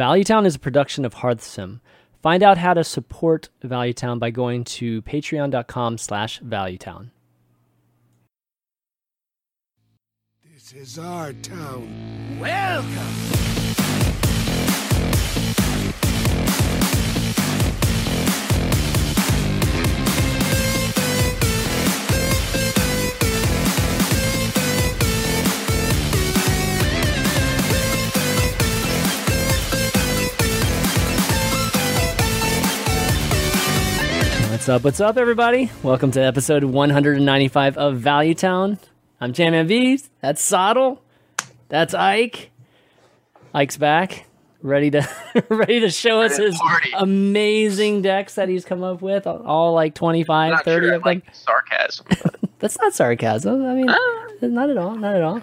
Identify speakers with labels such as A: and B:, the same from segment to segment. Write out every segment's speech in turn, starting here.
A: Valuetown is a production of Hearthsim. Find out how to support Valuetown by going to patreon.com slash valuetown.
B: This is our town.
C: Welcome.
A: What's up? What's up, everybody? Welcome to episode 195 of Value Town. I'm Jamman V. That's Sottle. That's Ike. Ike's back, ready to ready to show us his
D: party.
A: amazing decks that he's come up with. All like 25,
D: Not
A: 30
D: sure,
A: of them.
D: like sarcasm.
A: That's not sarcasm. I mean,
D: Ah.
A: not at all. Not at all.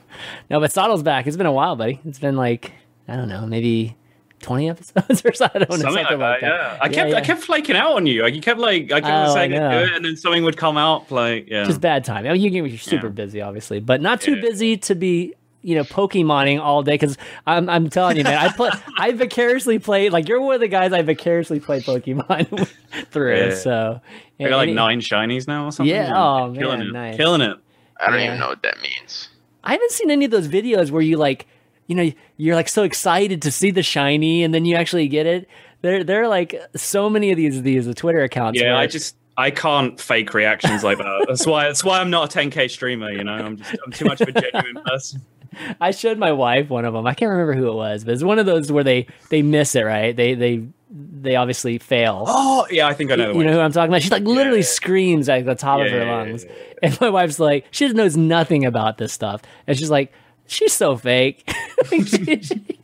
A: No, but Sottle's back. It's been a while, buddy. It's been like I don't know, maybe 20 episodes or something. I don't know,
E: something,
A: something
E: like that, yeah. I kept
A: yeah.
E: I kept flaking out on you. Like you kept like I kept
A: Oh, I
E: saying it and then something would come out. Like yeah,
A: just bad time. I mean, you, you're super
E: Yeah.
A: busy, obviously, but not too
E: Yeah.
A: busy to be, you know, Pokemoning all day. Because I'm, I'm telling you, man, I play, I vicariously played. Like you're one of the guys I vicariously played Pokemon through.
E: Yeah.
A: So
E: I got like
A: and-
E: nine shinies now or something.
A: Yeah, oh,
E: killing
A: man,
E: it,
A: nice.
E: killing it.
D: I don't
A: Yeah.
D: even know what that means.
A: I haven't seen any of those videos where you like, you know, you're like so excited to see the shiny, and then you actually get it. There, there are like so many of these these uh, Twitter accounts.
E: Yeah, I just I can't fake reactions like that. That's why that's why I'm not a 10k streamer. You know, I'm just I'm too much of a genuine person.
A: I showed my wife one of them. I can't remember who it was, but it's one of those where they they miss it. Right? They they they obviously fail.
E: Oh yeah, I think I know. the
A: you know who I'm talking about? She's like literally
E: Yeah.
A: screams at the top of
E: Yeah,
A: her
E: yeah, yeah,
A: lungs.
E: yeah,
A: And my wife's like, she knows nothing about this stuff. And she's like, she's so fake. She- she-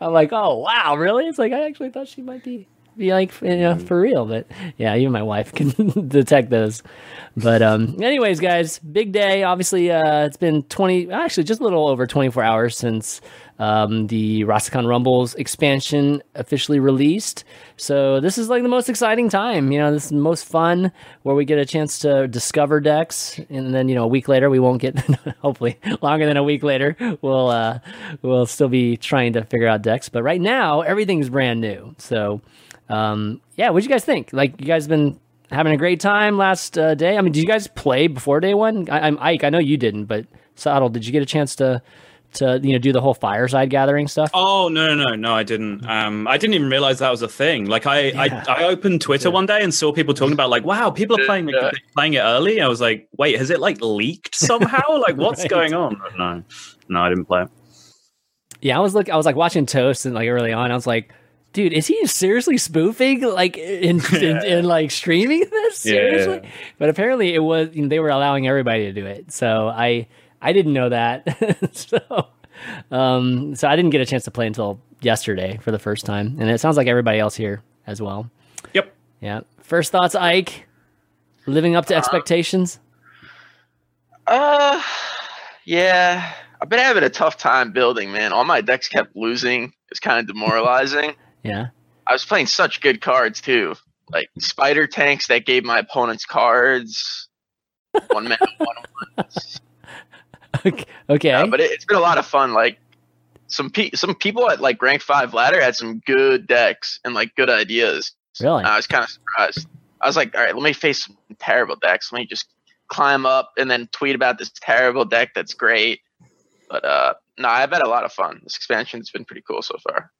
A: I'm like, oh wow, really? It's like I actually thought she might be be like you know for real, but yeah, even my wife can detect those. But um, anyways, guys, big day. Obviously, uh, it's been 20, actually just a little over 24 hours since um, the Rastakhan Rumbles expansion officially released. So this is like the most exciting time. You know, this is the most fun where we get a chance to discover decks, and then you know a week later we won't get. hopefully, longer than a week later, we'll uh, we'll still be trying to figure out decks. But right now, everything's brand new. So um, yeah, what do you guys think? Like, you guys been having a great time last uh, day? I mean, did you guys play before day one? I, I'm Ike. I know you didn't, but Sottle, did you get a chance to to you know do the whole fireside gathering stuff?
E: Oh no no no no I didn't um I didn't even realize that was a thing like I
A: Yeah.
E: I, I opened Twitter one day and saw people talking about like wow people are playing
D: Yeah.
E: playing it early I was like wait has it like leaked somehow like what's
A: Right.
E: going on no no I didn't play it
A: Yeah, I was look. I was like watching Toast and like early on, I was like. Dude, is he seriously spoofing like in in, in, like streaming this
E: Yeah.
A: seriously? But apparently it was you know, they were allowing everybody to do it. So I I didn't know that. so um so I didn't get a chance to play until yesterday for the first time, and it sounds like everybody else here as well.
E: yep
A: Yeah. First thoughts, Ike. Living up to expectations.
D: Uh, yeah. I've been having a tough time building, man. All my decks kept losing. It's kind of demoralizing.
A: Yeah.
D: I was playing such good cards too, like spider tanks that gave my opponents cards. One man, one
A: Okay. okay.
D: But it, it's been a lot of fun. Like some pe- some people at like rank five ladder had some good decks and like good ideas.
A: really?
D: I was kind of surprised. I was like, all right, let me face some terrible decks. Let me just climb up and then tweet about this terrible deck that's great. But uh no, I've had a lot of fun. This expansion's been pretty cool so far.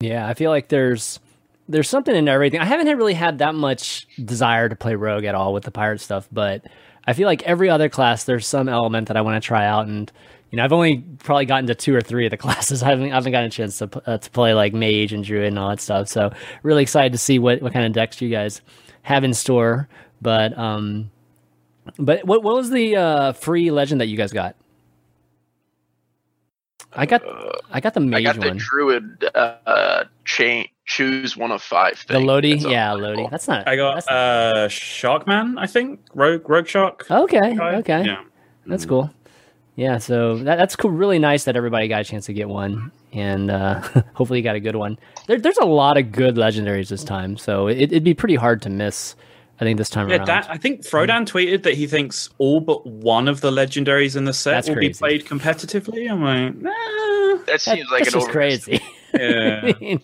A: Yeah, I feel like there's there's something in everything. I haven't really had that much desire to play rogue at all with the pirate stuff, but I feel like every other class there's some element that I want to try out and you know, I've only probably gotten to two or three of the classes. I haven't, I haven't gotten a chance to uh, to play like mage and druid and all that stuff. So really excited to see what, what kind of decks you guys have in store. But um, but what what was the uh, free legend that you guys got? I got I got the
D: I got the
A: one.
D: druid uh, uh chain choose one of five
A: The
D: thing.
A: Lodi,
D: That's
A: yeah,
D: really
A: Lodi.
D: cool.
A: That's not.
E: I got
A: that's
E: uh Sharkman I think Rogue Rogue Shark
A: Okay,
E: guy.
A: okay,
E: yeah
A: that's cool. Yeah, so that, that's cool. Really nice that everybody got a chance to get one, and uh, hopefully you got a good one. There, there's a lot of good legendaries this time, so it, it'd be pretty hard to miss. I think this time
E: Yeah,
A: around.
E: that I think mm. Frodan tweeted that he thinks all but one of the legendaries in the set
A: That's
E: will
A: crazy.
E: be played competitively. I'm like, nah.
D: That
A: That-
D: seems like
A: that's
D: an
A: just crazy.
E: Yeah.
A: I mean,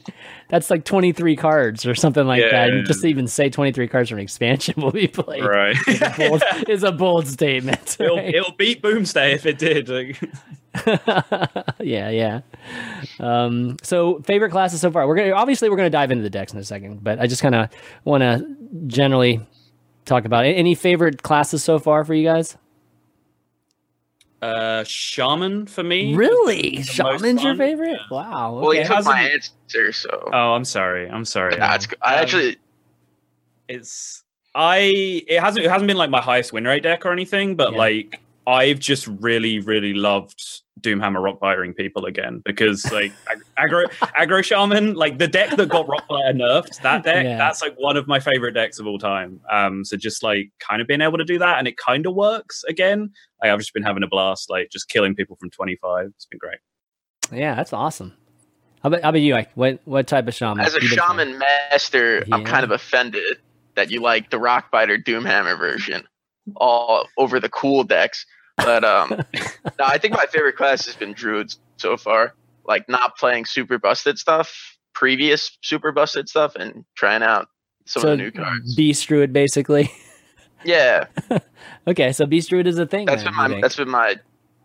A: that's like 23 cards or something like that. And just to even say 23 cards from an expansion will be played
E: right.
A: is, a bold, is a bold statement.
E: it'll,
A: right?
E: it'll beat Boomsday if it did.
A: Yeah, yeah. Um, so favorite classes so far. We're gonna obviously we're gonna dive into the decks in a second, but I just kind of want to generally talk about it. any favorite classes so far for you guys.
E: Uh, Shaman for me.
A: Really, Shaman's your
E: fun.
A: favorite? Wow.
D: Well, you
A: okay.
D: took my
E: Hasn't-
D: answer, so
E: Oh, I'm sorry. I'm sorry.
D: Nah, it's, I
E: Um,
D: actually
E: it's I it hasn't it hasn't been like my highest win rate deck or anything, but
A: Yeah.
E: like I've just really really loved Doomhammer rock firing people again because like ag- aggro aggro shaman like the deck that got rock fire nerfed that deck
A: Yeah.
E: that's like one of my favorite decks of all time. Um, so just like kind of being able to do that and it kind of works again. Like I've just been having a blast, like just killing people from twenty five. It's been great.
A: Yeah, that's awesome. How about, how about you? Like, What what type of shaman?
D: as a
A: you playing?
D: shaman master, I'm kind of offended that you like the Rockbiter Doomhammer version all over the cool decks. But um, no, I think my favorite class has been Druids so far. Like not playing super busted stuff, previous super busted stuff, and trying out some
A: so
D: of the new cards.
A: Beast Druid, basically.
D: Yeah,
A: okay, so Beast Druid is a thing.
D: that's
A: then,
D: been my that's been my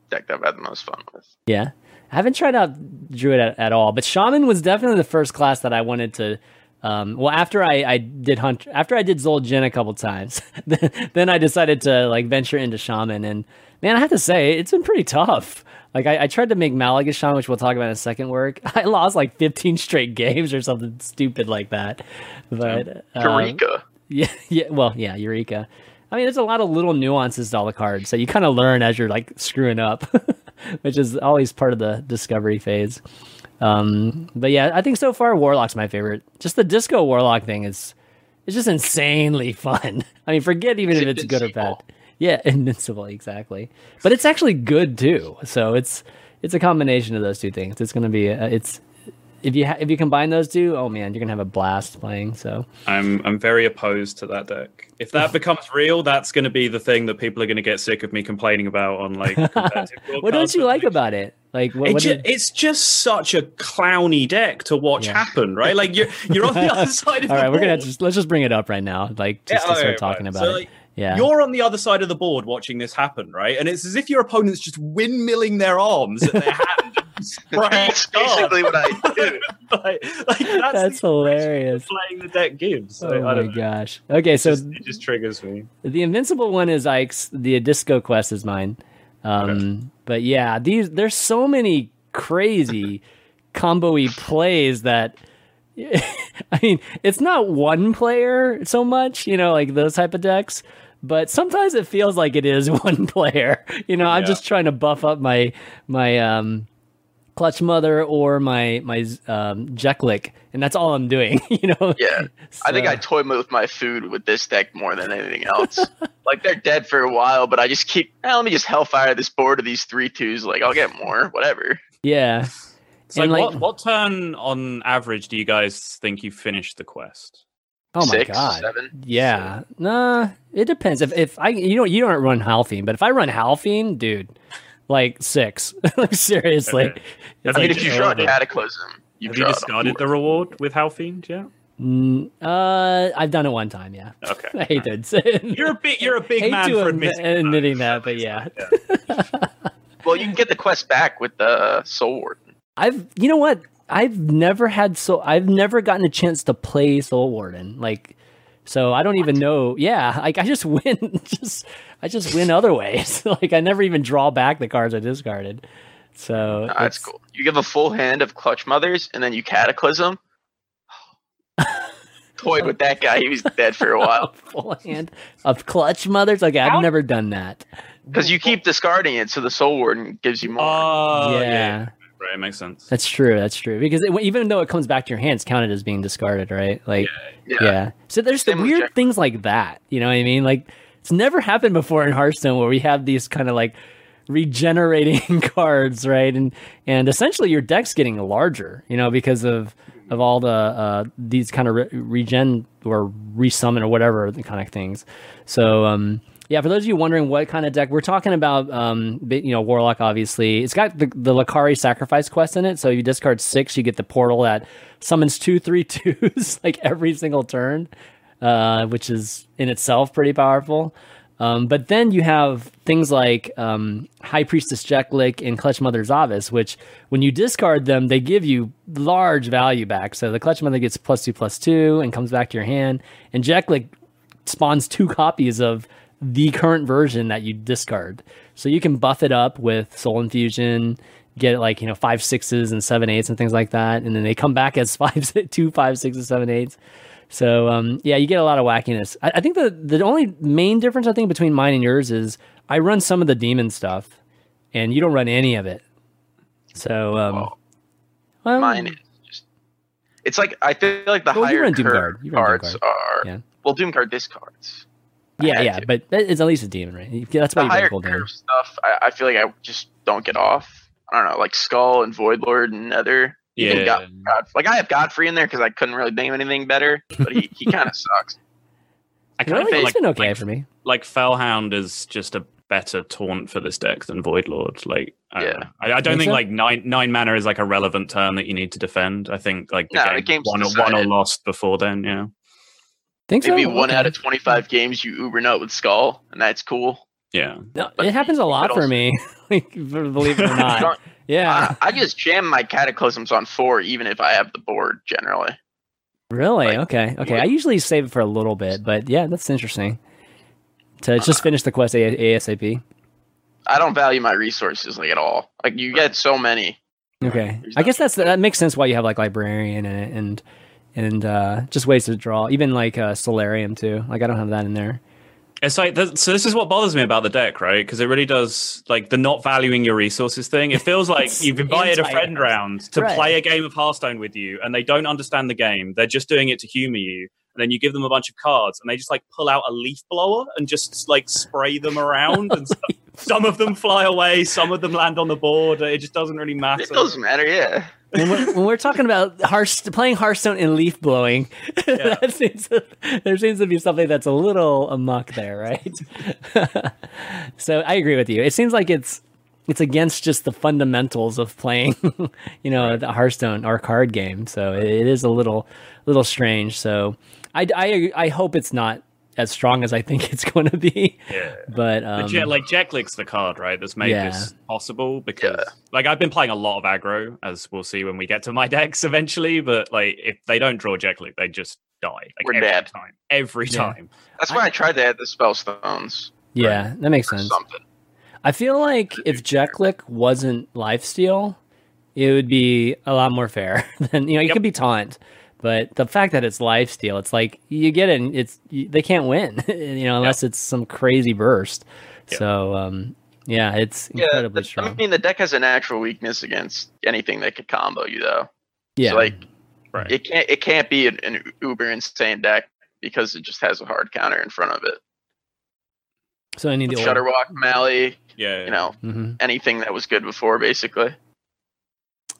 D: deck that I've had the most fun with.
A: Yeah. I haven't tried out Druid at, at all, but Shaman was definitely the first class that I wanted to. Um, well, after I, I did Hunt, after I did Zul'jin a couple times, then, then I decided to like venture into Shaman. And man, I have to say, it's been pretty tough. Like I, I tried to make Malygos Shaman, which we'll talk about in a second. Work. I lost like 15 straight games or something stupid like that. But um, yeah, yeah. Well, yeah, Eureka. I mean, there's a lot of little nuances to all the cards, so you kind of learn as you're like screwing up, which is always part of the discovery phase. Um, but yeah, I think so far Warlock's my favorite. Just the Disco Warlock thing is it's just insanely fun. I mean, forget even
D: It's
A: if it's good or bad. Yeah, invincible, exactly. But it's actually good too. So it's it's a combination of those two things. It's gonna be a, it's if you ha- if you combine those two, oh man, you're gonna have a blast playing. So
E: I'm I'm very opposed to that deck. If that becomes real, that's going to be the thing that people are going to get sick of me complaining about on like.
A: what don't you like about it? Like what?
E: It
A: what
E: ju- it's just such a clowny deck to watch
A: Yeah.
E: happen, right? Like you're you're on the other side of
A: All
E: the
A: right, we're gonna just let's just bring it up right now, like just
E: Yeah,
A: to start
E: okay,
A: talking
E: right.
A: about
E: So,
A: it.
E: like,
A: Yeah,
E: You're on the other side of the board watching this happen, right? And it's as if your opponent's just windmilling their arms at their hand. and spraying
D: That's basically what I do.
E: like, like, that's,
A: that's
E: the
A: hilarious.
E: playing the deck gives.
A: Oh
E: I, I
A: my
E: don't know.
A: gosh. Okay, so
E: It just, it just triggers me.
A: the invincible one is Ike's. The disco quest is mine. Um, but yeah, these there's so many crazy combo-y plays that. I mean, it's not one player so much, you know, like those type of decks. But sometimes it feels like it is one player. You know, I'm just trying to buff up my my um, clutch mother or my my um, Jeklik, and that's all I'm doing. You know.
D: Yeah, I think I toy with my food with this deck more than anything else. like they're dead for a while, but I just keep. Eh, let me just hellfire this board of these three twos. Like I'll get more, whatever.
A: Yeah.
E: So, like,
A: like-
E: what, what turn on average do you guys think you finished the quest?
A: Oh my
D: Six,
A: god.
D: seven.
A: Yeah. Nah, it depends. If if I you know you don't run Howlfiend, but if I run Howlfiend, dude, like six. like seriously.
E: Okay.
D: I mean,
A: like,
D: if you draw
A: oh,
D: Cataclysm, you
E: Have
D: draw
E: you discarded the reward with Howlfiend yet?
A: mm, uh I've done it one time, yeah.
E: Okay.
A: I hate to
E: You're a big you're a big
A: hate
E: man for
A: admit-
E: admitting,
A: admitting that, but yeah.
D: Well, you can get the quest back with the Soul Warden.
A: I've you know what? I've never had so I've never gotten a chance to play Soul Warden. Like so I don't even know. Yeah, like I just win just I just win other ways. like I never even draw back the cards I discarded. So
D: Ah, that's cool. You give a full hand of Clutch Mothers, and then you Cataclysm. Toyed with that guy. He was dead for a while.
A: full hand of clutch mothers. Okay, I've
E: How-
A: never done that.
D: Because you keep discarding it, so the Soul Warden gives you more.
E: Oh
A: yeah,
E: yeah. Right, it makes sense.
A: that's true. That's true. Because it, even though it comes back to your hands, counted as being discarded, right? Like, yeah.
D: yeah.
A: So there's the
D: Same with
A: weird things like that. You know what I mean? Like, it's never happened before in Hearthstone where we have these kind of like regenerating cards, right? And and essentially your deck's getting larger, you know, because of of all the uh, these kind of re- regen or resummon or whatever the kind of things. So um, Yeah, for those of you wondering what kind of deck we're talking about, um, you know, Warlock obviously. It's got the the Lakkari sacrifice quest in it, so you discard six, you get the portal that summons two three twos like every single turn, uh, which is in itself pretty powerful. Um, but then you have things like um, High Priestess Jeklik and Clutch Mother Zavas, which when you discard them, they give you large value back. So the Clutch Mother gets plus two plus two and comes back to your hand, and Jeklik spawns two copies of the current version that you discard. So you can buff it up with Soul Infusion, get like, you know, five sixes and seven eights and things like that. And then they come back as five, two, five, sixes, seven, eights. So um, yeah, you get a lot of wackiness. I, I think the the only main difference I think between mine and yours is I run some of the demon stuff, and you don't run any of it. So um,
D: Well,
A: well,
D: Mine is just. It's like I feel like the
A: Well, you
D: higher
A: run Doom Guard. You run Doom
D: cards
A: Guard.
D: are
A: Yeah.
D: well, Doom Guard discards. I
A: yeah, yeah,
D: to.
A: but it's at least a demon, right? You- That's why you run
D: higher
A: full
D: curve
A: damage.
D: stuff, I, I feel like I just don't get off. I don't know, like Skull and Voidlord and Nether. Even
E: Yeah.
D: God, God, like I have Godfrey in there because I couldn't really name anything better, but he, he kind of sucks.
E: I kind of feel
A: it's
E: like,
A: been okay
E: like,
A: for me.
E: like Felhound is just a better taunt for this deck than Voidlord. Like, I don't
D: Yeah.
E: know. I, I don't
A: Think
E: think
A: so?
E: like nine nine mana is like a relevant turn that you need to defend. I think like the
D: No, the
E: game
D: game's
E: won, or, won or lost before then. Yeah,
A: Think so?
D: Maybe one
A: Okay.
D: out of twenty five games you Uber note with Skull, and that's cool.
E: yeah.
A: No,
D: but
A: it happens a lot for me. like, believe it or not. Yeah,
D: I, I just jam my Cataclysms on four, even if I have the board. Generally,
A: really.
D: like,
A: okay, okay.
D: what-
A: I usually save it for a little bit, but yeah, that's interesting. To uh, just finish the quest a- ASAP.
D: I don't value my resources like at all. Like you get so many.
A: Okay, I guess that's that makes sense why you have like librarian and and and uh, just ways to draw. Even like uh, Soularium too. Like I don't have that in there.
E: It's like th- so. This is what bothers me about the deck, right? Because it really does like the not valuing your resources thing. It feels like you've invited a friend round to
A: Right.
E: play a game of Hearthstone with you, and they don't understand the game. They're just doing it to humor you. And then you give them a bunch of cards, and they just like pull out a leaf blower and just like spray them around. And some, some of them fly away, some of them land on the board. It just doesn't really matter.
D: It doesn't matter. Yeah.
A: When we're, when we're talking about Hearth, playing Hearthstone and leaf blowing, that seems to, there seems to be something that's a little amok there, right? so I agree with you. It seems like it's it's against just the fundamentals of playing, you know, the Hearthstone or card game. So it, it is a little little strange. So I, I I hope it's not as strong as I think it's going to be.
E: Yeah.
A: But
E: The
A: um,
E: Je- like Jeklik's the card, right? That's made
A: Yeah.
E: this possible because,
D: Yeah.
E: like, I've been playing a lot of aggro, as we'll see when we get to my decks eventually. But like, if they don't draw Jeklik, they just die. Like
D: We're
E: every
D: dead.
E: time, every
A: Yeah.
E: time.
D: That's why I tried to add the spell stones
A: yeah, that makes sense.
D: something.
A: I feel like if Jeklik wasn't lifesteal, it would be a lot more fair. than you know, it
E: Yep.
A: could be taunt, but the fact that it's lifesteal, it's like you get it. And it's you, they can't win, you know, unless it's some crazy burst.
E: Yep.
A: So um, yeah, it's
D: Yeah,
A: incredibly
D: the- I mean the deck has a natural weakness against anything that could combo you, though.
A: yeah,
D: So, like
E: Right.
D: it can't it can't be an, an uber insane deck because it just has a hard counter in front of it.
A: so any of the
D: Shudderwock, Mally,
E: yeah.
D: you know,
A: hmm
D: anything that was good before, basically.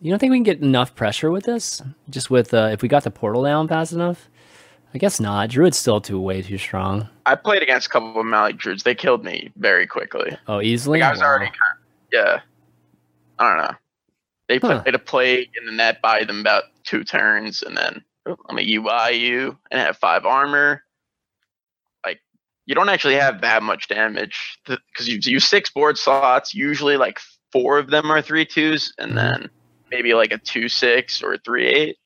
A: You don't think we can get enough pressure with this? Just with uh, if we got the portal down fast enough? I guess not. Druid's still too way too strong.
D: I played against a couple of Mally Druids. They killed me very quickly.
A: Oh, easily.
D: Like I was
A: Wow.
D: already kind yeah. I don't know. They
A: Huh.
D: played a plague and then that buy them about two turns and then I'm a UI you and have five armor. Like you don't actually have that much damage because you use six board slots. Usually like four of them are three twos and
A: Mhm.
D: then maybe like a two six or a three eight.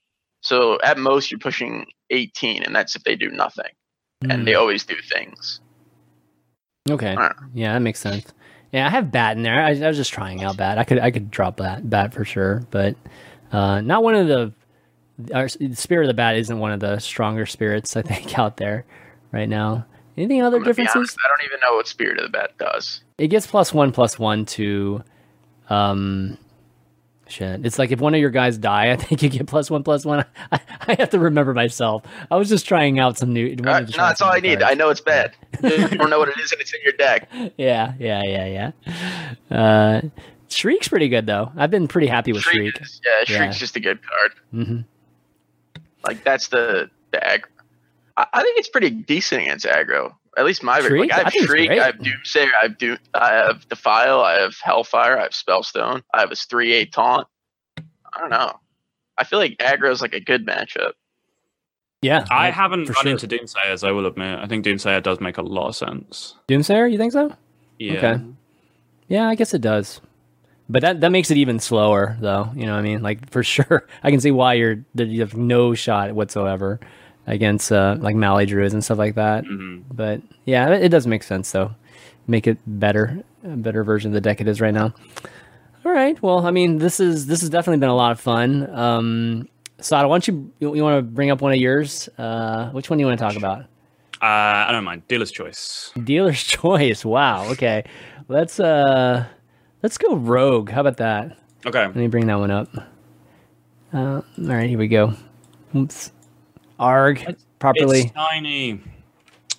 D: So at most you're pushing 18 and that's if they do nothing. And they always do things.
A: Hmm. Okay. Yeah, that makes sense. Yeah, I have bat in there. I, I was just trying out bat. I could I could drop bat bat for sure, but uh, not one of the. Our spirit of the bat isn't one of the stronger spirits I think out there right now. Anything other
D: I'm gonna be
A: differences?
D: honest, I don't even know what Spirit of the Bat does.
A: It gets plus one plus one to, um, shit. It's like if one of your guys die, I think you get plus one plus one. I, I have to remember myself. I was just trying out some new.
D: Uh, no, that's all I need. I know it's bad. You don't know what it is, and it's in your deck.
A: Yeah, yeah, yeah, yeah. Uh, Shriek's pretty good though. I've been pretty happy with Shriek.
D: Shriek, is, yeah,
A: Yeah.
D: Shriek's just a good card.
A: hmm
D: Like that's the the aggro. I, I think it's pretty decent against aggro. At least my version.
A: Shriek?
D: Like, I
A: I
D: have
A: think
D: Shriek. I have Doomsayer, I have Doom, I have Defile, I have Hellfire, I have Spellstone, I have a three eight taunt. I don't know. I feel like aggro is like a good matchup.
A: Yeah,
E: I
A: like,
E: haven't run
A: sure.
E: into Doomsayers, I will admit. I think Doomsayer does make a lot of sense.
A: Doomsayer. You think so?
E: Yeah.
A: Okay. Yeah, I guess it does. But that that makes it even slower, though. You know what I mean? Like for sure, I can see why you're that you have no shot whatsoever against uh, like Mali Druids and stuff like that.
E: Mhm.
A: But yeah, it, it does make sense though. Make it better, a better version of the deck it is right now. All right. Well, I mean, this is this has definitely been a lot of fun. Um, Sada, why don't you you, you want to bring up one of yours? Uh, which one do you want to talk about?
E: Uh, I don't mind. Dealer's choice.
A: Dealer's choice. Wow. Okay. Let's uh let's go rogue. How about that?
E: Okay.
A: Let me bring that one up. Uh, all right, here we go. Oops. Arg properly.
E: It's tiny.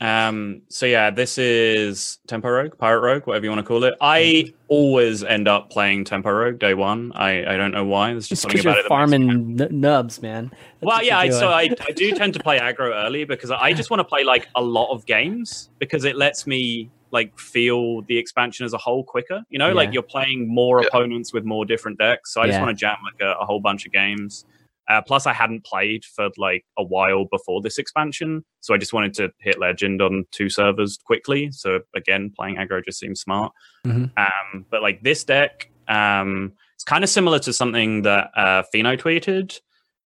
E: Um, so yeah, this is Tempo Rogue, Pirate Rogue, whatever you want to call it. I always end up playing Tempo Rogue day one. I, I don't know why. There's just
A: Just
E: something
A: because
E: about
A: you're
E: it. that makes
A: farming n- nubs, man. That's
E: Well, yeah, I, so. I, I do tend to play aggro early because I just want to play like a lot of games because it lets me like feel the expansion as a whole quicker. You know,
A: Yeah.
E: like you're playing more
D: Yeah.
E: opponents with more different decks. So I just
A: Yeah.
E: want to jam like a, a whole bunch of games. Uh, plus, I hadn't played for like a while before this expansion, so I just wanted to hit legend on two servers quickly. So again, playing aggro just seems smart.
A: Mhm.
E: Um, but like this deck, um, it's kind of similar to something that uh, Pheno tweeted,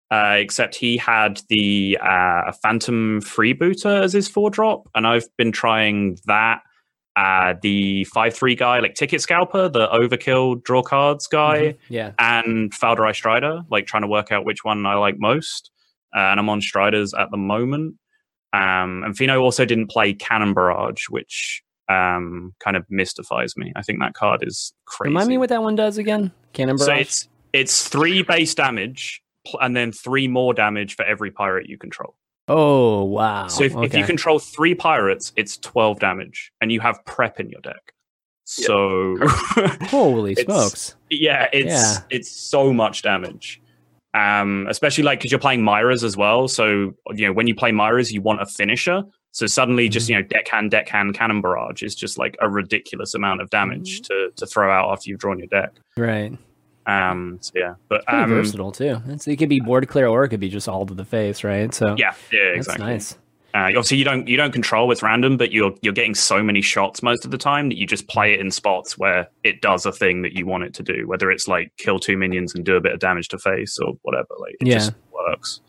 E: uh, except he had the uh, Phantom Freebooter as his four drop, and I've been trying that. Uh, the five three guy, like Ticket Scalper, the Overkill draw cards guy,
A: Mhm. Yeah.
E: and Fal'dorei Strider, like trying to work out which one I like most. Uh, and I'm on Striders at the moment. Um, and Fino also didn't play Cannon Barrage, which um, kind of mystifies me. I think that card is crazy.
A: Remind me what that one does again. Cannon
E: so
A: barrage.
E: it's it's three base damage and then three more damage for every pirate you control.
A: Oh wow.
E: So if, if you control three pirates, it's twelve damage, and you have prep in your deck. So
A: holy
E: it's-
A: smokes.
E: yeah, it's
A: Yeah.
E: it's so much damage. Um, especially like because you're playing Myras as well. So you know when you play Myras, you want a finisher. So suddenly, just
A: Mm-hmm.
E: you know, deckhand, deckhand, cannon barrage is just like a ridiculous amount of damage
A: Mm-hmm.
E: to to throw out after you've drawn your deck.
A: Right.
E: Um, so yeah, but um,
A: versatile too. It's, it could be board clear or it could be just all to the face, right? So
E: yeah, yeah,
A: that's
E: exactly.
A: nice.
E: Uh, obviously, you don't you don't control it's random, but you're you're getting so many shots most of the time that you just play it in spots where it does a thing that you want it to do. Whether it's like kill two minions and do a bit of damage to face or whatever, like it
A: Yeah.
E: just works.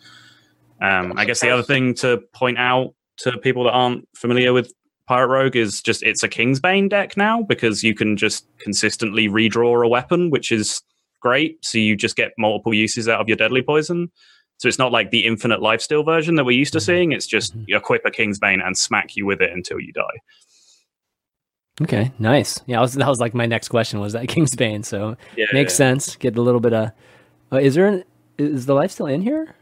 E: Um, I guess the other thing to point out to people that aren't familiar with Pirate Rogue is just it's a Kingsbane deck now because you can just consistently redraw a weapon, which is great. So you just get multiple uses out of your deadly poison. So it's not like the infinite lifesteal version that we're used to
A: Mhm.
E: seeing. It's just equip a Kingsbane and smack you with it until you die.
A: Okay, nice. Yeah, was, that was like my next question was that Kingsbane. So
E: Yeah,
A: makes sense. Get a little bit of. Uh, is there an, is the life still in here?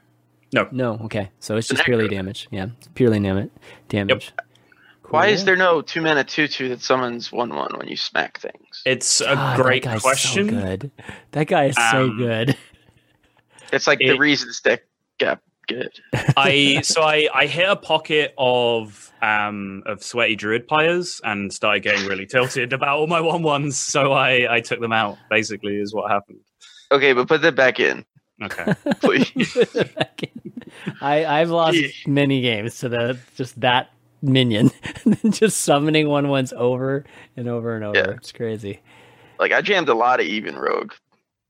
E: No.
A: No. Okay, so it's
D: The
A: just purely damage. Yeah, it's purely damage. Damage.
D: Why is there no two mana two two that summons one one when you smack things?
E: It's a
A: God, that
E: great
A: guy's
E: question.
A: So good. That guy is so
E: Um,
A: good.
D: It's like the
E: It-
D: reasons deck got good.
E: I so I, I hit a pocket of um of sweaty druid players and started getting really tilted about all my one ones. So I I took them out. Basically, is what happened.
D: Okay, but put that back in,
E: Okay.
D: please.
A: I I've lost
D: Yeah.
A: many games to the just that minion, just summoning one once over and over and over.
D: Yeah.
A: It's crazy.
D: like I jammed a lot of even rogue,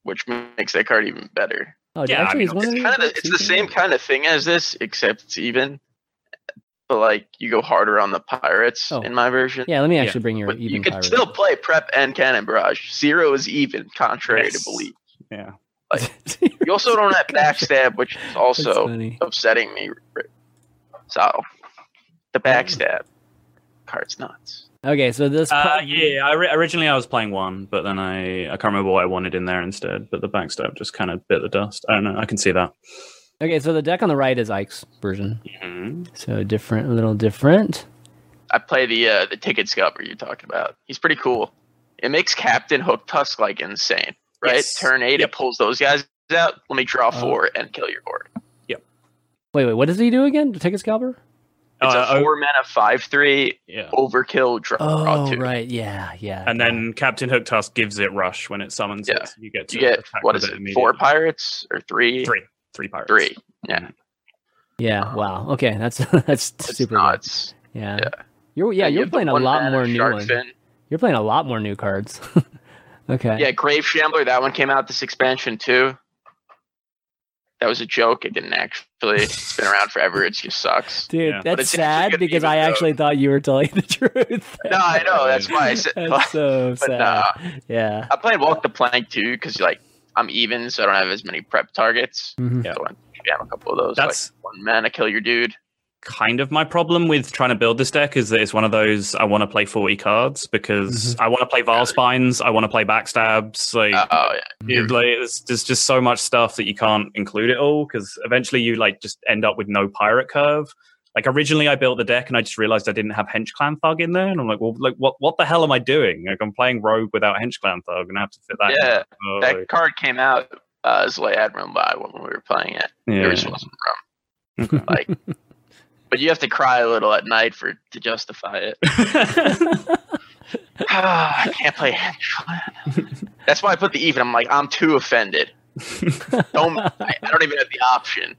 D: which makes that card even better.
A: Oh,
E: Yeah, I mean,
D: It's kind of the, it's the
A: decent?
D: same kind of thing as this, except it's even. But like you go harder on the pirates
A: Oh.
D: in my version.
A: Yeah, let me
E: Yeah,
A: actually bring your
D: But
A: even
D: you can
A: pirate
D: still play prep and cannon barrage. Zero is even, contrary
E: Yes.
D: to belief.
E: Yeah.
D: You also don't have backstab, which is also upsetting me. So the backstab card's nuts.
A: Okay, so this.
E: Uh,
A: part-
E: yeah. I ri- originally I was playing one, but then I I can't remember what I wanted in there instead. But the backstab just kind of bit the dust. I don't know. I can see that.
A: Okay, so the deck on the right is Ike's version.
E: Mhm.
A: So different, a little different.
D: I play the uh, the ticket scalper you're talking about. He's pretty cool. It makes Captain Hook Tusk like insane, right?
E: Yes.
D: Turn eight,
E: Yep.
D: it pulls those guys out. Let me draw
A: Oh.
D: four and kill your board. Yep.
A: Wait, wait, what does he do again? The ticket scalper?
D: It's
E: Uh,
D: a
E: oh,
D: four mana five three
E: yeah.
D: overkill draw
A: Oh,
D: two.
A: right. Yeah, yeah.
E: And then Captain Hook Tusk gives it rush when it summons
D: Yeah.
E: it. You get to
D: You get what is what
E: it?
D: Four pirates or three?
E: Three. Three pirates.
D: Three. Yeah.
A: yeah. Wow. Okay, that's that's
D: It's
A: super.
D: nuts.
A: Yeah.
D: Yeah.
A: You're yeah.
D: you
A: You're
D: have
A: playing a lot more new ones. You're playing a lot more new cards. okay.
D: Yeah, Grave Shambler. That one came out this expansion too. That was a joke. It didn't actually. It's been around forever. It just sucks.
A: Dude,
E: Yeah.
A: That's sad because I
D: the-
A: actually thought you were telling the truth.
D: No, I know. That's why I said.
A: That's so
D: but
A: sad.
D: nah,
A: Yeah.
D: I played Walk the Plank too because like I'm even, so I don't have as many prep targets.
A: Mm-hmm.
E: Yeah.
D: So I jam a couple of those.
E: That's-
D: like one mana kill your dude.
E: Kind of my problem with trying to build this deck is that it's one of those I want to play 40 cards because
A: Mm-hmm.
E: I want to play Vile Spines, I want to play Backstabs. Like,
D: Oh yeah.
E: it- like it's, there's just so much stuff that you can't include it all because eventually you like just end up with no pirate curve. Like originally I built the deck and I just realized I didn't have Hench Clan Thug in there and I'm like, well, like what what the hell am I doing? Like I'm playing Rogue without Hench Clan Thug and I have to fit that. in.
D: Yeah,
E: Oh,
D: that card came out uh, as Lay Admiral by when we were playing it.
E: yeah.
D: There just wasn't room. Like, but you have to cry a little at night for to justify it. Ah, I can't play Henchland. That's why I put the even. I'm like, I'm too offended. Don't I, I don't even have the option.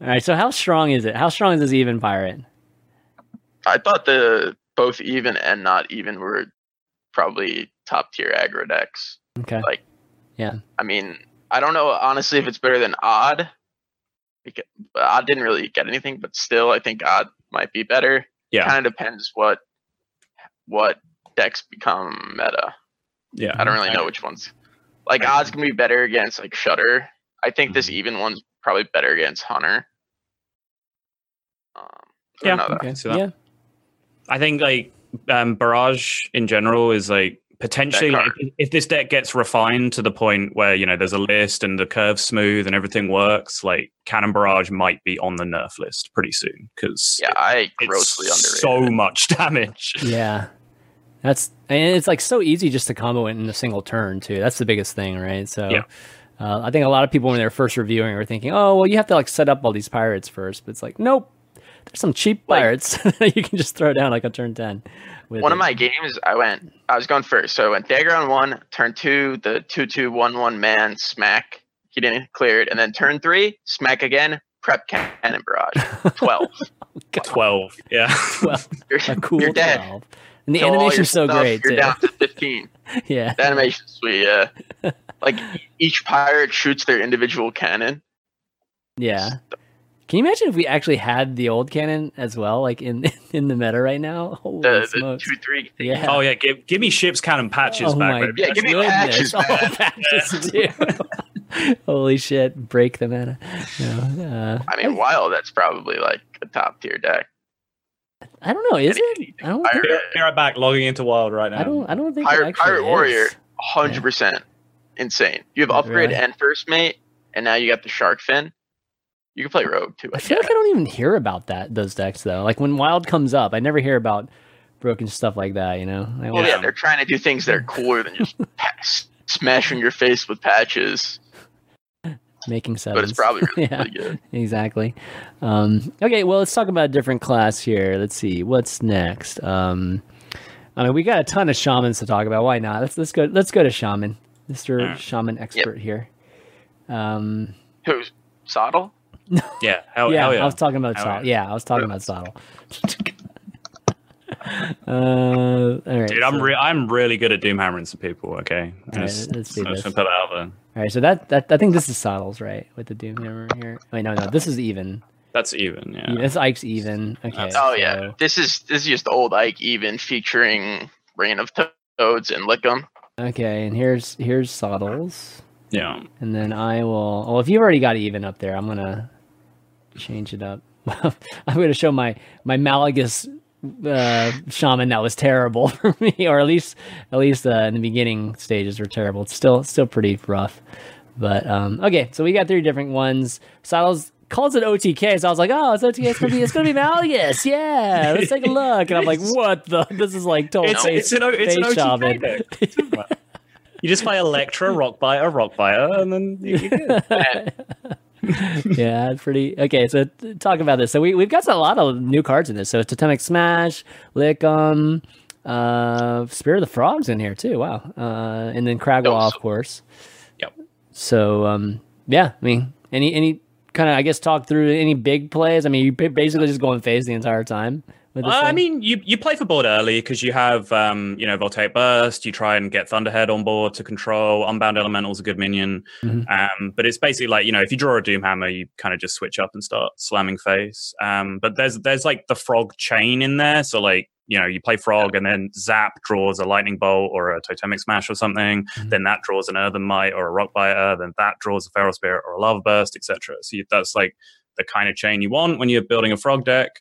A: All right. So how strong is it? How strong is this even pirate?
D: I thought the both even and not even were probably top tier aggro decks.
A: Okay.
D: Like,
A: Yeah.
D: I mean, I don't know honestly if it's better than Odd. Because Odd didn't really get anything, but still, I think Odd might be better.
E: Yeah.
D: Kind of depends what what decks become meta.
E: yeah.
D: I don't really know which ones. Like
E: Right.
D: odds can be better against like Shutter. I think this
E: Mhm.
D: even one's probably better against Hunter. Um,
E: Yeah.
D: don't know that.
A: Okay.
E: see that.
A: Yeah.
E: I think like um, Barrage in general is like potentially like, if this deck gets refined to the point where you know there's a list and the curve's smooth and everything works, like Cannon Barrage might be on the nerf list pretty soon because
D: Yeah, I
E: it's
D: grossly underrated.
E: so much damage.
A: Yeah. That's and it's like so easy just to combo it in a single turn too. That's the biggest thing, right? So
E: Yeah.
A: uh, I think a lot of people when they're first reviewing are thinking, "Oh, well, you have to like set up all these pirates first. But it's like, nope. There's some cheap
D: Like-
A: pirates that you can just throw down like a turn ten. With
D: One
A: it.
D: of my games, I went. I was going first, so I went dagger on one. Turn two, the two two one one man smack. He didn't clear it, and then turn three, smack again. Prep cannon barrage. Twelve.
E: Twelve, yeah.
A: well,
D: You're,
A: a cool
D: you're dead.
A: twelve. And the
D: Kill all
A: animation's so
D: stuff,
A: great
D: You're
A: too.
D: down to fifteen.
A: yeah.
D: The animation's sweet. Yeah. like each pirate shoots their individual cannon.
A: Yeah. Can you imagine if we actually had the old cannon as well, like in in the meta right now? Holy
D: The, the
A: smokes.
D: two three.
A: Yeah.
E: Oh yeah, give give me ships, cannon, patches
A: oh
E: back.
A: my
E: baby.
D: Yeah, give me
A: goodness.
D: patches,
A: Oh,
D: man.
A: patches too. Holy shit! Break the meta. No, uh,
D: I mean, wild. That's probably like a top tier deck.
A: I don't know. Is
D: Any-
A: it? I don't.
D: pirate,
A: Think,
E: Be right back, logging into Wild right now.
A: I don't. I don't think.
D: pirate,
A: actually
D: pirate warrior, hundred percent insane. You have upgrade
A: Really?
D: and first mate, and now you got the shark fin. You can play rogue too.
A: I
D: I
A: feel like I don't even hear about that those decks though. Like when Wild comes up, I never hear about broken stuff like that. You know. I
D: Well, yeah, they're trying to do things that are cooler than just smashing your face with patches.
A: making sevens.
D: But it's probably really,
A: yeah.
D: really good.
A: exactly. Um, okay, well, let's talk about a different class here. Let's see what's next. Um, I mean, we got a ton of shamans to talk about. Why not? Let's let's go. Let's go to shaman, Mister
E: Alright.
A: Shaman expert here. Um,
D: Who's Sottle?
E: Yeah, hell
A: yeah,
E: hell yeah.
A: I was talking about
E: Hell
A: Sottle.
E: yeah.
A: Yeah, I was talking about Sottle. uh, all right,
E: Dude, I'm
A: so-
E: re- I'm really good at doom hammering some people. Okay,
A: All right,
E: Just-
A: let's do
E: just
A: this.
E: gonna put it out there.
A: all right. So that that I think this is Sottles, right? With the Doom Hammer here. Wait, no, no, this is even.
E: That's even. Yeah.
A: Yeah, This Ike's even. Okay.
E: That's-
D: Oh
A: so-
D: yeah, this is this is just old Ike even featuring Rain of Toads and Likkim.
A: Okay, and here's here's Sottles.
E: Yeah.
A: And then I will. Well, if you've already got even up there, I'm gonna change it up. I'm gonna show my my Malygos uh, shaman that was terrible for me, or at least at least uh, in the beginning stages were terrible. It's still still pretty rough. But um, okay, so we got three different ones. Sottles calls it OTK, so I was like, oh, it's OTK. It's gonna be it's gonna be Malygos. Yeah, let's take a look. And I'm like, what the? This is like total
E: It's,
A: face,
E: it's an it's an OTK
A: shaman.
E: You just play Electra, Rock Biter, Rock Biter, and then you.
D: And
A: yeah, pretty okay. So talk about this. So we we've got a lot of new cards in this. So Totemic Smash, Likkim, uh, Spirit of the Frogs in here too. Wow, uh, and then
D: Those-
A: of course.
E: Yep.
A: So um, yeah, I mean, any any kind of I guess talk through any big plays. I mean, you ba- basically just going phase the entire time.
E: Uh, I mean, you, you play for board early because you have, um, you know, Voltaic Burst. You try and get Thunderhead on board to control. Unbound Elemental's a good minion.
A: Mhm.
E: Um, but it's basically like, you know, if you draw a Doomhammer, you kind of just switch up and start slamming face. Um, but there's there's like the Frog chain in there. So, like, you know, you play Frog and then Zap draws a Lightning Bolt or a Totemic Smash or something.
A: Mhm.
E: Then that draws an Earthen Might or a Rock Biter. Then that draws a Feral Spirit or a Lava Burst, etc. So you, that's like the kind of chain you want when you're building a Frog deck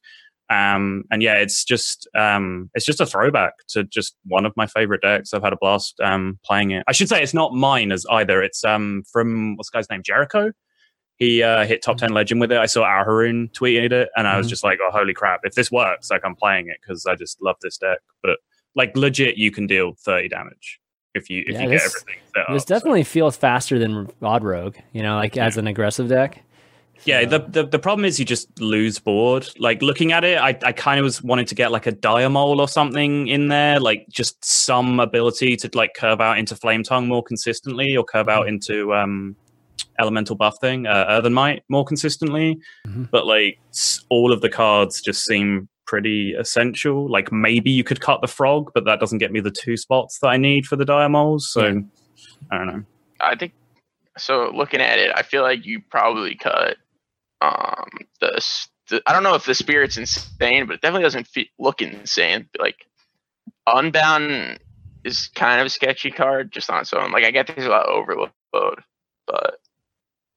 E: um and yeah it's just um it's just a throwback to just one of my favorite decks. I've had a blast um playing it. I should say it's not mine as either. It's um from what's the guy's name? Jericho? He uh hit top 10 legend with it. I saw our haroon tweeted it and i was
A: Mhm.
E: just like oh holy crap. If this works like i'm playing it because i just love this deck. But like legit you can deal 30 damage if you if
A: Yeah,
E: you
A: this-
E: get everything set
A: this
E: up, so-
A: definitely feels faster than Odd Rogue. You know, like as an aggressive deck.
E: Yeah,
A: So-
E: the, the the problem is you just lose board. Like looking at it, I, I kind of was wanting to get like a Dire Mole or something in there, like just some ability to like curve out into flame tongue more consistently, or curve out into um elemental buff thing, uh, earthen might more consistently.
A: Mhm.
E: But like all of the cards just seem pretty essential. Like maybe you could cut the frog, but that doesn't get me the two spots that I need for the Dire Moles. So
A: Yeah.
E: I don't know.
D: I think so. Looking at it, I feel like you probably cut um the, the I don't know if the spirit's insane, but it definitely doesn't fe- look insane. Like Unbound is kind of a sketchy card just on its own. Like I get there's a lot of overload, but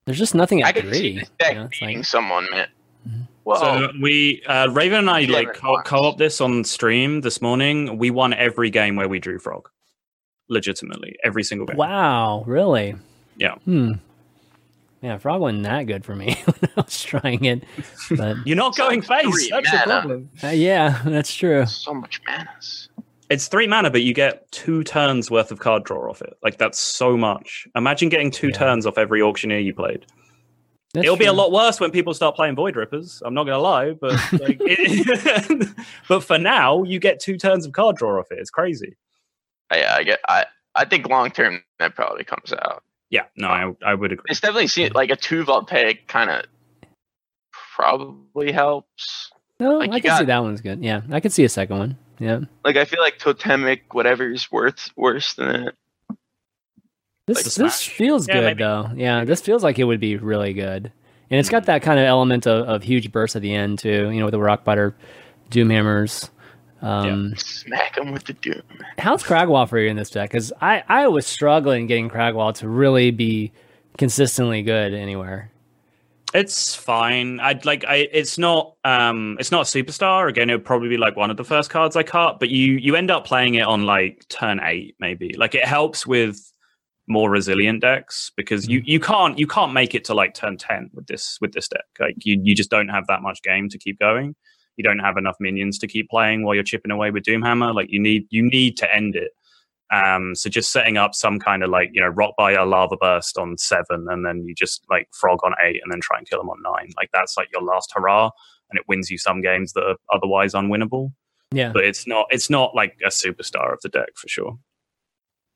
A: There's just nothing
D: I
A: at
D: could see
A: three.
D: this deck
A: you know, it's
D: beating
A: like-
D: someone, man.
A: Mhm.
D: Well,
E: So we uh, Raven and I like co- co-op this on stream this morning. We won every game where we drew frog, legitimately every single game.
A: Wow, really?
E: Yeah.
A: Hmm. Yeah, frog wasn't that good for me when I was trying it, but
E: You're not going
D: So
E: face.
D: three
E: That's the
D: mana.
E: problem.
A: uh, yeah, that's true.
D: so much manas.
E: It's three mana, but you get two turns worth of card draw off it. Like that's so much. Imagine getting two
A: Yeah.
E: turns off every auctioneer you played.
A: That's
E: It'll be a lot worse when people start playing Void Rippers. I'm not gonna lie, but like, it, but for now, you get two turns of card draw off it. It's crazy.
D: Yeah, I get. I I think long term that probably comes out.
E: Yeah, no, uh, I, I would agree.
D: It's definitely seen like a two voltaic kind of probably helps.
A: No,
D: like,
A: I
D: you
A: can see that one's good. Yeah, I can see a second one. Yeah,
D: Like I feel like totemic whatever is worth worse than it.
A: this
D: Like
A: this feels
E: Yeah,
A: good
E: maybe.
A: though. Yeah, this feels like it would be really good, and it's got that kind of element of, of huge burst at the end too. You know, with the Rockbiter, doom hammers. Um,
D: Smack him with the doom.
A: How's Krag'wa for you in this deck? Because I, I was struggling getting Krag'wa to really be consistently good anywhere.
E: It's fine. I'd like I it's not um it's not a superstar. Again, it would probably be like one of the first cards I cut, but you you end up playing it on like turn eight, maybe. Like it helps with more resilient decks because you you can't you can't make it to like turn 10 with this with this deck. Like you you just don't have that much game to keep going. You don't have enough minions to keep playing while you're chipping away with Doomhammer. Like you need you need to end it. Um, so just setting up some kind of like you know rock by a lava burst on seven, and then you just like frog on eight, and then try and kill them on nine. Like that's like your last hurrah, and it wins you some games that are otherwise unwinnable.
A: Yeah,
E: But it's not it's not like a superstar of the deck for sure.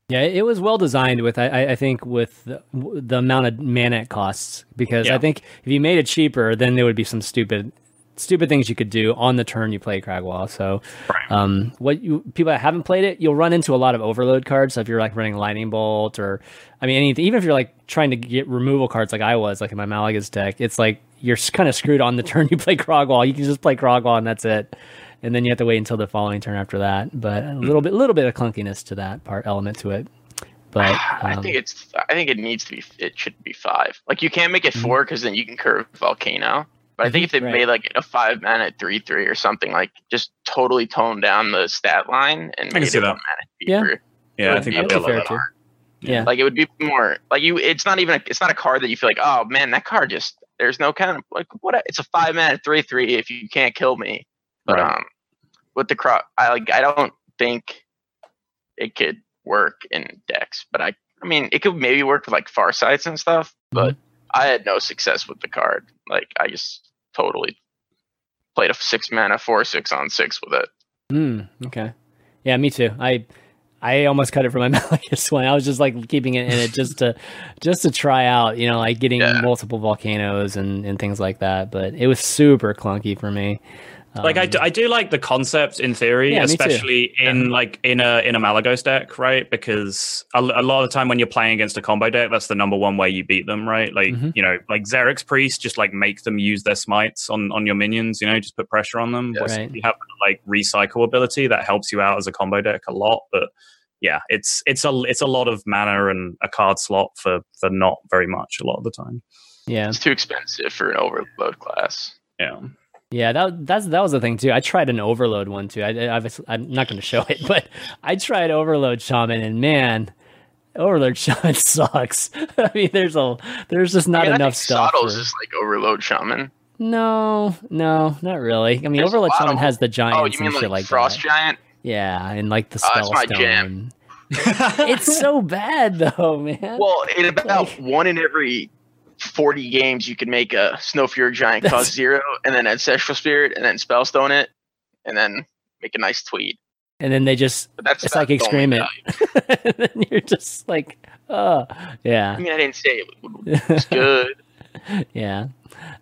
A: yeah, it was well designed with I- I, think with the, the amount of mana it costs because I think if you made it cheaper, then there would be some stupid stupid things you could do on the turn you play Krag'wa. So, um, what you people that haven't played it, you'll run into a lot of overload cards. So if you're like running Lightning Bolt or, I mean, anything, even if you're like trying to get removal cards like I was, like in my Malygos deck, it's like you're kind of screwed on the turn you play Krag'wa. You can just play Krag'wa and that's it. And then you have to wait until the following turn after that. But a little bit, little bit of clunkiness to that part element to it. But
D: I
A: um,
D: think it's. I think it needs to be. It should be five. Like you can't make it four because then you can curve volcano. But I think if they
A: right.
D: made like a five mana three three or something, like just totally tone down the stat line and
E: can
D: made
E: see
D: it
E: that.
D: one mana
A: Yeah.
D: cheaper.
E: Yeah, I think that'd be a
A: that's
E: lot
A: fair too. Yeah.
D: Like it would be more like you. It's not even. A, it's not a card that you feel like, oh man, that card just. There's no kind of like what. a- It's a five mana three three if you can't kill me. But
E: Right.
D: um, with the crop, I like. I don't think it could work in decks. But I. I mean, it could maybe work with like far sights and stuff. But I had no success with the card. Like I just totally played a six mana four six on six with it.
A: Hmm. Okay. Yeah, me too. I I almost cut it from my Malleus one. I was just like keeping it in it just to just to try out, you know, like getting
D: Yeah.
A: multiple volcanoes and and things like that. But it was super clunky for me.
E: Like I
A: Um,
E: do, I do like the concept in theory,
A: Yeah,
E: especially in like in a in a Malygos deck, right? Because a, a lot of the time when you're playing against a combo deck, that's the number one way you beat them, right? Like
A: Mhm.
E: you know, like Xerix Priest, just like make them use their smites on on your minions. You know, just put pressure on them.
D: Yeah.
A: Right.
E: You have like recycle ability that helps you out as a combo deck a lot, but yeah, it's it's a it's a lot of mana and a card slot for for not very much a lot of the time.
A: yeah.
D: It's too expensive for an overload class.
E: Yeah.
A: Yeah, that that's that was the thing too. I tried an overload one too. I, I I'm not going to show it, but I tried overload shaman, and man, overload shaman sucks. I mean, there's a there's just not
D: I mean,
A: enough stuff.
D: Sottles
A: for-
D: is like overload shaman.
A: No, no, not really. I mean,
D: There's
A: overload shaman
D: of-
A: has the giants
D: Oh, you mean
A: and shit
D: like,
A: like
D: Frost
A: that.
D: Giant?
A: Yeah, and like the
D: oh, that's
A: spell
D: my
A: stone.
D: jam.
A: it's so bad though, man.
D: Well, in about
A: Like-
D: one in every 40 games, you can make a Snow Fury Giant cost zero, and then Ancestral Spirit, and then Spellstone it, and then make a nice tweet.
A: and then they just
D: But that's
A: it's like excrement. and then you're just like, oh, yeah.
D: I mean, I didn't say it was good.
A: yeah.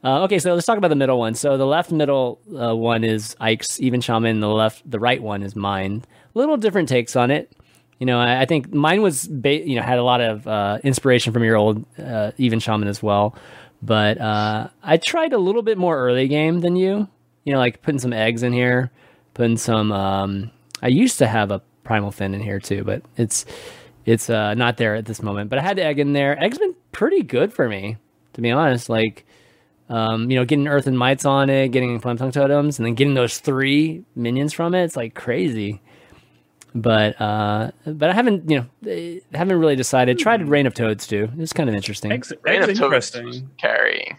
A: Uh, okay, so let's talk about the middle one. So the left middle uh, one is Ike's even shaman. The left, the right one is mine. Little different takes on it. You know, I, I think mine was, ba- you know, had a lot of uh, inspiration from your old uh, even shaman as well. But uh, I tried a little bit more early game than you. You know, like putting some eggs in here, putting some. Um, I used to have a primal fin in here too, but it's it's uh, not there at this moment. But I had egg in there. Egg's been pretty good for me, to be honest. Like, um, you know, getting Earthen Mights on it, getting flame tongue totems, and then getting those three minions from it. It's like crazy. But uh, but I haven't you know haven't really decided. Tried Rain of Toads too. It's kind of interesting.
E: Eggs,
D: Rain
E: eggs
D: of Toads
E: interesting.
D: was carrying.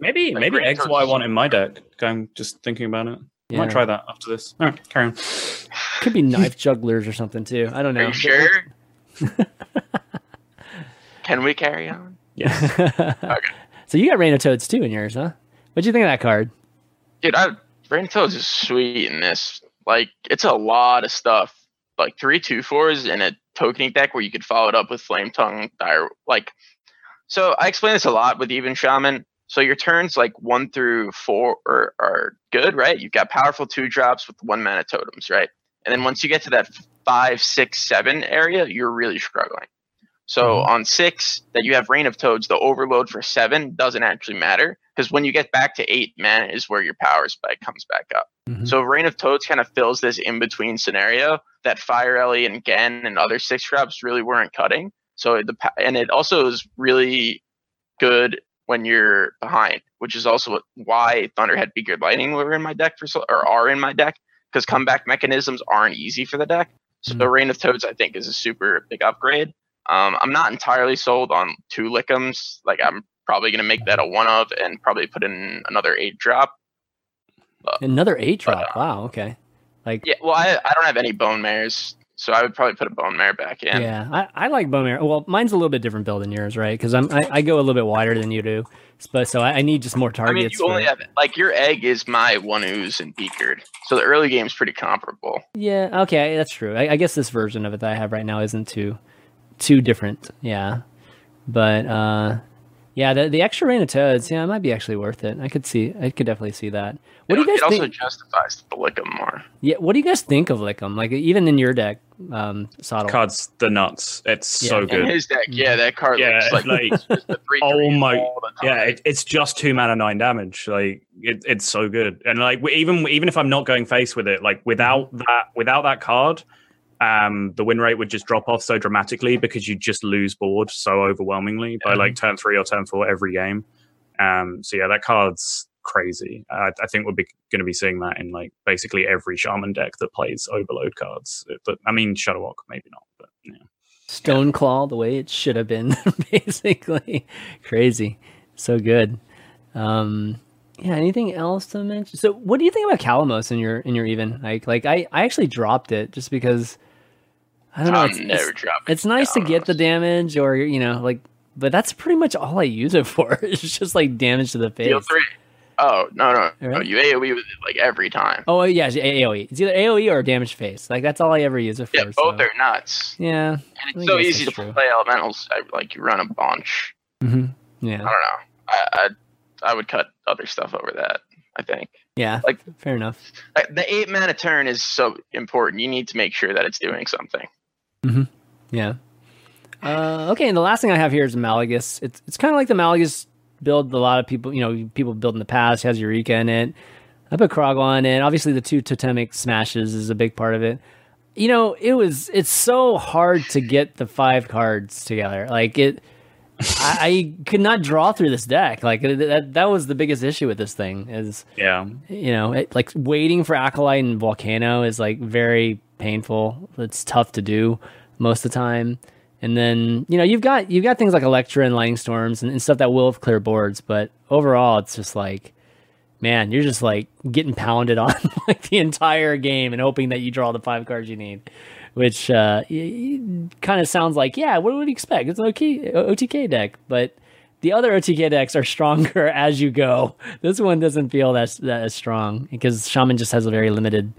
E: Maybe
D: Like
E: maybe eggs
D: Toads
E: what I want in my deck. I'm just thinking about it. I
A: Yeah.
E: might try that after this. All right, carry on.
A: Could be knife jugglers or something too. I don't know.
D: Are you sure? Can we carry on?
E: Yes.
A: So you got Rain of Toads too in yours, huh? What'd you think of that card?
D: Dude, I Rain of Toads is sweet in this. Like, it's a lot of stuff. Like three two fours in a tokening deck where you could follow it up with Flame Tongue, dire like. So I explain this a lot with even Shaman. So your turns like one through four are, are good, right? You've got powerful two drops with one mana totems, right? And then once you get to that five, six, seven area, you're really struggling. So on six, that you have Rain of Toads, the overload for seven doesn't actually matter because when you get back to eight mana is where your power spike comes back up.
A: Mhm.
D: So Rain of Toads kind of fills this in between scenario that Fire Ellie and Gen and other six drops really weren't cutting. So the and it also is really good when you're behind, which is also why Thunderhead Beakered Lightning were in my deck for or are in my deck because comeback mechanisms aren't easy for the deck. So
A: Mhm.
D: Rain of Toads I think is a super big upgrade. Um, I'm not entirely sold on two Likkims. Like I'm probably gonna make that a one of and probably put in another eight drop.
A: Another eight
D: But,
A: drop. wow. Okay. Like
D: Yeah, well I, I don't have any Bonemares, so I would probably put a Bonemare back in.
A: Yeah, I, I like bone marrow. Well, mine's a little bit different build than yours, right? Because I'm I, I go a little bit wider than you do, but so I, I need just more
D: I
A: targets.
D: mean, you only have like your egg is my one ooze and beakered, so the early game's pretty comparable.
A: yeah, okay, that's true. I, I guess this version of it that I have right now isn't too too different. Yeah, but uh, yeah, the the extra rain of toads, yeah, it might be actually worth it. I could see, I could definitely see that. What do
D: it,
A: you
D: it
A: guys
D: also justifies the Likkim more.
A: Yeah, what do you guys think of Likkim? Like even in your deck, um, Sottle.
E: Cards the nuts. It's
A: Yeah.
E: so
A: In
D: In
E: good.
D: his deck, yeah, that card
E: Yeah,
D: looks like,
E: like-
D: it's just the three,
E: Oh
D: three
E: my-
D: all the
E: Yeah, it, it's just two mana nine damage. Like it, it's so good. And like even even if I'm not going face with it, like without that without that card, um, the win rate would just drop off so dramatically because you just lose board so overwhelmingly by like turn three or turn four every game. Um, so yeah, that card's crazy. Uh, I think we're going to be seeing that in like basically every shaman deck that plays overload cards. But I mean, Shudderwock maybe not, but yeah.
A: Stone Claw the way it should have been, basically. Crazy. So good. Um yeah, anything else to mention? So what do you think about Kalimos in your in your even? Like like I, I actually dropped it just because I don't know. It's,
D: never
A: it's, it's nice to get the damage or you know, like but that's pretty much all I use it for. It's just like damage to the face.
D: Deal three. Oh no no no!
A: Really?
D: You AOE with it like every time.
A: Oh yeah, it's AOE. It's either AOE or damage face. Like that's all I ever use it for.
D: yeah, both
A: so.
D: are nuts,
A: Yeah.
D: and it's so easy to
A: true.
D: play elementals. I, like you run a bunch. Mm-hmm.
A: Yeah.
D: I don't know. I, I I would cut other stuff over that. I think
A: Yeah.
D: Like-
A: fair enough.
D: The eight mana turn is so important. You need to make sure that it's doing something.
A: Yeah. Uh, okay, and the last thing I have here is Malygos. It's it's kind of like the Malygos build. A lot of people, you know, people build in the past. Has Eureka in it. I put Krag'wa in. It. Obviously, the two totemic smashes is a big part of it. You know, it was it's so hard to get the five cards together. Like it, I, I could not draw through this deck. Like that that was the biggest issue with this thing. Is
E: Yeah.
A: you know, it, like waiting for Acolyte and Volcano is like very painful. It's tough to do most of the time. And then you know you've got you've got things like Electra and Lightning Storms and, and stuff that will clear boards, but overall it's just like, man, you're just like getting pounded on like the entire game and hoping that you draw the five cards you need, which uh, kind of sounds like yeah, what would you expect? It's an OK, OTK deck, but the other OTK decks are stronger as you go. This one doesn't feel that that as strong because Shaman just has a very limited,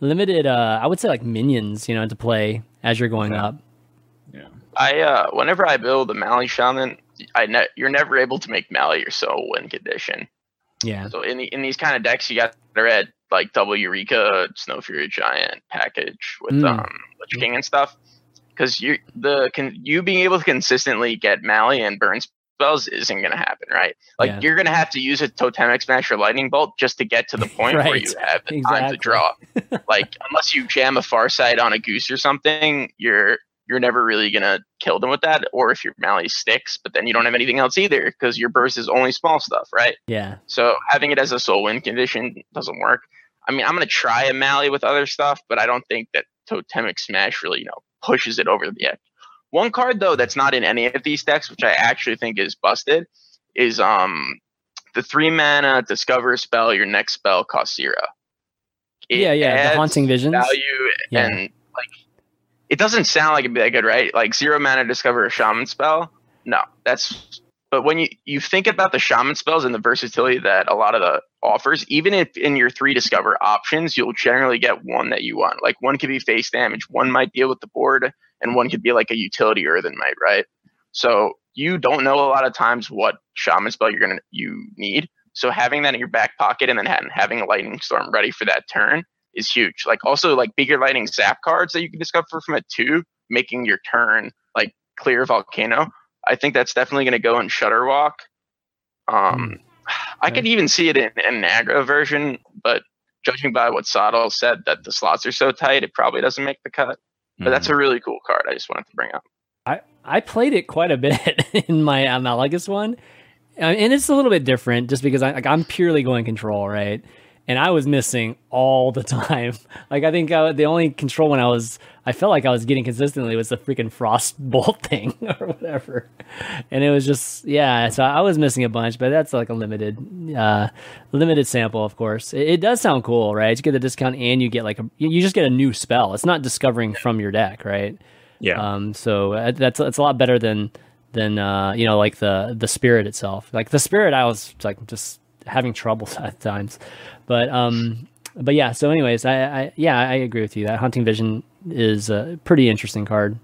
A: limited. Uh, I would say like minions, you know, to play as you're going up. Yeah.
D: I uh, whenever I build a Mally Shaman, I ne- you're never able to make Mally your sole win condition.
A: Yeah,
D: So in the, in these kind of decks, you got to red like double Eureka, Snow Fury Giant package with
A: Mm.
D: um Lich King and stuff. Because you the can you being able to consistently get Mally and burn spells isn't gonna happen, right? Like
A: Yeah.
D: you're gonna have to use a Totemic Smash or Lightning Bolt just to get to the point where you have the time
A: Exactly.
D: to draw. like unless you jam a far sight on a Goose or something, you're you're never really gonna kill them with that. Or if your Mally sticks, but then you don't have anything else either because your burst is only small stuff, right?
A: yeah,
D: So having it as a soul win condition doesn't work. I mean, I'm gonna try a Mally with other stuff, but I don't think that Totemic Smash really, you know, pushes it over the edge. One card though that's not in any of these decks, which I actually think is busted, is um the three mana discover spell. Your next spell costs zero. It
A: yeah, yeah. The haunting visions.
D: value
A: Yeah.
D: and like it doesn't sound like it'd be that good, right? Like zero mana discover a shaman spell. No, that's but when you you think about the shaman spells and the versatility that a lot of the offers, even if in your three discover options, you'll generally get one that you want. Like one could be face damage, one might deal with the board, and one could be like a utility earthen might, right? So you don't know a lot of times what shaman spell you're gonna you need. So having that in your back pocket and then having a lightning storm ready for that turn is huge. Like also like bigger lightning zap cards that you can discover from it too, making your turn like clear volcano. I think that's definitely going to go in Shudderwock. Um, I could even see it in, in an aggro version, but judging by what Sottle said that the slots are so tight, it probably doesn't make the cut. But that's a really cool card. I just wanted to bring up.
A: I I played it quite a bit in my analogous one, Uh, and it's a little bit different just because I like I'm purely going control, right? And I was missing all the time. Like I think uh, the only control when I was I felt like I was getting consistently was the freaking frost bolt thing or whatever, and it was just yeah. So I was missing a bunch, but that's like a limited uh limited sample, of course. It, it does sound cool, right? You get the discount and you get like a you you just get a new spell. It's not discovering from your deck, right?
E: Yeah.
A: Um, so uh, that's that's a lot better than than uh, you know like the the spirit itself. Like the spirit, I was like just having trouble at times, but um, but yeah. So anyways, I, I yeah I agree with you. That hunting vision is a pretty interesting card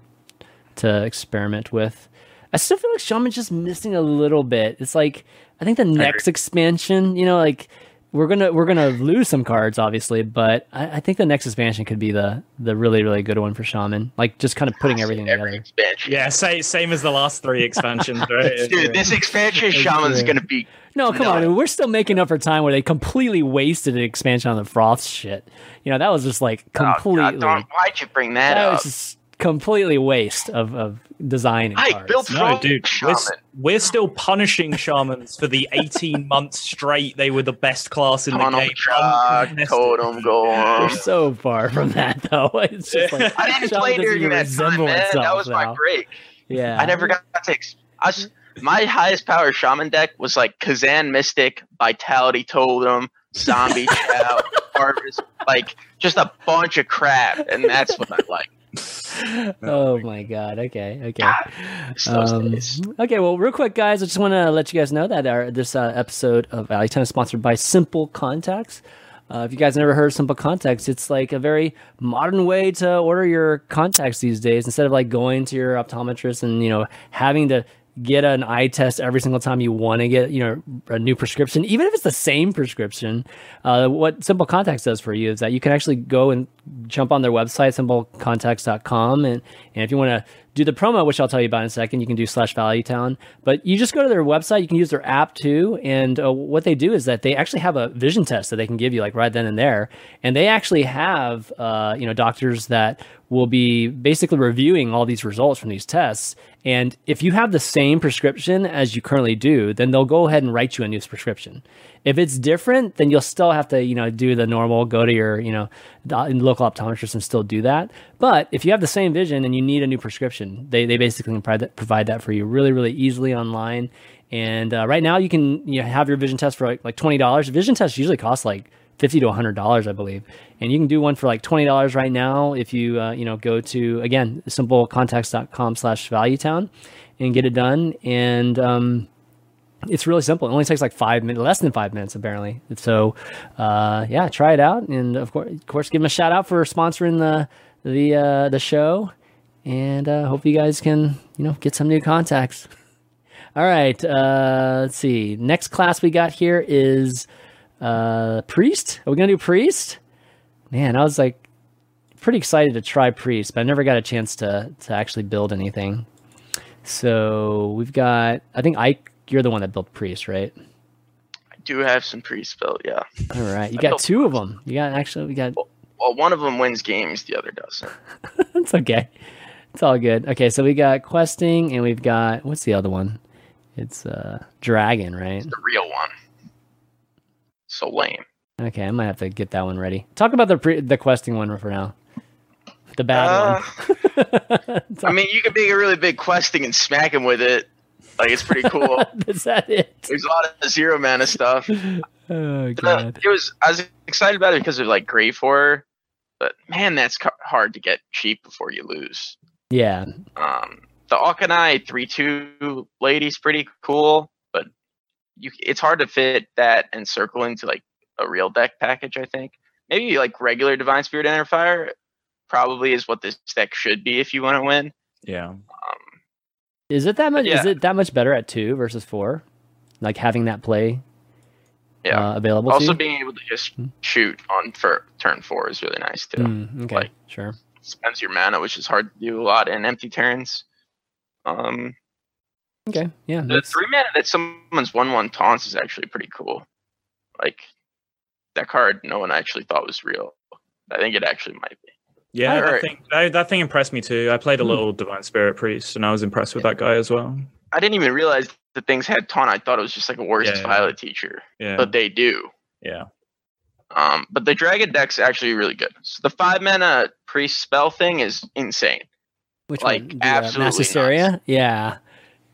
A: to experiment with. I still feel like Shaman's just missing a little bit. It's like I think the next expansion, you know, like we're gonna we're gonna lose some cards obviously, but I, I think the next expansion could be the the really really good one for Shaman. Like just kind of putting everything
D: Every
A: together.
D: expansion.
E: yeah, same same as the last three expansions, right?
D: Dude, this expansion Shaman's
A: true.
D: going to be.
A: No, come
D: No.
A: on, we're still making up for time where they completely wasted an expansion on the Froth shit. You know that was just like
D: Oh,
A: completely.
D: God, don't, why'd you bring that,
A: that
D: up?
A: was just completely waste of of design. And
D: I
A: cards.
D: built
E: No,
D: Frog
E: dude, we're, we're still punishing shamans for the 18 months straight they were the best class in the game.
D: Truck. Totem
A: We're so far from that though. It's just like
D: I didn't
A: Shaman
D: play
A: doesn't
D: during that time,
A: resemble
D: man. That
A: itself
D: was my
A: now.
D: break.
A: Yeah,
D: I never got to. Ex- I was, my highest power shaman deck was like Kazan Mystic, Vitality Totem, Zombie Chow, Harvest, like just a bunch of crap, and that's what I like.
A: oh my god. Okay. Okay.
D: Those
A: Um, okay, well, real quick, guys, I just want to let you guys know that our, this uh, episode of Alley Time is sponsored by Simple Contacts. Uh, if you guys never heard of Simple Contacts, it's like a very modern way to order your contacts these days. Instead of like going to your optometrist and you know having to get an eye test every single time you want to get you know a new prescription, even if it's the same prescription. Uh, what Simple Contacts does for you is that you can actually go and jump on their website, simplecontacts.com, and and if you want to do the promo, which I'll tell you about in a second, you can do slash Value Town. But you just go to their website. You can use their app too. And uh, what they do is that they actually have a vision test that they can give you like right then and there. And they actually have uh, you know doctors that will be basically reviewing all these results from these tests. And if you have the same prescription as you currently do, then they'll go ahead and write you a new prescription. If it's different, then you'll still have to, you know, do the normal, go to your, you know, local optometrist and still do that. But if you have the same vision and you need a new prescription, they, they basically provide that, provide that for you really, really easily online. And uh, right now, you can you know, have your vision test for like, like twenty dollars. Vision tests usually cost like fifty to hundred dollars, I believe, and you can do one for like twenty dollars right now if you uh, you know go to again simplecontacts.com slash valuetown and get it done. And um, it's really simple. It only takes like five minutes, less than five minutes apparently. So, uh, yeah, try it out, and of course, of course, give them a shout out for sponsoring the the uh, the show, and uh, hope you guys can you know get some new contacts. All right, uh, let's see. Next class we got here is uh, priest. Are we gonna do priest? Man, I was like pretty excited to try priest, but I never got a chance to to actually build anything. So we've got. I think Ike, you're the one that built priest, right?
D: I do have some pre-spelled, yeah.
A: All right, you
D: I
A: got
D: built
A: two of them. You got actually, we got.
D: Well, one of them wins games, the other doesn't.
A: It's okay. It's all good. Okay, so we got questing, and we've got what's the other one? It's uh dragon, right?
D: The real one. So lame.
A: Okay, I might have to get that one ready. Talk about the pre- the questing one for now. The bad
D: Uh,
A: one.
D: I mean, you could make a really big questing and smack him with it. Like it's pretty cool.
A: Is that it?
D: There's a lot of zero mana stuff.
A: Oh
D: Uh,
A: god.
D: it was I was excited about it because of like Grave Horror, but man, that's ca- hard to get cheap before you lose.
A: Yeah.
D: Um, the Auchenai three two lady's pretty cool, you it's hard to fit that and circle into like a real deck package. I think maybe like regular Divine Spirit Inner Fire probably is what this deck should be if you want to win.
E: Yeah.
D: Um,
A: Is it that much? Is it that much better at two versus four? Like having that play
D: yeah.
A: uh, available. to
D: also,
A: you?
D: being able to just
A: Hmm.
D: shoot on for turn four is really nice too.
A: Mm, okay,
D: like-
A: sure.
D: Spends your mana, which is hard to do a lot in empty turns. Um,
A: Okay, yeah.
D: the
A: that's-
D: three mana that someone's one one taunts is actually pretty cool. Like that card, no one actually thought was real. I think it actually might be.
E: Yeah, that
D: Alright.
E: thing, that, that thing impressed me too. I played a
A: Hmm.
E: little Divine Spirit Priest, and I was impressed with that guy as well.
D: I didn't even realize the things had taunt. I thought it was just like a worst
E: Yeah, yeah.
D: Violet teacher,
E: Yeah,
D: but they do.
E: yeah,
D: Um, but the dragon deck's actually really good. So the five mana priest spell thing is insane.
A: Which
D: like,
A: one?
D: Absolutely
A: uh, Mass Yeah.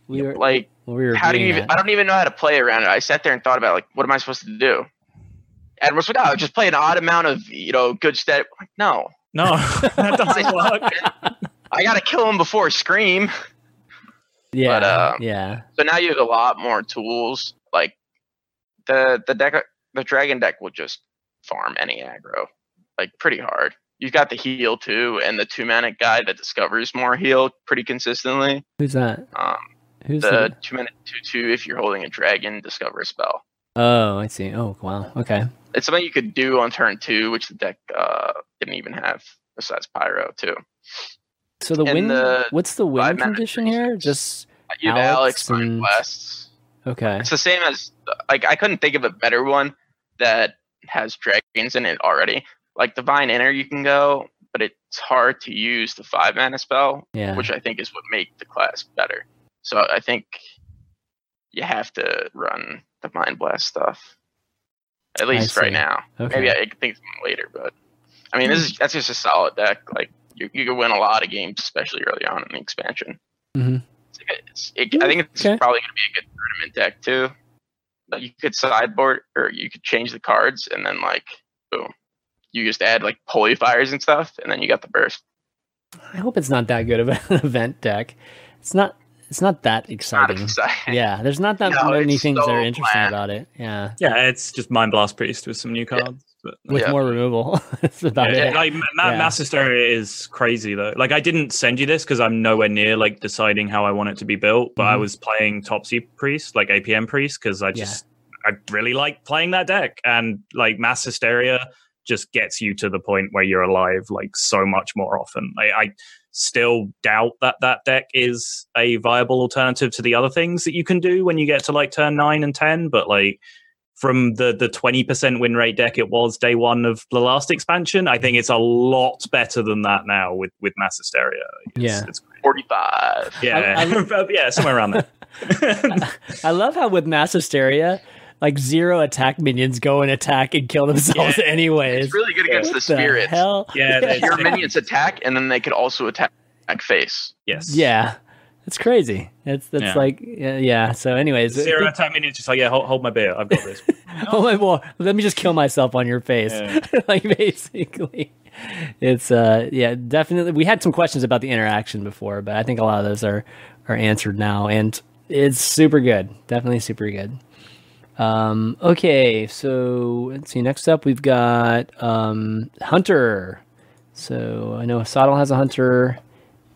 A: We were
D: Like,
A: we were
D: how do you even?
A: that.
D: I don't even know how to play around it. I sat there and thought about like, what am I supposed to do? And was like, oh, just play an odd amount of you know good stat. Like, no,
E: no, that doesn't work.
D: I gotta kill him before scream.
A: Yeah,
D: but, uh,
A: yeah.
D: So now you have a lot more tools. Like the the deck, the dragon deck will just farm any aggro, like pretty hard. You've got the heal too, and the two mana guy that discovers more heal pretty consistently.
A: Who's that?
D: Um,
A: Who's
D: the
A: the?
D: two mana two two if you're holding a dragon, discover a spell.
A: Oh, I see. Oh, wow. Okay.
D: It's something you could do on turn two, which the deck uh, didn't even have besides Pyro too.
A: So the
D: And
A: win.
D: the
A: what's the win condition here? Just
D: You have
A: Alex
D: Alex,
A: and-
D: Blasts.
A: okay.
D: It's the same as like I couldn't think of a better one that has dragons in it already. Like Divine Inner, you can go, but it's hard to use the five mana spell,
A: Yeah.
D: which I think is what make the class better. So I think you have to run the Mind Blast stuff, at least right now.
A: okay.
D: Maybe I can think later, but I mean, this is that's just a solid deck. Like you, you could win a lot of games, especially early on in the expansion.
A: Mm-hmm.
D: It's, it, I think it's
A: Okay.
D: probably going to be a good tournament deck too. Like you could sideboard or you could change the cards and then like boom, you just add like holy fires and stuff, and then you got the burst.
A: I hope it's not that good of an event deck. It's not. It's not that
D: Not
A: exciting.
D: exciting.
A: Yeah, there's not that
D: No,
A: many
D: it's
A: things that are interesting
D: bland.
A: about it. Yeah,
E: Yeah, it's just Mind Blast Priest with some new cards. But
A: with
D: Yeah.
A: more removal. That's about
E: Yeah,
A: it.
E: like Ma- Ma-
A: Yeah.
E: Mass Hysteria is crazy though. Like I didn't send you this because I'm nowhere near like deciding how I want it to be built. But I
A: Mhm.
E: was playing Topsy Priest, like APM Priest, because I
A: Yeah.
E: just I really like playing that deck. And like Mass Hysteria just gets you to the point where you're alive like so much more often. I, I still doubt that that deck is a viable alternative to the other things that you can do when you get to like turn nine and ten. But like from the the 20% win rate deck it was day one of the last expansion i think it's a lot better than that now with with mass hysteria it's,
A: Yeah.
E: it's
D: 45.
E: yeah
A: I-
E: yeah somewhere around there
A: I love how with mass hysteria, like zero attack minions go and attack and kill themselves
E: Yeah.
A: anyways.
D: It's really good against
A: What
D: the spirits.
A: hell?
E: Yeah, they-
D: Your minions attack, and then they could also attack like face.
E: yes
A: yeah, it's crazy. It's it's
E: Yeah.
A: like yeah, yeah. So, anyways,
E: zero
A: think-
E: attack minions just like yeah hold, hold my beer i've got this
A: oh my well, let me just kill myself on your face.
E: Yeah.
A: like basically. It's uh yeah, definitely we had some questions about the interaction before, but I think a lot of those are are answered now and it's super good. Definitely super good. Um okay, so let's see. Next up we've got um Hunter. So I know Sottle has a hunter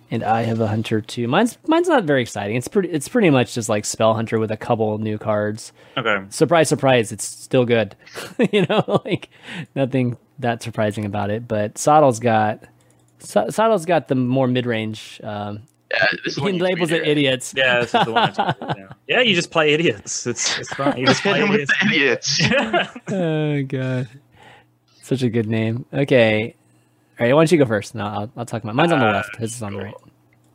A: and I have a hunter too. Mine's mine's not very exciting. It's pretty it's pretty much just like spell hunter with a couple new cards
E: okay
A: surprise, surprise, it's still good. you know, like nothing that surprising about it. But Sottle's got Sa- Sottle's got the more mid range. Um,
D: Yeah, this is
A: he
D: you
A: labels
D: tweet
A: it idiots.
E: yeah this is the one I yeah. yeah you just play idiots it's it's fine you just play
D: him with
E: idiots
D: the idiots.
A: oh god, such a good name. Okay, all right. Why don't you go first? No, I'll, I'll talk about mine's on the
E: Uh,
A: left. His is on the right.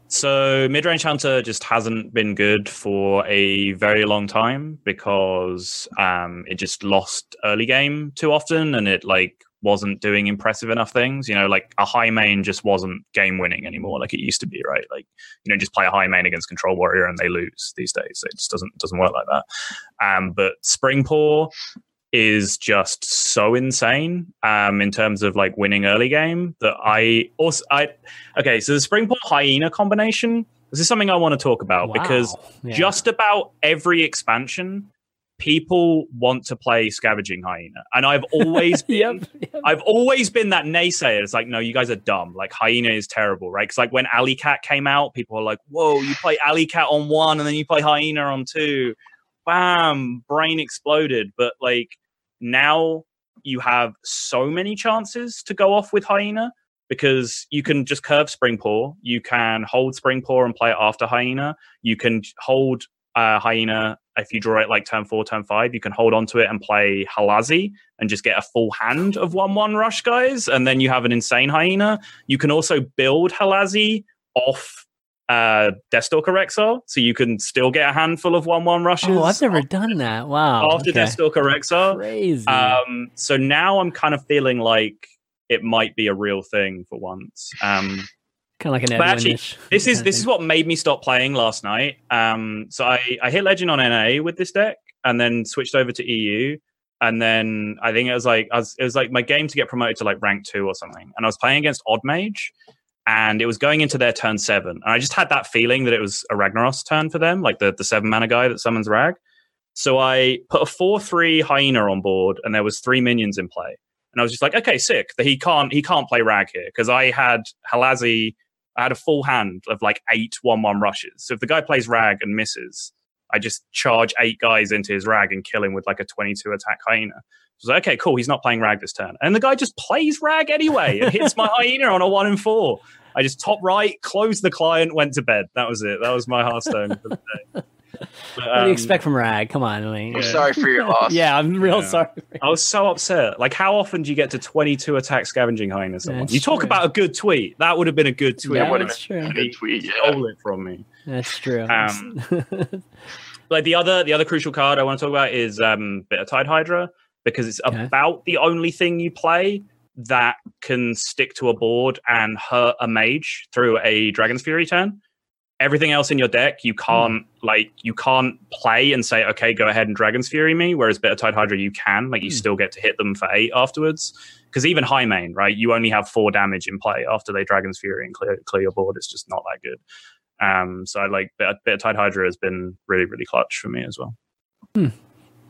E: So mid range hunter just hasn't been good for a very long time because um, it just lost early game too often, and it like wasn't doing impressive enough things. You know, like a Highmane just wasn't game winning anymore like it used to be, right? Like you know, just play a Highmane against control warrior and they lose these days. It just doesn't doesn't work like that. Um, but Springpaw is just so insane um, in terms of like winning early game that I also I okay. So the Springpaw hyena combination. This is something I want to talk about
A: Wow.
E: because
A: Yeah.
E: just about every expansion, people want to play scavenging hyena, and I've always been,
A: yep. yep.
E: I've always been that naysayer. It's like, no, you guys are dumb. Like hyena is terrible, right? Because like when Alley Cat came out, people were like, whoa, you play Alley Cat on one, and then you play hyena on two. Bam, brain exploded. But like now you have so many chances to go off with hyena because you can just curve Springpaw you can hold Springpaw and play it after hyena you can hold uh, hyena if you draw it like turn four turn five you can hold on to it and play Halazzi and just get a full hand of one one rush guys and then you have an insane hyena you can also build Halazzi off uh Deathstalker Rexxar, so you can still get a handful of one one rushes
A: Oh, I've never done that. Wow.
E: after
A: okay.
E: Deathstalker Rexxar.
A: Crazy.
E: Um, so now I'm kind of feeling like it might be a real thing for once. Um,
A: kind of like an
E: but actually, this is this is what made me stop playing last night. Um, so I, I hit Legend on NA with this deck, and then switched over to EU, and then I think it was like I was, it was like my game to get promoted to like rank two or something, and I was playing against Odd Mage, and it was going into their turn seven, and I just had that feeling that it was a Ragnaros turn for them, like the the seven mana guy that summons Rag. So I put a four three hyena on board, and there was three minions in play, and I was just like, okay, sick. That he can't he can't play Rag here because I had Halazzi I had a full hand of like eight one one rushes. So if the guy plays rag and misses, I just charge eight guys into his rag and kill him with like a 22 attack hyena. So like, okay, cool. He's not playing rag this turn. And the guy just plays rag anyway and hits my hyena on a one and four. I just top right, closed the client, went to bed. That was it. That was my Hearthstone for the day. But,
A: what do you
E: um,
A: expect from Rag? Come on, like,
D: I'm sorry for your loss.
A: yeah, I'm real
E: Yeah.
A: sorry.
E: I was so upset. Like, how often do you get to 22 attack scavenging hyena someone?
A: That's
E: you talk
A: true.
E: about a good tweet. That would have been a good tweet.
A: Yeah,
D: would have
A: that's true.
D: Good tweet, yeah.
E: Stole it from me.
A: That's true.
E: Um, like the other the other crucial card I want to talk about is um Bitter Tide Hydra because it's
A: Okay.
E: about the only thing you play that can stick to a board and hurt a mage through a Dragon's Fury turn. Everything else in your deck you can't like you can't play and say okay go ahead and dragon's fury me whereas bitter tide hydra you can like you
A: Hmm.
E: still get to hit them for eight afterwards because even Highmane right you only have four damage in play after they dragon's fury and clear, clear your board it's just not that good um so I like bitter, bitter tide hydra has been really really clutch for me as well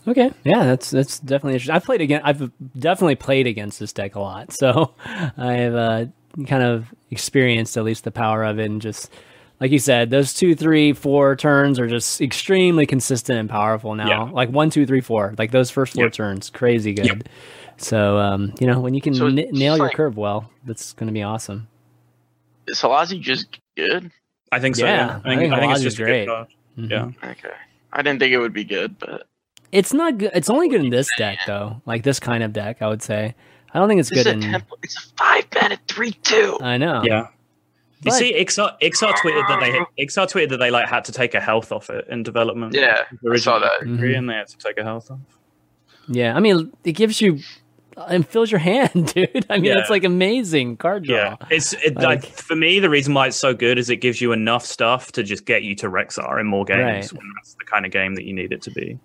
A: Okay, yeah, that's that's definitely interesting. I've played again. I've definitely played against this deck a lot, so I've uh, kind of experienced at least the power of it. And just like you said, those two, three, four turns are just extremely consistent and powerful now.
E: Yeah.
A: Like one, two, three, four. Like those first four
E: Yep.
A: turns, crazy good. So um, you know when you can
D: So
A: n- nail your
D: like-
A: curve well, that's going to be awesome.
D: Is Halazzi just good?
E: i think so
A: Yeah,
E: yeah,
A: I
E: I think,
A: think
E: I think it's just
A: great.
E: good card.
A: Mhm.
E: yeah
D: Okay. I didn't think it would be good, but
A: It's not good. It's only good in this deck though. Like this kind of deck, I would say. I don't think it's
D: this is
A: good
D: a
A: in.
D: temple. It's a five mana three two.
A: I know.
E: yeah you
A: But-
E: see, Iksar, Iksar tweeted that they Iksar tweeted that they like had to take a health off it in development.
D: Yeah, I saw that.
E: Originally,
A: Mhm.
E: and they had to take a health off.
A: Yeah, I mean, it gives you and fills your hand, dude. I mean,
E: Yeah.
A: it's like amazing card draw.
E: Yeah, it's it,
A: Like-
E: like, for me. The reason why it's so good is it gives you enough stuff to just get you to Rexxar in more games.
A: Right.
E: When that's the kind of game that you need it to be.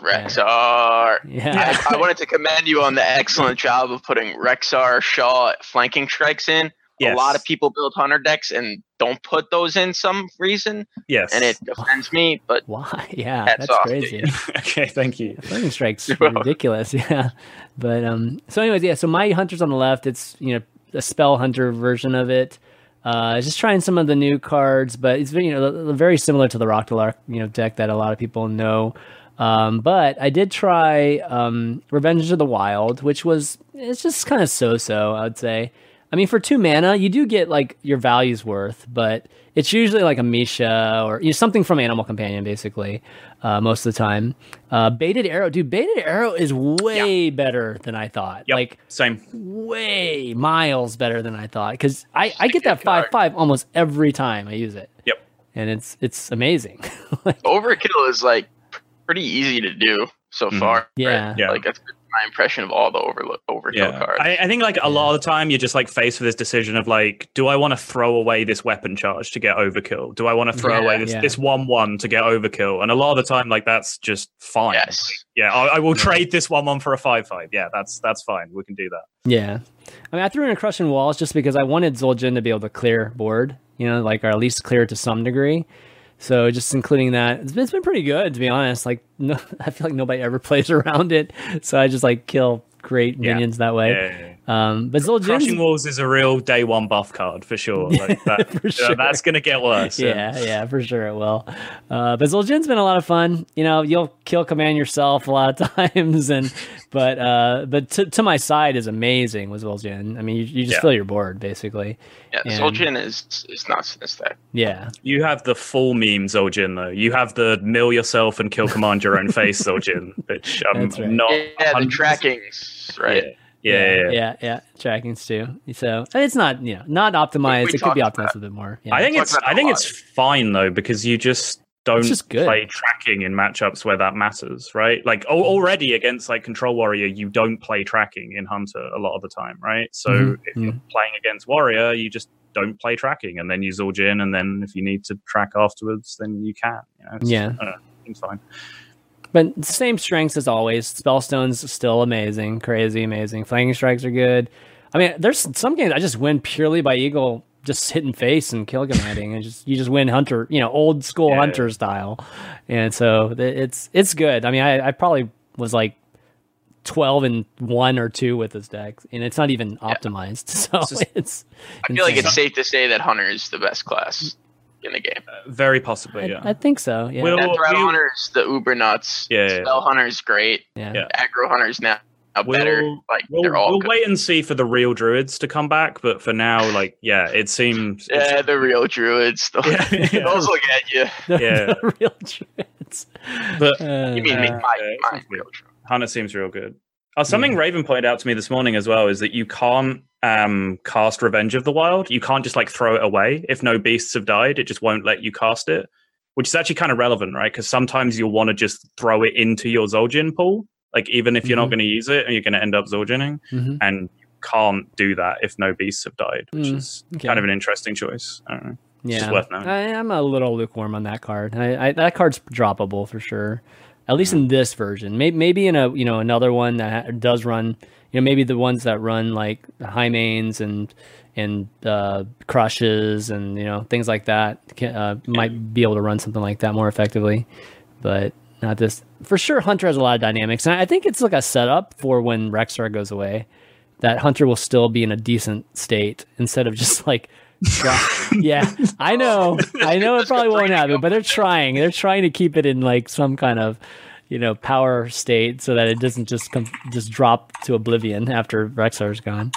D: Rexxar.
A: Yeah.
D: I, I wanted to commend you on the excellent job of putting Rexxar Shaw flanking strikes in.
E: Yes.
D: A lot of people build hunter decks and don't put those in some reason,
E: Yes.
D: and it offends me. But
A: Why? Yeah, that's
D: off,
A: crazy.
E: okay. Thank you.
A: Flaming strikes
D: You're
A: ridiculous. Yeah, but um. So, anyways, yeah. So my hunter's on the left. It's you know a spell hunter version of it. Uh, just trying some of the new cards, but it's you know very similar to the Rock the Lark you know deck that a lot of people know. Um, but I did try um, Revenge of the Wild, which was it's just kind of so-so, I would say. I mean, for two mana, you do get like your value's worth, but it's usually like a Misha or you know, something from Animal Companion, basically, uh, most of the time. Uh, Baited Arrow, dude, Baited Arrow is way better than I thought.
E: Yep.
A: Like
E: Same.
A: way miles better than I thought because I, I get that
D: 5
A: 5 almost every time I use it,
E: Yep.
A: and it's it's amazing. Like,
D: overkill is like pretty easy to do so
E: Mhm.
D: far.
A: Yeah.
D: right?
E: Yeah.
D: Like that's my impression of all the overlook overkill
E: Yeah.
D: cards.
E: I, I think like a lot of the time you're just like faced with this decision of like, do I want to throw away this weapon charge to get overkill? Do I want to throw
D: Yeah.
E: away this
A: Yeah.
E: this one one to get overkill? And a lot of the time, like that's just fine.
D: yes.
E: Yeah, I, I will
A: Yeah.
E: trade this one one for a five five. Yeah, that's that's fine. We can do that.
A: Yeah. I mean, I threw in a crushing walls just because I wanted Zul'jin to be able to clear board, you know, like, or at least clear to some degree. So just including that, it's been, it's been pretty good, to be honest. Like, no, I feel like nobody ever plays around it. So I just like kill great
E: Yeah.
A: minions that way.
E: Yeah, yeah,
A: Um, but
E: Crushing
A: Zul'jin's
E: Walls is a real day one buff card for sure. Like that,
A: For
E: you know,
A: sure.
E: that's gonna get worse.
A: yeah, yeah, for sure it will. Uh, but Zul'jin's been a lot of fun. You know, you'll kill command yourself a lot of times, and but uh, but to, to my side is amazing with Zul'jin. I mean, you, you just
E: Yeah.
A: fill your board basically.
D: Yeah,
A: And-
D: Soldier is is nuts in this deck.
A: Yeah,
E: You have the full meme Zul'jin though. You have the mill yourself and kill command your own face Zul'jin, which I'm
A: That's right.
E: not.
D: Yeah, the
E: 100%
D: trackings, right?
E: Yeah. Yeah, yeah, yeah.
A: yeah, yeah. Trackings too. So it's not you know not optimized.
D: We- we
A: it could be optimized a bit more. Yeah.
E: I think it's.
D: about it
E: I
D: a
E: think it's fine though because you just don't play tracking in matchups where that matters, right? Like al- mm. already against like control warrior, you don't play tracking in hunter a lot of the time, right? So
A: Mhm,
E: if mm. you're playing against warrior, you just don't play tracking, and then you Zul'jin, and then if you need to track afterwards, then you can. You know, it's-
A: Yeah.
E: Uh, know, it's fine.
A: But same strengths as always. Spellstone's still amazing, crazy, amazing. Flanking strikes are good. I mean, there's some games I just win purely by eagle, just hitting face and kill commanding, and just you just win hunter, you know, old school
E: Yeah.
A: hunter style. And so it's it's good. I mean, I, I probably was like twelve and one or two with this deck, and it's not even optimized. So
E: It's
A: it's.
D: I feel like it's safe to say that Hunter is the best class in the game.
E: Uh, very possibly,
A: I,
E: yeah.
A: I think so. Yeah.
E: Will-
D: Death Threat
E: we-
D: Hunter is the uber nuts.
E: Yeah, yeah.
D: Spell Hunter is great.
A: yeah.
E: Yeah.
D: Aggro Hunter is now, now
E: We'll-
D: better. Like
E: We'll,
D: they're all
E: we'll
D: good.
E: wait and see for the real druids to come back, but for now, like, yeah, it seems. it's-
D: Yeah, the real druids. Those,
E: Yeah, yeah.
D: those will get you.
A: The,
E: Yeah.
A: the real druids.
E: But-
A: Uh,
D: You mean me?
E: Uh,
D: My,
E: yeah,
D: my real druid.
E: Hunter seems real good. Oh, something Raven pointed out to me this morning as well is that you can't um, cast Revenge of the Wild. You can't just like throw it away. If no beasts have died, it just won't let you cast it, which is actually kind of relevant, right? Because sometimes you'll want to just throw it into your Zul'jin pool, like even if you're
A: Mhm.
E: not going to use it and you're going to end up Zoljining,
A: mhm.
E: and you can't do that if no beasts have died, which
A: Mm,
E: is
A: okay.
E: kind of an interesting choice. I don't know. Just
A: Yeah,
E: worth knowing.
A: I, I'm a little lukewarm on that card. I, I, that card's droppable for sure. At least in this version. Maybe, maybe in a you know another one that does run. You know, maybe the ones that run like Highmanes and and uh, crushes and you know things like that can, uh, might be able to run something like that more effectively. But not this. For sure, Hunter has a lot of dynamics, and I think it's like a setup for when Rexxar goes away. That Hunter will still be in a decent state instead of just like yeah, I know. I know it probably won't happen, but they're trying. They're trying to keep it in like some kind of, you know, power state so that it doesn't just come just drop to oblivion after Rexxar's gone.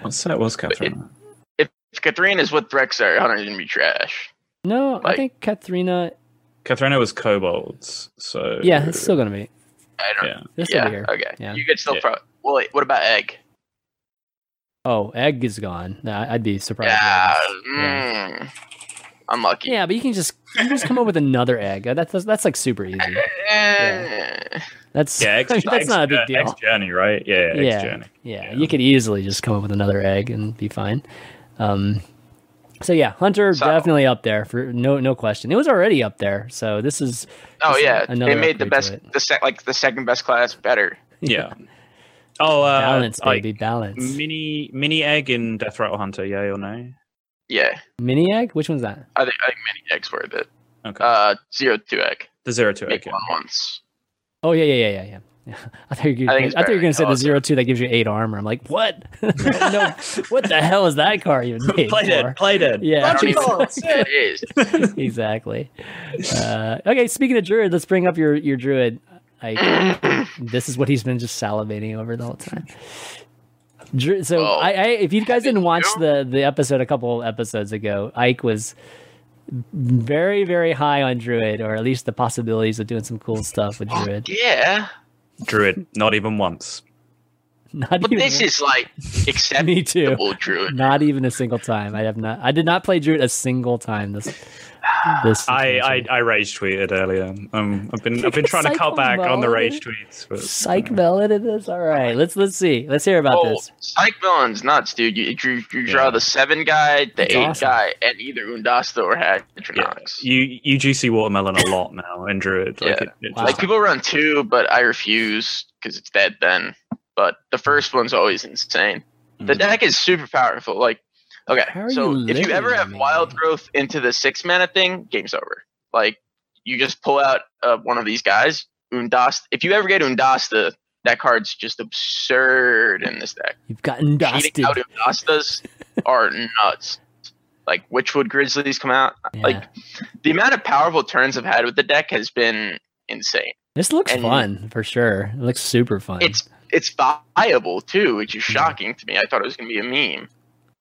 E: What's that? was Catherine?
D: If Kathrena is with Rexxar, Hunter's gonna be trash.
A: No, I think Kathrena.
E: Kathrena was kobolds, so
A: Yeah, it's still gonna be.
D: I don't.
E: Yeah.
A: It's still
D: Yeah.
A: here.
D: Okay.
A: Yeah.
D: You could still
E: Yeah.
D: pro. Well, wait, what about Egg?
A: Oh, Egg is gone. Nah, I'd be surprised. if
D: Yeah.
A: Egg is- yeah.
D: Mm, unlucky.
A: Yeah, but you can just you can just come up with another egg. That's that's, that's like super easy.
D: Eh,
A: That's
E: Yeah, X,
A: I mean, that's
E: X-
A: not a big deal.
E: X journey, right? Yeah, X
A: yeah,
E: journey.
A: yeah,
E: Yeah.
A: You could easily just come up with another egg and be fine. Um, so yeah, Hunter
D: So-
A: definitely up there for no no question. It was already up there, so this is
D: Oh
A: Just
D: yeah,
A: another
D: they made the best, the sec, like the second best class better.
E: Yeah. Oh, uh,
A: balance,
E: like,
A: baby, balance.
E: Mini mini egg in Death Rattle Hunter, yay or no?
D: Yeah,
A: Mini egg? Which one's that?
D: I think I think many eggs worth it.
E: Okay.
D: Uh, zero two egg.
E: the zero two egg.
D: Make
E: yeah.
D: one once.
A: Oh yeah, yeah, yeah, yeah, yeah. Yeah. I thought you.
D: I
A: I, I thought you were gonna say the
D: than
A: zero two that gives you eight armor. I'm like, what? no, what the hell is that car even made
E: Play dead. Play dead.
A: Yeah,
D: I don't even know what it is.
A: exactly. Uh, okay, speaking of druid, let's bring up your your druid. Like, this is what he's been just salivating over the whole time. Dru- so. I, I, if you guys didn't watch the the episode a couple episodes ago, Ike was very very high on druid, or at least the possibilities of doing some cool stuff with druid.
D: Yeah,
E: Druid, not even once.
A: Not
D: but
A: even
D: this is like acceptable,
A: me too.
D: Druid.
A: Not even a single time. I have not. I did not play druid a single time this. This.
E: I, I. I rage tweeted earlier. Um, I've been I've been trying to cut back on the rage tweets. But,
A: Psych melon in this. All right, let's let's see. Let's hear about
D: Oh,
A: this.
D: Psychmelon's nuts, dude. You, you, you draw
E: Yeah.
D: the seven guy, the
A: That's
D: eight
A: awesome.
D: guy, and either Undasta or
E: Yeah,
D: Hadronox.
E: you you GC watermelon a lot now in Druid. Like,
D: Yeah.
E: it, it
A: Wow.
D: Like people run two, but I refuse because it's dead then. But the first one's always insane. The
E: Mhm.
D: deck is super powerful. Like, okay, so
A: you
D: if you ever have
A: man?
D: wild growth into the six mana thing, game's over. Like, you just pull out uh, one of these guys, Undasta. If you ever get Undasta, that card's just absurd in this deck.
A: You've gotten dusted.
D: Cheating out Undastas are nuts. Like Witchwood Grizzlies come out.
A: Yeah.
D: Like the amount of powerful turns I've had with the deck has been insane.
A: this looks
D: and-
A: fun for sure. It looks super fun.
D: It's it's viable too, which is shocking to me. I thought it was going to be a meme.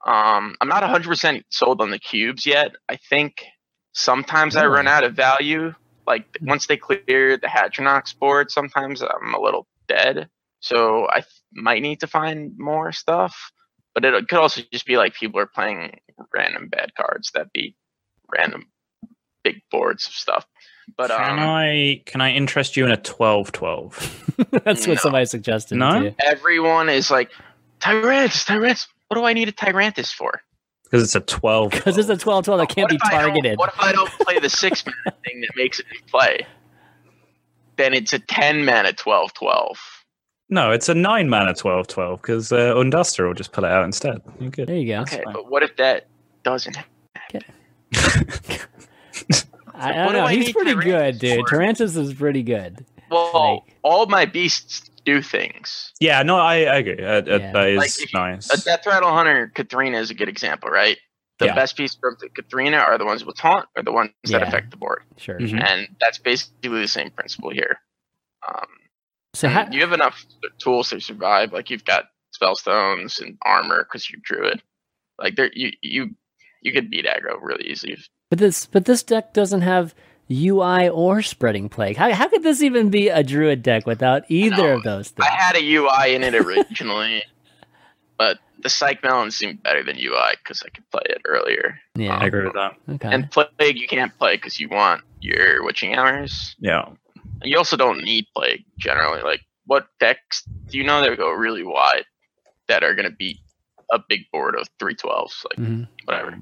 D: Um, I'm not 100% sold on the cubes yet. I think sometimes I run out of value. Like once they clear the Hadronox board, sometimes I'm a little dead. So I th- might need to find more stuff. But it could also just be like people are playing random bad cards that beat random big boards of stuff. But
E: can
D: um,
E: I can I interest you in a 12-12?
A: That's what somebody suggested.
E: No?
D: everyone is like, Tyrantus, Tyrantus. What do I need a Tyrantus for?
E: Because it's a 12.
A: Because it's a 12 12 that can't be
D: if I don't-
A: targeted.
D: What if I don't play the six mana thing that makes it play? Then it's a 10 mana 12 12.
E: No, it's a 9 mana 12-12 because uh, Undasta will just pull it out instead. You're good.
A: There you go.
D: Okay, but what if that doesn't?
A: I, I don't know.
D: I
A: He's
D: need
A: pretty
D: Tyrantus
A: good, dude.
D: for?
A: Tyrantus is pretty good.
D: Well,
A: Like-
D: all my beasts do things.
E: Yeah, no, I, I agree. Uh, uh,
A: Yeah.
E: That is
D: Like, if
E: nice.
D: A Death Rattle Hunter, Kathrena is a good example, right? The
E: Yeah.
D: best pieces from the Kathrena are the ones with taunt or the ones that
A: Yeah.
D: affect the board.
A: Sure.
E: Mhm.
D: And that's basically the same principle here. Um,
A: So
D: and
A: how,
D: you have enough tools to survive. Like you've got spellstones and armor because you're druid. Like there, you you you could beat aggro really easily.
A: But this but this deck doesn't have UI or spreading plague. How, how could this even be a druid deck without either of those things?
D: I had a UI in it originally, but the Psychmelon seemed better than UI because I could play it earlier.
A: yeah.
E: I agree with that.
A: Okay.
D: And Plague you can't play because you want your Witching Hours.
E: Yeah.
D: And you also don't need Plague generally. Like what decks do you know that go really wide that are going to beat a big board of three twelves? Like
A: Mhm.
D: whatever.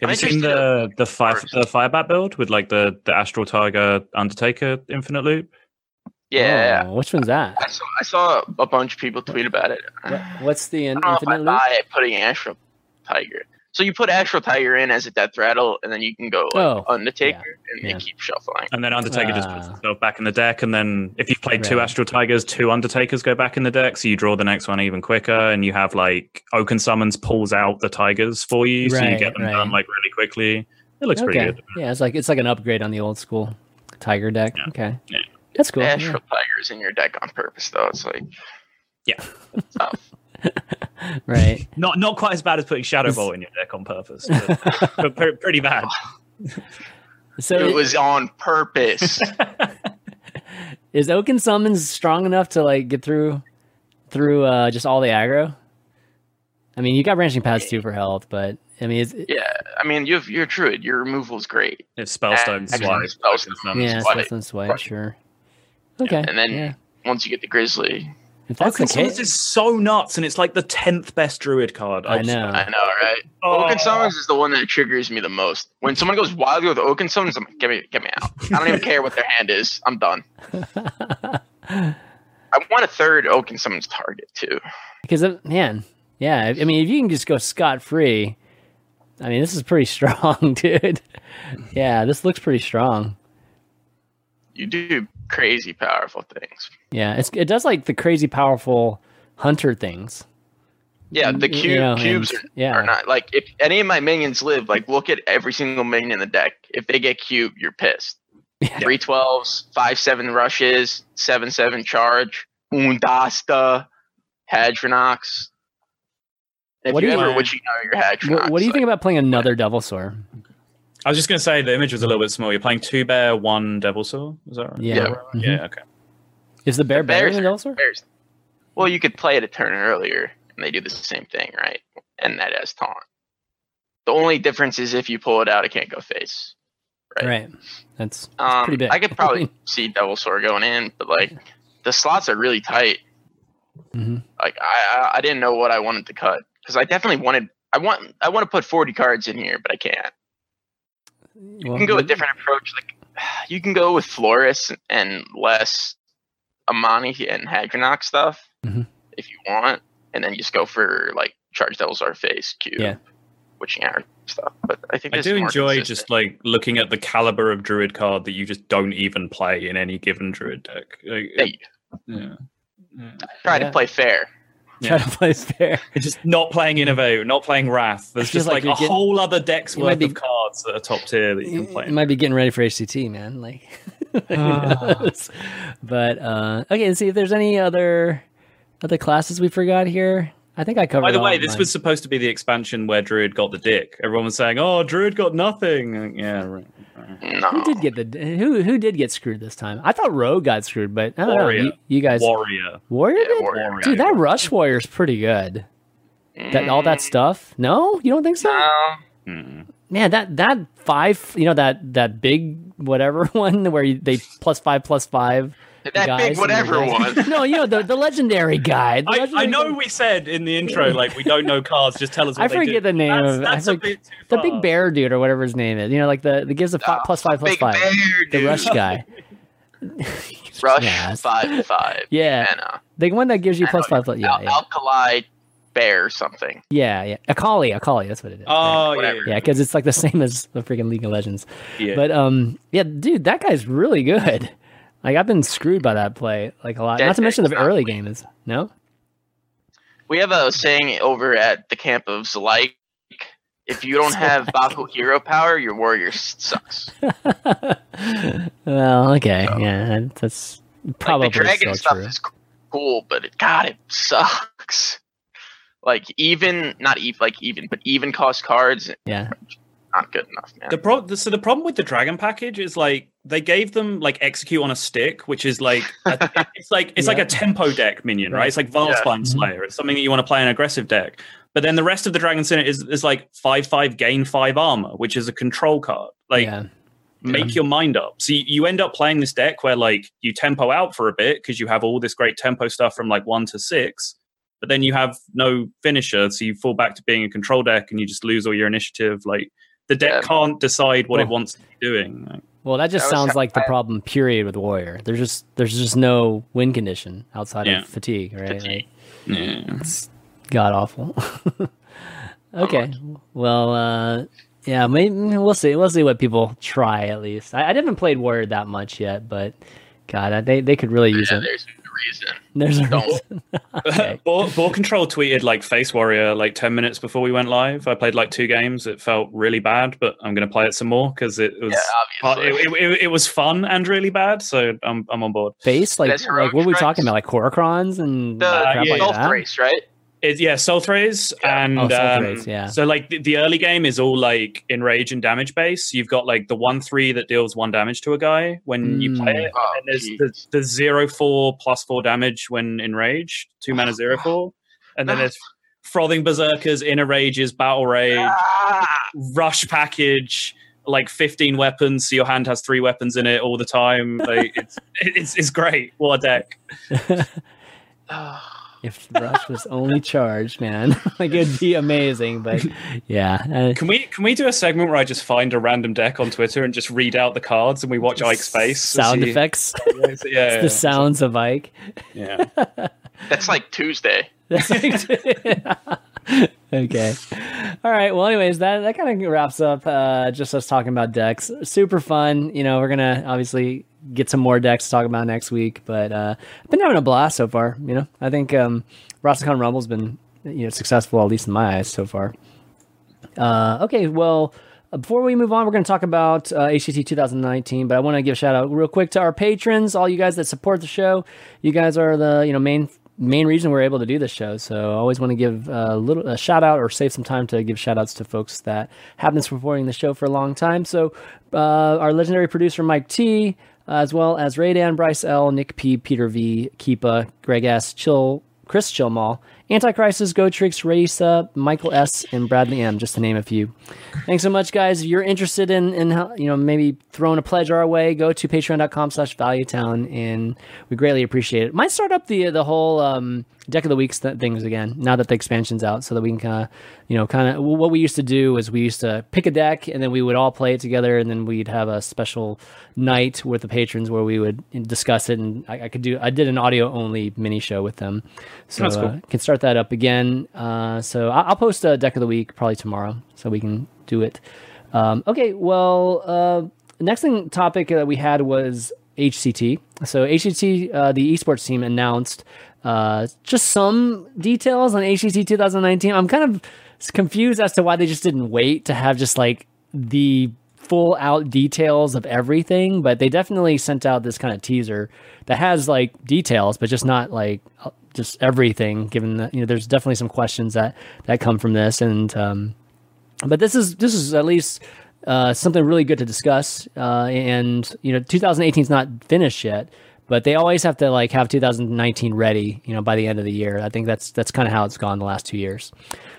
E: Have
D: I'm
E: you seen the the fire
D: first.
E: the firebat build with like the the Astral Tiger Undertaker Infinite Loop?
D: Yeah,
A: Oh, which one's that?
D: I saw, I saw a bunch of people tweet about it.
A: What, what's the in-
D: I don't know if I
A: infinite loop?
D: buy it putting Astral Tiger. So you put Astral Tiger in as a death rattle, and then you can go like
A: Oh,
D: Undertaker, and
A: yeah.
D: they keep shuffling.
E: And then Undertaker just puts
A: Ah.
E: himself back in the deck, and then if you've played two Astral Tigers, two Undertakers go back in the deck, so you draw the next one even quicker, and you have like Oaken Summons pulls out the Tigers for you, so you get them
A: right.
E: done like really quickly. It looks pretty good.
A: Yeah, it's like it's like an upgrade on the old school Tiger deck.
E: Yeah.
A: Okay.
E: Yeah.
A: That's cool.
D: Astral Tiger's in your deck on purpose, though. It's like
E: Yeah.
D: tough.
A: Yeah. Right.
E: Not not quite as bad as putting Shadow Ball in your deck on purpose, but, but pre- pretty bad.
A: So
D: it was on purpose.
A: is Oaken Summons strong enough to like get through through uh, just all the aggro? I mean, you got branching paths too for health, but I mean, it's,
D: yeah, I mean, you've, you're druid. Your removal is great.
E: If Spellstone
D: Actually,
E: swipe,
D: Spellstone.
E: Oaken Summons
A: yeah,
D: swipe.
A: Swift and Swipe,
D: Right.
A: sure. Okay,
D: And then
A: yeah.
D: once you get the Grizzly,
A: if that's the
E: Oaken Summons
A: case,
E: is so nuts, and it's like the tenth best Druid card.
A: I
E: just-
A: know.
D: I know, right?
E: Oh.
D: Oaken Summons is the one that triggers me the most. When someone goes wildly with Oaken Summons, I'm like, get me, get me out. I don't even care what their hand is. I'm done. I want a third Oaken Summons target too.
A: because uh, man, yeah. I mean, if you can just go scot free, I mean, this is pretty strong, dude. Yeah, this looks pretty strong.
D: You do crazy powerful things.
A: Yeah, it's, it does like the crazy powerful hunter things.
D: Yeah, the
A: You
D: cube,
A: know,
D: cubes
A: and-
D: are,
A: yeah.
D: are not like if any of my minions live, like look at every single minion in the deck. If they get cube, you're pissed.
A: Yeah.
D: Three twelves, five seven rushes, seven seven charge, Undasta, Hadronox. If
A: What do
D: you
A: you-
D: ever witching know your Hadronox,
A: What, what do you
D: like,
A: think about playing another Devilsaur?
E: I was just going to say the image was a little bit small. You're playing two bear, one devil saw. Is that right?
A: Yeah.
D: Yeah.
A: Mhm.
E: Yeah. Okay.
A: Is the bear
D: The
A: better
D: bears
A: than
D: are-
A: Devilsaur?
D: Bears. Well, you could play it a turn earlier, and they do the same thing, right? And that has taunt. The only difference is if you pull it out, it can't go face. Right.
A: Right. That's, that's
D: Um,
A: pretty big.
D: I could probably see Devilsaur going in, but like the slots are really tight.
A: Mm-hmm.
D: Like I, I, I didn't know what I wanted to cut because I definitely wanted. I want. I want to put forty cards in here, but I can't. You
A: Well,
D: can go a different approach. Like you can go with Florist and less Amani and Hadronox stuff
A: Mhm.
D: if you want, and then just go for like Charge Devilsaur Face, Cube,
A: Yeah.
D: Witching Hour stuff. But I think
E: I do enjoy
D: consistent.
E: just like looking at the caliber of druid card that you just don't even play in any given druid deck. Like,
D: Hey,
E: yeah. Yeah.
D: try
A: Yeah.
D: to play fair.
A: Try to play fair.
E: It's just not playing innervate, not playing wrath. There's just
A: like
E: like, a
A: getting-
E: whole other deck's worth
A: be-
E: of cards that are top tier that you can play.
A: You might be getting ready for HCT, man. Like, who knows? but uh, okay. Let's see if there's any other other classes we forgot here. I think I covered.
E: By the way, this
A: mine.
E: was supposed to be the expansion where Druid got the dick. Everyone was saying, "Oh, Druid got nothing." Yeah, right.
D: No,
A: who did get the who who did get screwed this time? I thought Rogue got screwed, but I don't know. You, you guys,
E: Warrior.
A: Warrior,
D: Yeah,
A: did?
D: Warrior.
A: dude, that Rush Warrior's pretty good. That all that mm. stuff. No, you don't think so?
D: No.
A: Man, that that five, you know that that big whatever one where you, they plus five plus five.
D: That
A: guys
D: big whatever
A: deck.
D: one.
A: No, you know the the legendary guy. The
E: I, I know
A: guy.
E: we said in the intro like we don't know cards. Just tell us. What
A: I
E: they
A: forget
E: do.
A: the name
E: That's,
A: of
E: that's
A: I
E: a
A: forget-
E: bit too
A: the big bear dude or whatever his name is. You know, like the that gives a fi-
D: Oh,
A: plus five plus
D: big
A: five.
D: bear,
A: The
D: dude.
A: rush guy.
D: Rush
A: Yes.
D: five five.
A: Yeah,
D: Mana.
A: the one that gives you
D: I
A: five. Plus, yeah,
D: Al-
A: yeah,
D: Alkali bear something.
A: yeah, yeah. Akali, Akali. That's what it is.
E: Oh yeah,
D: Whatever.
A: yeah, because it's like the same as the freaking League of Legends.
E: yeah.
A: But um, yeah, dude, that guy's really good. Like I've been screwed by that play like a lot.
D: That
A: Not to mention the early
D: weak.
A: game is no.
D: We have a saying over at the camp of Zalik. If you don't have Baku hero power, your warrior sucks.
A: well, okay,
D: So-
A: yeah, that's probably
D: like the dragon
A: still
D: stuff
A: true.
D: is cool, but it God, it sucks. Like even not even like even, but even cost cards
A: Yeah,
D: not good enough, man.
E: The pro- the, so the problem with the dragon package is like they gave them like execute on a stick, which is like a, it's like it's like a tempo deck minion, right? It's like Vilespine
A: Mhm.
E: Slayer. It's something that you want to play an aggressive deck. But then the rest of the Dragon Senate is, is like five five gain five armor, which is a control card. Like
A: yeah,
E: make your mind up. So you, you end up playing this deck where like you tempo out for a bit because you have all this great tempo stuff from like one to six, but then you have no finisher, so you fall back to being a control deck and you just lose all your initiative. Like the deck
D: Yeah.
E: can't decide what it wants to be doing. Like,
A: Well, that just
D: That
A: sounds
D: how
A: like the problem. Period with Warrior. There's just there's just no win condition outside
E: Yeah.
A: of fatigue, right?
D: Fatigue.
A: Like,
E: yeah.
A: god awful. okay, well, uh, yeah, maybe we'll see. We'll see what people try at least. I, I haven't played Warrior that much yet, but God, I- they they could really use
D: Yeah,
A: it.
D: there's a reason.
A: There's a
D: Don't.
A: reason. Okay.
E: Ball, Ball Control tweeted like Face Warrior like 10 minutes before we went live. I played like two games. It felt really bad, but I'm going to play it some more because it was
D: Yeah,
E: part-
D: obviously.
E: it, it, it was fun and really bad. So I'm, I'm on board.
A: Face like like what are we talking about? Like Kor'krons and
D: the
A: crap
E: yeah,
A: like
D: Golf
A: that.
D: race, right?
E: It, yeah, Sul'thraze
D: Yeah.
E: and
A: Oh, Soul
E: um,
A: Thrays, yeah.
E: So like the, the early game is all like enrage and damage base. You've got like the one three that deals one damage to a guy when you play
A: Mm.
E: it,
D: Oh,
E: and there's the,
D: jeez.
E: the zero four plus four damage when enraged, two mana zero four, and then there's frothing berserkers, inner rages, battle rage,
D: Ah!
E: rush package. Like 15 weapons, so your hand has three weapons in it all the time. Like it's it's, it's great. What a deck!
A: if Rush was only charged, man, like it'd be amazing. But yeah, uh,
E: Can we can we do a segment where I just find a random deck on Twitter and just read out the cards and we watch Ike's face?
A: sound
E: see-
A: effects,
E: Yeah, yeah,
A: the sounds of Ike.
E: yeah.
D: That's like Tuesday.
A: That's okay. All right. Well, anyways, that that kind of wraps up uh, just us talking about decks. Super fun. You know, we're gonna obviously get some more decks to talk about next week, but uh, I've been having a blast so far. You know, I think um, Rastakhan's Rumble's been you know successful at least in my eyes so far. Uh, okay, well, uh, before we move on, we're going to talk about uh, HCT 2019, but I want to give a shout out real quick to our patrons, all you guys that support the show. You guys are the you know main main reason we're able to do this show. So I always want to give a little a shout out or save some time to give shout outs to folks that have been supporting the show for a long time. So uh, our legendary producer Mike T, Uh, as well as Raydan, Bryce L, Nick P, Peter V, Keepa, Greg S, Chill, Chris Chillmall, Anticrisis, Gotrix, Raisa, Michael S, and Bradley M, just to name a few. Thanks so much, guys. If you're interested in, in you know, maybe throwing a pledge our way, go to patreon.com slash valuetown, and we greatly appreciate it. Might start up the the whole um, deck of the weeks th- things again now that the expansion's out, so that we can kind of, you know, kind of what we used to do is we used to pick a deck and then we would all play it together, and then we'd have a special night with the patrons where we would discuss it, and I, I could do I did an audio only mini show with them, so
E: That's cool.
A: uh, can start that up again. Uh, so I- I'll post a deck of the week probably tomorrow, so we can do it. Um, okay, well, uh, next thing topic that we had was HCT. So HCT, uh, the esports team announced uh, just some details on HCT 2019. I'm kind of confused as to why they just didn't wait to have just like the full out details of everything, but they definitely sent out this kind of teaser that has like details, but just not like uh, just everything. Given that you know, there's definitely some questions that that come from this, and um, but this is this is at least uh, something really good to discuss. Uh, and you know, 2018 is not finished yet, but they always have to like have 2019 ready. You know, by the end of the year. I think that's that's kind of how it's gone the last two years.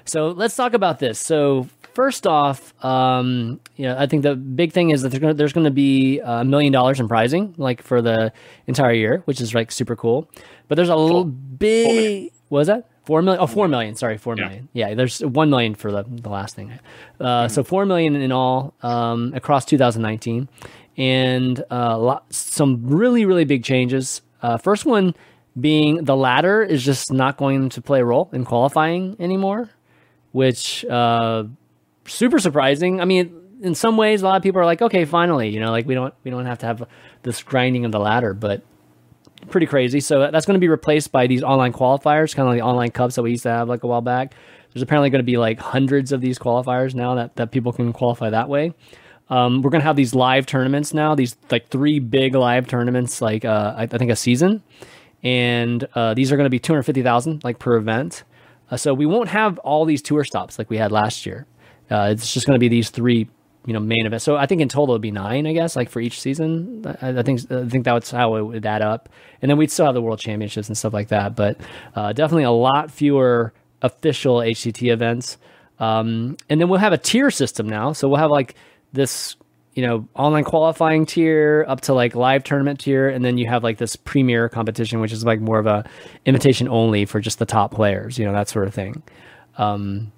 A: So let's talk about this. So first off, um, you know, I think the big thing is that there's gonna, there's going to be a million dollars in prizing, like for the entire year, which is like super cool. But there's a little big. What was that? Four million? Oh, four million. Sorry, four
E: Yeah.
A: million. Yeah, there's one million for the, the last thing. Uh, So four million in all um, across 2019, and uh, lot, some really really big changes. Uh, first one being the ladder is just not going to play a role in qualifying anymore, which uh, super surprising. I mean, in some ways, a lot of people are like, okay, finally, you know, like we don't we don't have to have this grinding of the ladder, but pretty crazy. So that's going to be replaced by these online qualifiers, kind of like the online cups that we used to have like a while back. There's apparently going to be like hundreds of these qualifiers now that, that people can qualify that way. Um, we're going to have these live tournaments now, these like three big live tournaments, like uh, I, I think a season. And uh, these are going to be 250,000 like per event. Uh, so we won't have all these tour stops like we had last year. Uh, it's just going to be these three, you know, main events. So I think in total it'd be nine, I guess, like for each season. I, I think I think that's how it would add up. And then we'd still have the World Championships and stuff like that. But uh, definitely a lot fewer official HCT events. Um, and then we'll have a tier system now. So we'll have like this, you know, online qualifying tier up to like live tournament tier, and then you have like this premier competition, which is like more of a invitation only for just the top players, you know, that sort of thing. Um,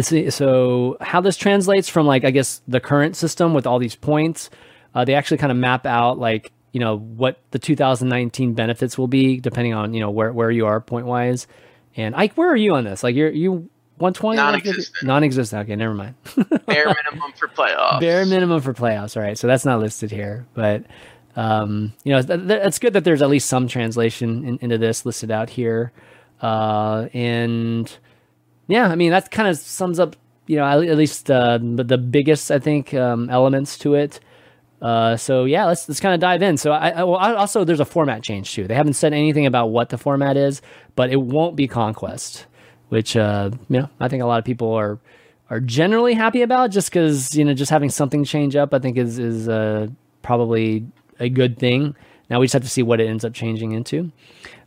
A: See. So how this translates from like I guess the current system with all these points, uh, they actually kind of map out like you know what the 2019 benefits will be depending on you know where where you are point wise. And Ike, where are you on this? Like you're you 120
D: Non-existent.
A: non-existent. Okay, never mind.
D: Bare minimum for playoffs.
A: Bare minimum for playoffs. All right, so that's not listed here, but um, you know th- th- it's good that there's at least some translation in, into this listed out here, uh, and yeah, I mean that kind of sums up you know at, least uh, the, the biggest I think um, elements to it. Uh, so yeah, let's let's kind of dive in. So I, I well, I, also there's a format change too. They haven't said anything about what the format is, but it won't be conquest, which uh, you know I think a lot of people are are generally happy about, just because you know just having something change up, I think is is uh, probably a good thing. Now we just have to see what it ends up changing into.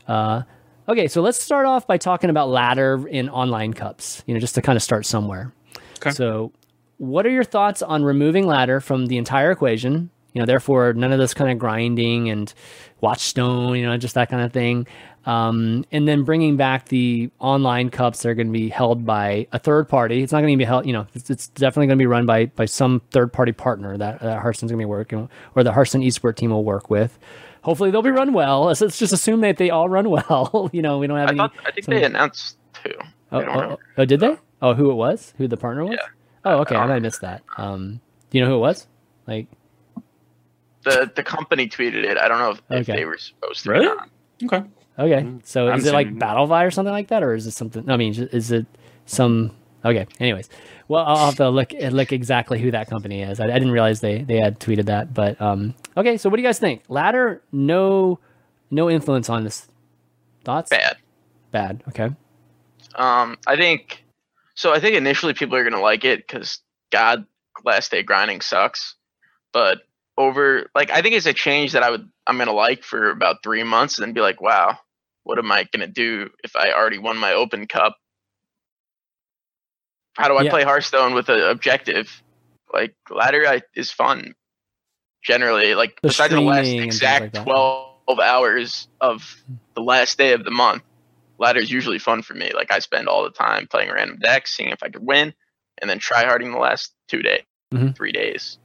A: Uh, okay, so let's start off by talking about ladder in online cups. You know, just to kind of start somewhere.
E: Okay.
A: So, what are your thoughts on removing ladder from the entire equation? You know, therefore, none of this kind of grinding and watch stone, you know, just that kind of thing. Um, and then bringing back the online cups that are going to be held by a third party. It's not going to be held, you know, it's, it's definitely going to be run by by some third party partner that, that Hearthstone's going to be working or the Hearthstone esports team will work with. Hopefully, they'll be run well. Let's, let's just assume that they all run well. you know, we don't have
D: I
A: any.
D: thought I think
A: some-
D: they announced two.
A: Oh, oh, oh, did they? Oh, who it was? Who the partner was?
D: Yeah.
A: Oh, okay. I
D: don't
A: might have missed that. Um, do you know who it was? Like,
D: The the company tweeted it. I don't know if, if they were supposed to.
E: Really?
D: Or not.
E: Okay.
A: okay. So
E: I'm
A: is it like
E: assuming-
A: Battlefy or something like that, or is it something? I mean, is it some? Okay. Anyways, well, I'll have to look look exactly who that company is. I, I didn't realize they they had tweeted that, but um, okay. So what do you guys think? Ladder, no, no influence on this. Thoughts?
D: Bad.
A: Bad. Okay.
D: Um, I think so. I think initially people are gonna like it because God, last day grinding sucks. But over, like, I think it's a change that I would I'm gonna like for about three months, and then be like, wow, what am I gonna do if I already won my Open Cup? How do I
A: Yeah.
D: play Hearthstone with an objective? Like ladder I, is fun. Generally, like
A: The
D: besides the last
A: streaming and things
D: exact
A: like
D: twelve hours of the last day of the month, ladder is usually fun for me. Like I spend all the time playing random decks, seeing if I could win, and then try harding the last two days,
A: Mhm.
D: three days.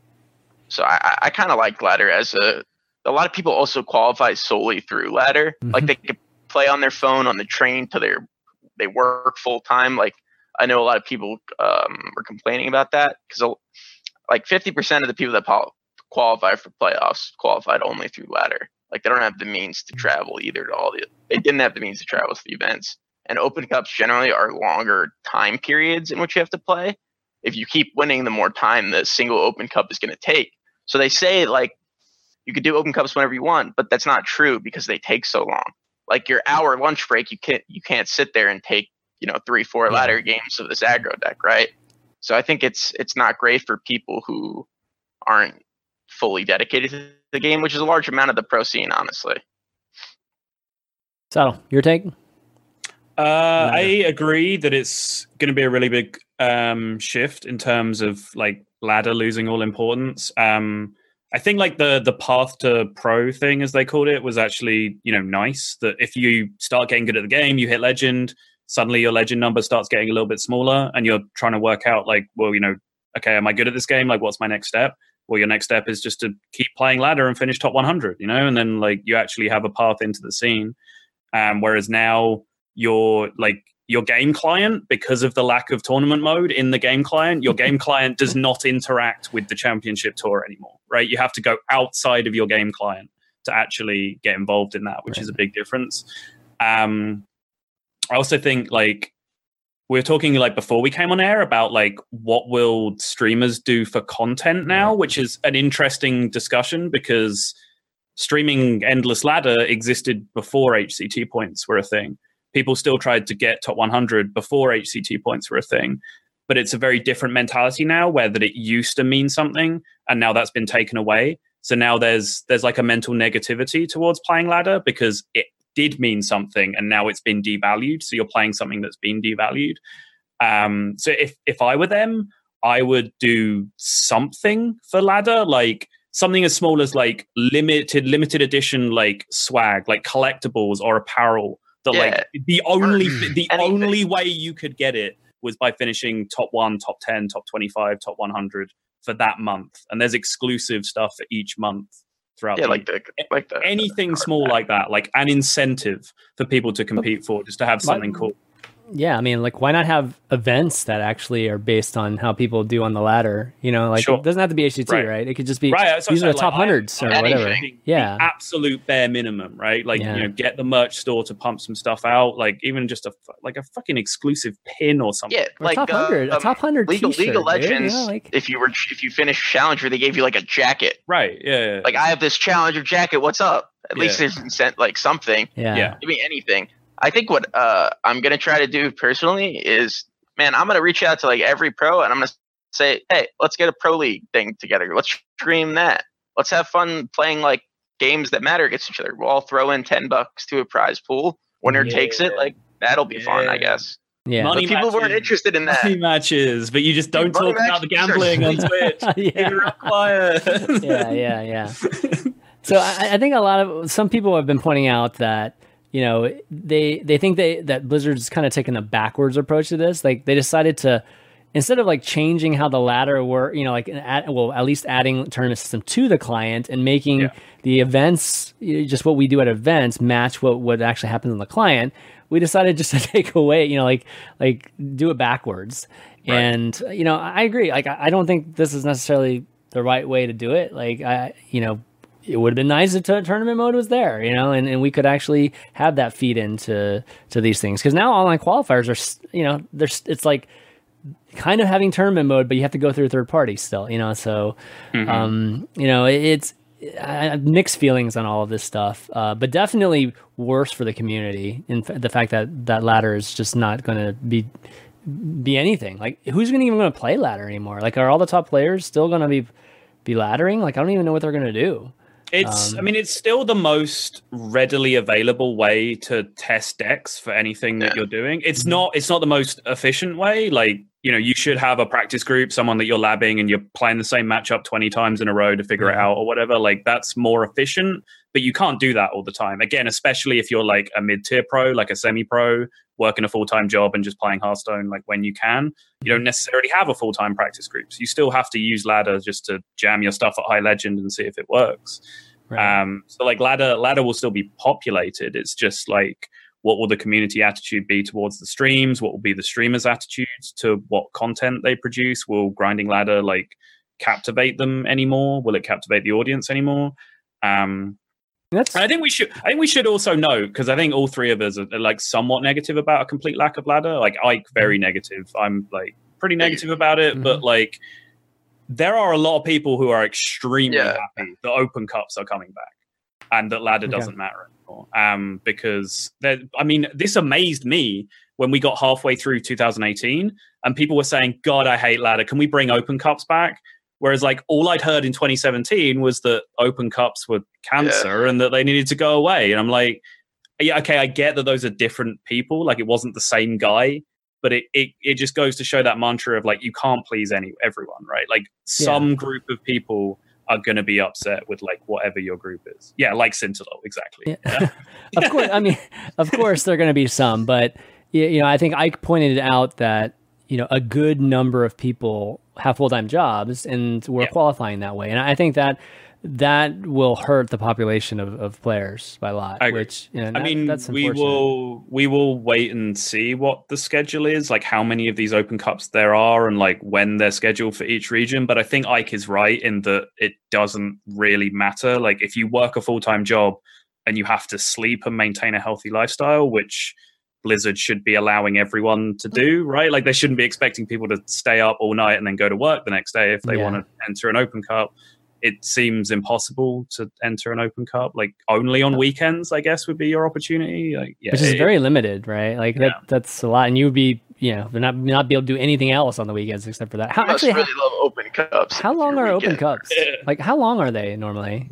D: So I, I, I kind of like ladder as a. A lot of people also qualify solely through ladder. Like
A: Mhm.
D: they could play on their phone on the train to their they work full time. Like I know a lot of people um, were complaining about that because like fifty percent of the people that qualify for playoffs qualified only through ladder. Like they don't have the means to travel either to all the. They didn't have the means to travel to the events. And open cups generally are longer time periods in which you have to play. If you keep winning, the more time the single open cup is going to take. So they say like you could do open cups whenever you want, but that's not true because they take so long. Like your hour lunch break, you can't you can't sit there and take you know three four
A: Yeah.
D: ladder games of this aggro deck, right? So I think it's it's not great for people who aren't fully dedicated to the game, which is a large amount of the pro scene, honestly.
A: Sottle, your take?
E: Uh, I agree that it's going to be a really big um, shift in terms of like ladder losing all importance. Um, I think like the the path to pro thing, as they called it, was actually you know nice. That if you start getting good at the game, you hit legend, suddenly your legend number starts getting a little bit smaller, and you're trying to work out like, well, you know, okay, am I good at this game? Like, what's my next step? Well, your next step is just to keep playing ladder and finish top 100, you know, and then like you actually have a path into the scene. Um, whereas now your like your game client, because of the lack of tournament mode in the game client, your game client does not interact with the championship tour anymore, right? You have to go outside of your game client to actually get involved in that, which is a big difference. Um, I also think like we were talking like before we came on air about like what will streamers do for content now, which is an interesting discussion because streaming endless ladder existed before HCT points were a thing. People still tried to get top 100 before HCT points were a thing, but it's a very different mentality now where that it used to mean something and now that's been taken away. So now there's there's like a mental negativity towards playing ladder because it did mean something and now it's been devalued. So you're playing something that's been devalued. Um, so if if I were them, I would do something for ladder, like something as small as like limited limited edition like swag, like collectibles or apparel. That
D: Yeah.
E: like the only the
D: Anything.
E: only way you could get it was by finishing top one, top 10, top 25, top 100 for that month. And there's exclusive stuff for each month throughout
D: Yeah,
E: the
D: like the like the
E: anything small like that, like an incentive for people to compete for, just to have something cool.
A: Yeah, I mean, like, why not have events that actually are based on how people do on the ladder? You know, like
E: Sure.
A: it doesn't have to be HCT,
E: Right.
A: right? It could just be
E: Right,
A: these
E: I'm
A: are the
E: saying,
A: top hundreds or
E: I-
A: whatever. Yeah.
E: the absolute bare minimum, right? Like
A: Yeah.
E: you know, get the merch store to pump some stuff out, like even just a like a fucking exclusive pin or something.
D: yeah,
A: Or
D: like
A: top hundred,
D: uh,
A: a top hundred
D: League, of- League of Legends.
A: you know, like,
D: if you were if you finished Challenger, they gave you like a jacket.
E: Right. Yeah. yeah.
D: Like I have this Challenger jacket. What's up? At
E: Yeah.
D: least there's incent like something.
A: yeah,
E: yeah.
D: Give me anything. I think what uh, I'm gonna try to do personally is, man, I'm gonna reach out to like every pro and I'm gonna say, hey, let's get a pro league thing together. Let's stream that. Let's have fun playing like games that matter against each other. We'll all throw in ten bucks to a prize pool. Winner takes it. Like that'll be fun, I guess.
A: yeah.
E: Money
D: But people weren't interested in that.
E: Money matches, but you just don't
D: Money
E: talk about the gambling on. Twitch.
A: yeah.
E: You're quiet.
A: yeah, yeah, yeah. So I, I think a lot of some people have been pointing out that you know they they think they that Blizzard's kind of taking a backwards approach to this. Like they decided to instead of like changing how the ladder were you know, like add, well at least adding tournament system to the client and making
E: Yeah.
A: the events you know, just what we do at events match what what actually happens on the client. We decided just to take away, you know, like like do it backwards.
E: Right.
A: And you know, I agree. Like I I don't think this is necessarily the right way to do it. Like I, you know, it would have been nice if t- tournament mode was there, you know, and, and we could actually have that feed into to these things because now online qualifiers are, you know, there's it's like kind of having tournament mode, but you have to go through third party still, you know. So, um, you know, it, it's I have mixed feelings on all of this stuff, uh, but definitely worse for the community. In f- the fact that that ladder is just not going to be be anything. Like, who's gonna even going to play ladder anymore? Like, are all the top players still going to be be laddering? Like, I don't even know what they're going to do.
E: It's,
A: Um,
E: I mean, it's still the most readily available way to test decks for anything that you're doing. It's not, it's not the most efficient way. Like, you know, you should have a practice group, someone that you're labbing and you're playing the same matchup 20 times in a row to figure it out or whatever. Like, that's more efficient, but you can't do that all the time. Again, especially if you're like a mid tier pro, like a semi pro, working a full time job and just playing Hearthstone, like when you can. You don't necessarily have a full time practice group. So you still have to use ladder just to jam your stuff at high legend and see if it works.
A: Right.
E: Um, so like ladder ladder will still be populated. It's just like what will the community attitude be towards the streams? What will be the streamers' attitudes to what content they produce? Will grinding ladder like captivate them anymore? Will it captivate the audience anymore? Um,
A: That's
E: I think we should. I think we should also know because I think all three of us are, are, like somewhat negative about a complete lack of ladder. Like Ike, very negative. I'm like pretty negative about it, but like there are a lot of people who are extremely
D: Yeah.
E: happy that open cups are coming back and that ladder
A: Okay.
E: doesn't matter anymore. Um, because there- I mean, this amazed me when we got halfway through 2018 and people were saying, "God, I hate ladder. Can we bring open cups back?" Whereas, like, all I'd heard in 2017 was that open cups were cancer and that they needed to go away. And I'm like, yeah, okay, I get that those are different people. Like, it wasn't the same guy, but it it, it just goes to show that mantra of like, you can't please any everyone, right? Like, some group of people are going to be upset with like whatever your group is. Yeah, like Scintilla, exactly.
A: Yeah. of course, I mean, of course, there are going to be some, but you know, I think Ike pointed out that you know a good number of people have full time jobs, and we're
E: Yeah.
A: qualifying that way, and I think that that will hurt the population of, of players by a lot.
E: I.
A: Which you know,
E: I mean,
A: that's
E: we will we will wait and see what the schedule is, like how many of these open cups there are, and like when they're scheduled for each region. But I think Ike is right in that it doesn't really matter. Like if you work a full time job and you have to sleep and maintain a healthy lifestyle, which Blizzard should be allowing everyone to do, right? Like they shouldn't be expecting people to stay up all night and then go to work the next day if they
A: Yeah.
E: want to enter an open cup. It seems impossible to enter an open cup. Like only on weekends, I guess, would be your opportunity. Like, yeah,
A: which is
E: it-
A: very limited, right? Like that, that's a lot, and you would be, you know, not not be able to do anything else on the weekends except for that. How
D: I must
A: actually,
D: really love open cups.
A: how, how long
D: you're
A: are open cups?
E: Yeah.
A: Like, how long are they normally?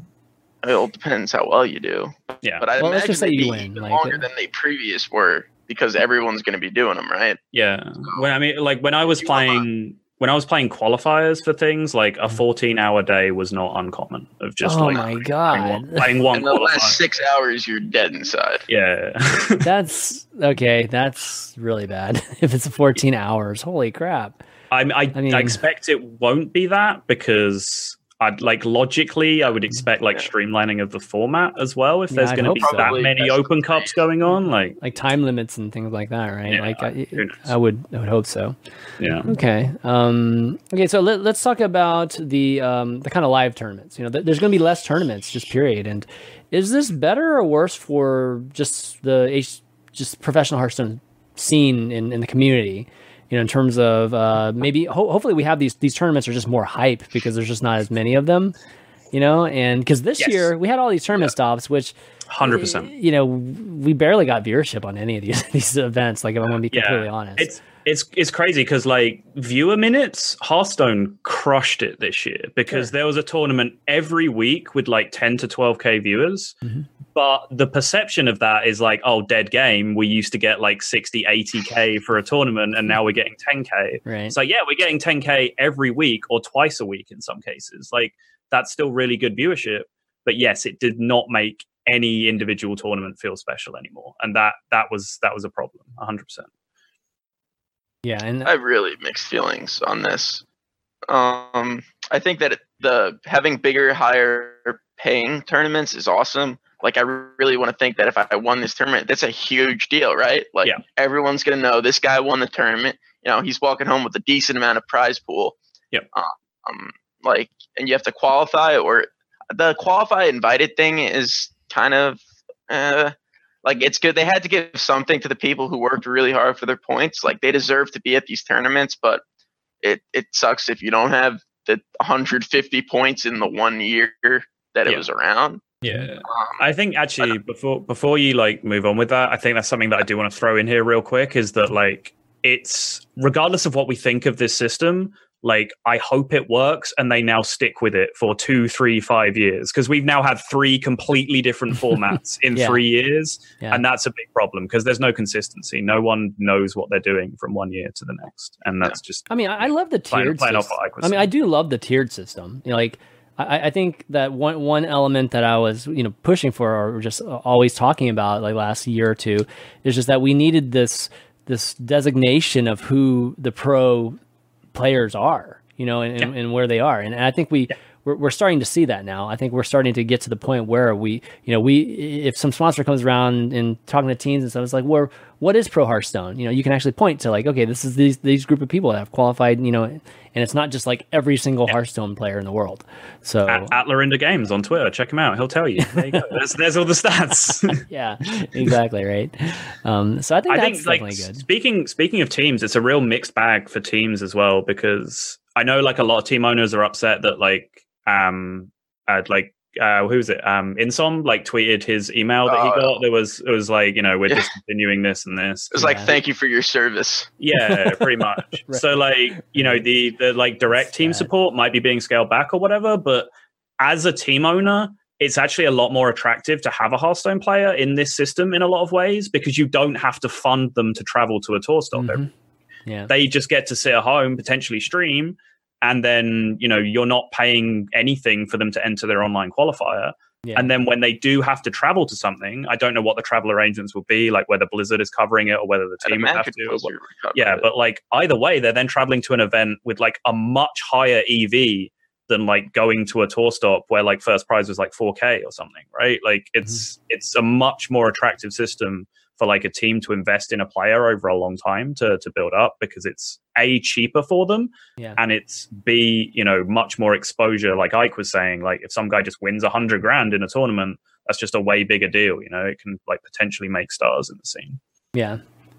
D: It all depends how well you do.
E: yeah,
D: But I
A: Well, let's
D: imagine
A: just say
D: they'd
A: you
D: be
A: win,
D: even
A: like,
D: longer
A: uh,
D: than they previous were because everyone's going to be doing them, right?
E: yeah. When I mean, like when I was
D: You have uh,
E: playing when I was playing qualifiers for things, like a mm. 14 hour day was not uncommon of just
A: oh
E: like
A: my
E: playing
A: god,
E: one, playing one
D: In the
E: qualifier.
D: last six hours, you're dead inside.
E: Yeah.
A: that's okay. That's really bad. if it's 14 hours, holy crap.
E: I, I,
A: I mean-
E: I expect it won't be that because I'd like logically I would expect like streamlining of the format as well if
A: Yeah,
E: there's going to be
A: so.
E: that many
D: best
E: open cups going on like
A: Like time limits and things like that, right?
E: Yeah,
A: like I. I would, I would, I would hope so.
E: yeah
A: Okay. Um, okay. So let, let's talk about the um, the kind of live tournaments. You know, th- there's going to be less tournaments, just period. And is this better or worse for just the H, just professional Hearthstone scene in, in the community? You know, in terms of uh, maybe ho- hopefully we have these these tournaments are just more hype because there's just not as many of them. You know, and because this
E: Yes.
A: year we had all these tournament stops, which
E: 100%
A: you know we barely got viewership on any of these these events. Like if I'm going to be completely honest,
E: It's it's it's crazy because like viewer minutes, Hearthstone crushed it this year because
A: Sure.
E: there was a tournament every week with like 10 to 12k viewers.
A: Mhm.
E: But the perception of that is like, oh, dead game. We used to get like 60, 80k for a tournament, and now we're getting 10k.
A: right.
E: So yeah, we're getting 10k every week or twice a week in some cases. Like that's still really good viewership. But yes, it did not make any individual tournament feel special anymore, and that that was that was a problem, 100.
A: Yeah, and
D: I have really mixed feelings on this. Um, I think that the having bigger, higher paying tournaments is awesome. Like I really want to think that if I won this tournament, that's a huge deal, right? Like
E: Yeah.
D: everyone's gonna know this guy won the tournament. You know, he's walking home with a decent amount of prize pool.
E: Yep.
D: Um, like, and you have to qualify, or the qualify invited thing is kind of, uh, like it's good. They had to give something to the people who worked really hard for their points. Like they deserve to be at these tournaments, but it it sucks if you don't have the 150 points in the one year that it
E: Yeah.
D: was around.
E: Yeah.
D: Um,
E: I think actually before before you like move on with that, I think that's something that I do want to throw in here real quick is that like it's regardless of what we think of this system, like I hope it works and they now stick with it for two, three, five years because we've now had three completely different formats in
A: Yeah.
E: three years,
A: yeah.
E: and that's a big problem because there's no consistency. No one knows what they're doing from one year to the next, and that's just
A: I mean, I love the tiered
E: off
A: system. I mean, I do love the tiered system. You know, like I, I think that one one element that I was you know pushing for or just uh, always talking about like last year or two is just that we needed this this designation of who the pro players are. You know, and, and, and where they are, and I think we. We're, we're starting to see that now. I think we're starting to get to the point where we, you know, we if some sponsor comes around and talking to teams and stuff, it's like, well, what is Pro Hearthstone? You know, you can actually point to like, okay, this is these these group of people that have qualified, you know, and it's not just like every single Hearthstone player in the world. So
E: at, at Lorinda Games on Twitter. Check him out; he'll tell you. There you go. there's, there's all the stats.
A: yeah, exactly right. Um, so I think
E: I
A: that's
E: think like
A: definitely good.
E: speaking speaking of teams, it's a real mixed bag for teams as well because I know like a lot of team owners are upset that like um uh, like uh who was it um Insom like tweeted his email that he
D: Oh.
E: got there was it was like you know we're
D: Yeah.
E: discontinuing this and this
D: it was like, thank you for your service.
E: yeah pretty much
A: Right.
E: so like you know the the like direct team support might be being scaled back or whatever but as a team owner it's actually a lot more attractive to have a Hearthstone player in this system in a lot of ways because you don't have to fund them to travel to a tour stop every
A: Mhm. Yeah,
E: they just get to sit at home potentially stream and then you know you're not paying anything for them to enter their online qualifier
A: yeah.
E: and then when they do have to travel to something i don't know what the travel arrangements will be like whether blizzard is covering it or whether the
D: I'd
E: team will have to or what- yeah
D: it.
E: but like either way they're then traveling to an event with like a much higher ev than like going to a tour stop where like first prize was like 4k or something right like it's mm-hmm. it's a much more attractive system for like a team to invest in a player over a long time to to build up because it's a cheaper for them
A: Yeah.
E: and it's b you know much more exposure like ike was saying like if some guy just wins a hundred grand in a tournament that's just a way bigger deal you know it can like potentially make stars in the scene
A: Yeah,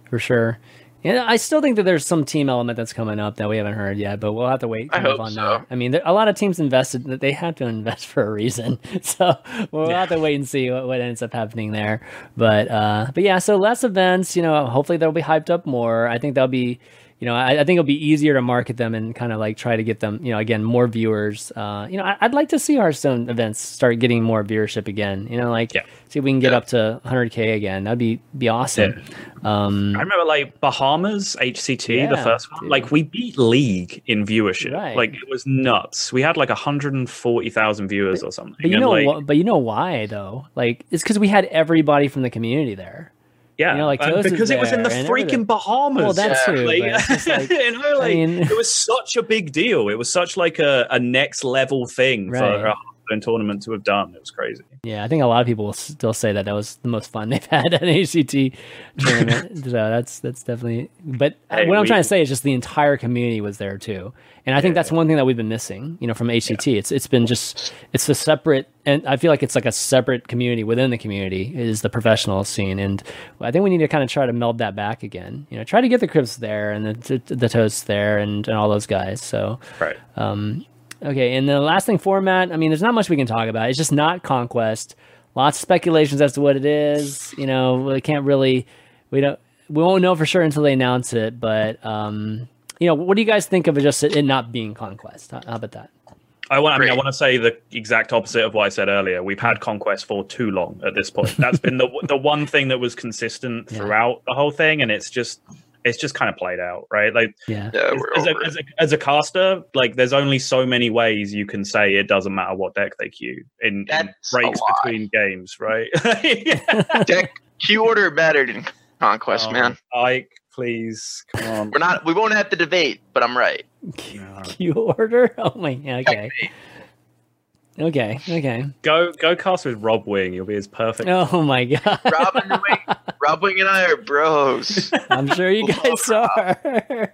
A: for sure. Yeah, I still think that there's some team element that's coming up that we haven't heard yet, but we'll have to wait
D: I hope
A: on
D: so.
A: that. I mean, there, a lot of teams invested that they had to invest for a reason, so we'll
E: Yeah.
A: have to wait and see what, what ends up happening there. But uh, but yeah, so less events. You know, hopefully they'll be hyped up more. I think that'll be you know, I, I think it'll be easier to market them and kind of like try to get them, you know, again, more viewers. Uh, you know, I, I'd like to see Hearthstone events start getting more viewership again. You know, like
E: Yeah.
A: see if we can get
D: Yeah.
A: up to 100k again. That'd be be awesome. Um,
E: I remember like Bahamas HCT, the first one.
A: dude.
E: Like we beat League in viewership.
A: Right.
E: Like it was nuts. We had like 140,000 viewers or something.
A: but you
E: and,
A: know,
E: like,
A: but you know why though? Like it's because we had everybody from the community there.
E: Yeah,
A: you know, like is
E: because it was in the
A: there and everything.
E: freaking Bahamas.
A: Well, that's
D: Yeah.
A: true.
E: Like,
A: but it's just like,
E: you know, like,
A: I mean-
E: it was such a big deal. It was such like a, a next level thing
A: Right.
E: for a Hearthstone tournament to have done. It was crazy.
A: Yeah, I think a lot of people will still say that that was the most fun they've had at an HCT tournament. so that's that's definitely. But
E: Hey,
A: what I'm
E: we-
A: trying to say is just the entire community was there too, and I think that's one thing that we've been missing. You know, from HCT, it's it's been just it's a separate, and I feel like it's like a separate community within the community is the professional scene, and I think we need to kind of try to meld that back again. You know, try to get the Kripps there and the the Toasts there and and all those guys. So
E: Right.
A: um, okay, and the last thing, format. I mean, there's not much we can talk about. It's just not conquest. Lots of speculations as to what it is. You know, we can't really. We don't. We won't know for sure until they announce it. But um, you know, what do you guys think of it just it not being conquest? How, how about that?
E: I want. I mean, I want to say the exact opposite of what I said earlier. We've had conquest for too long at this point. That's been the the one thing that was consistent
A: Yeah.
E: throughout the whole thing, and it's just it's just kind of played out, right? Like
A: Yeah.
D: Yeah,
E: as, as, a, as, a, as a caster, like there's only so many ways you can say it doesn't matter what deck they queue in, in breaks between games, right?
D: Deck Q order mattered in Conquest,
E: Oh,
D: man.
E: Ike, please come on.
D: We're not. We won't have to debate, but I'm right.
E: No.
A: Order. Oh my. Okay. Okay. Okay.
E: Go go cast with Rob Wing. You'll be as perfect.
A: Oh my god.
D: Robin Wing, Rob Wing and I are bros.
A: I'm sure you guys are.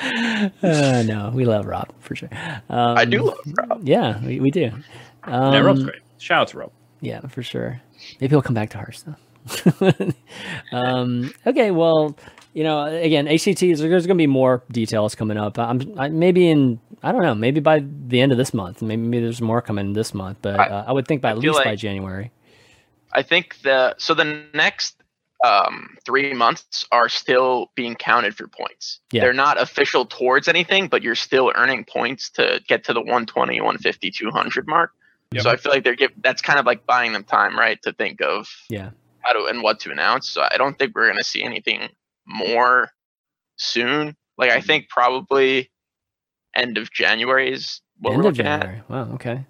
A: uh, no, we love Rob for sure. Um,
D: I do love Rob.
A: Yeah, we, we do. Um,
E: yeah, Rob's great. Shout out to Rob.
A: Yeah, for sure. Maybe he'll come back to Hearthstone. um, okay, well, you know, again, HCTs. There's going to be more details coming up. I'm I, maybe in I don't know, maybe by the end of this month. Maybe, maybe there's more coming this month, but
D: I-
A: uh, I would think by
D: I
A: at
D: feel
A: least by January.
D: I think the so the next um, three months are still being counted for points.
A: Yeah.
D: They're not official towards anything, but you're still earning points to get to the 120, 150, 200 mark.
E: Yep.
D: So I feel like they're give, that's kind of like buying them time, right, to think of
A: Yeah.
D: how to and what to announce. So I don't think we're going to see anything more soon. Like
A: Mm-hmm.
D: I think probably end of January is what
A: End
D: we're
A: of
D: looking at.
A: January. Wow. Okay.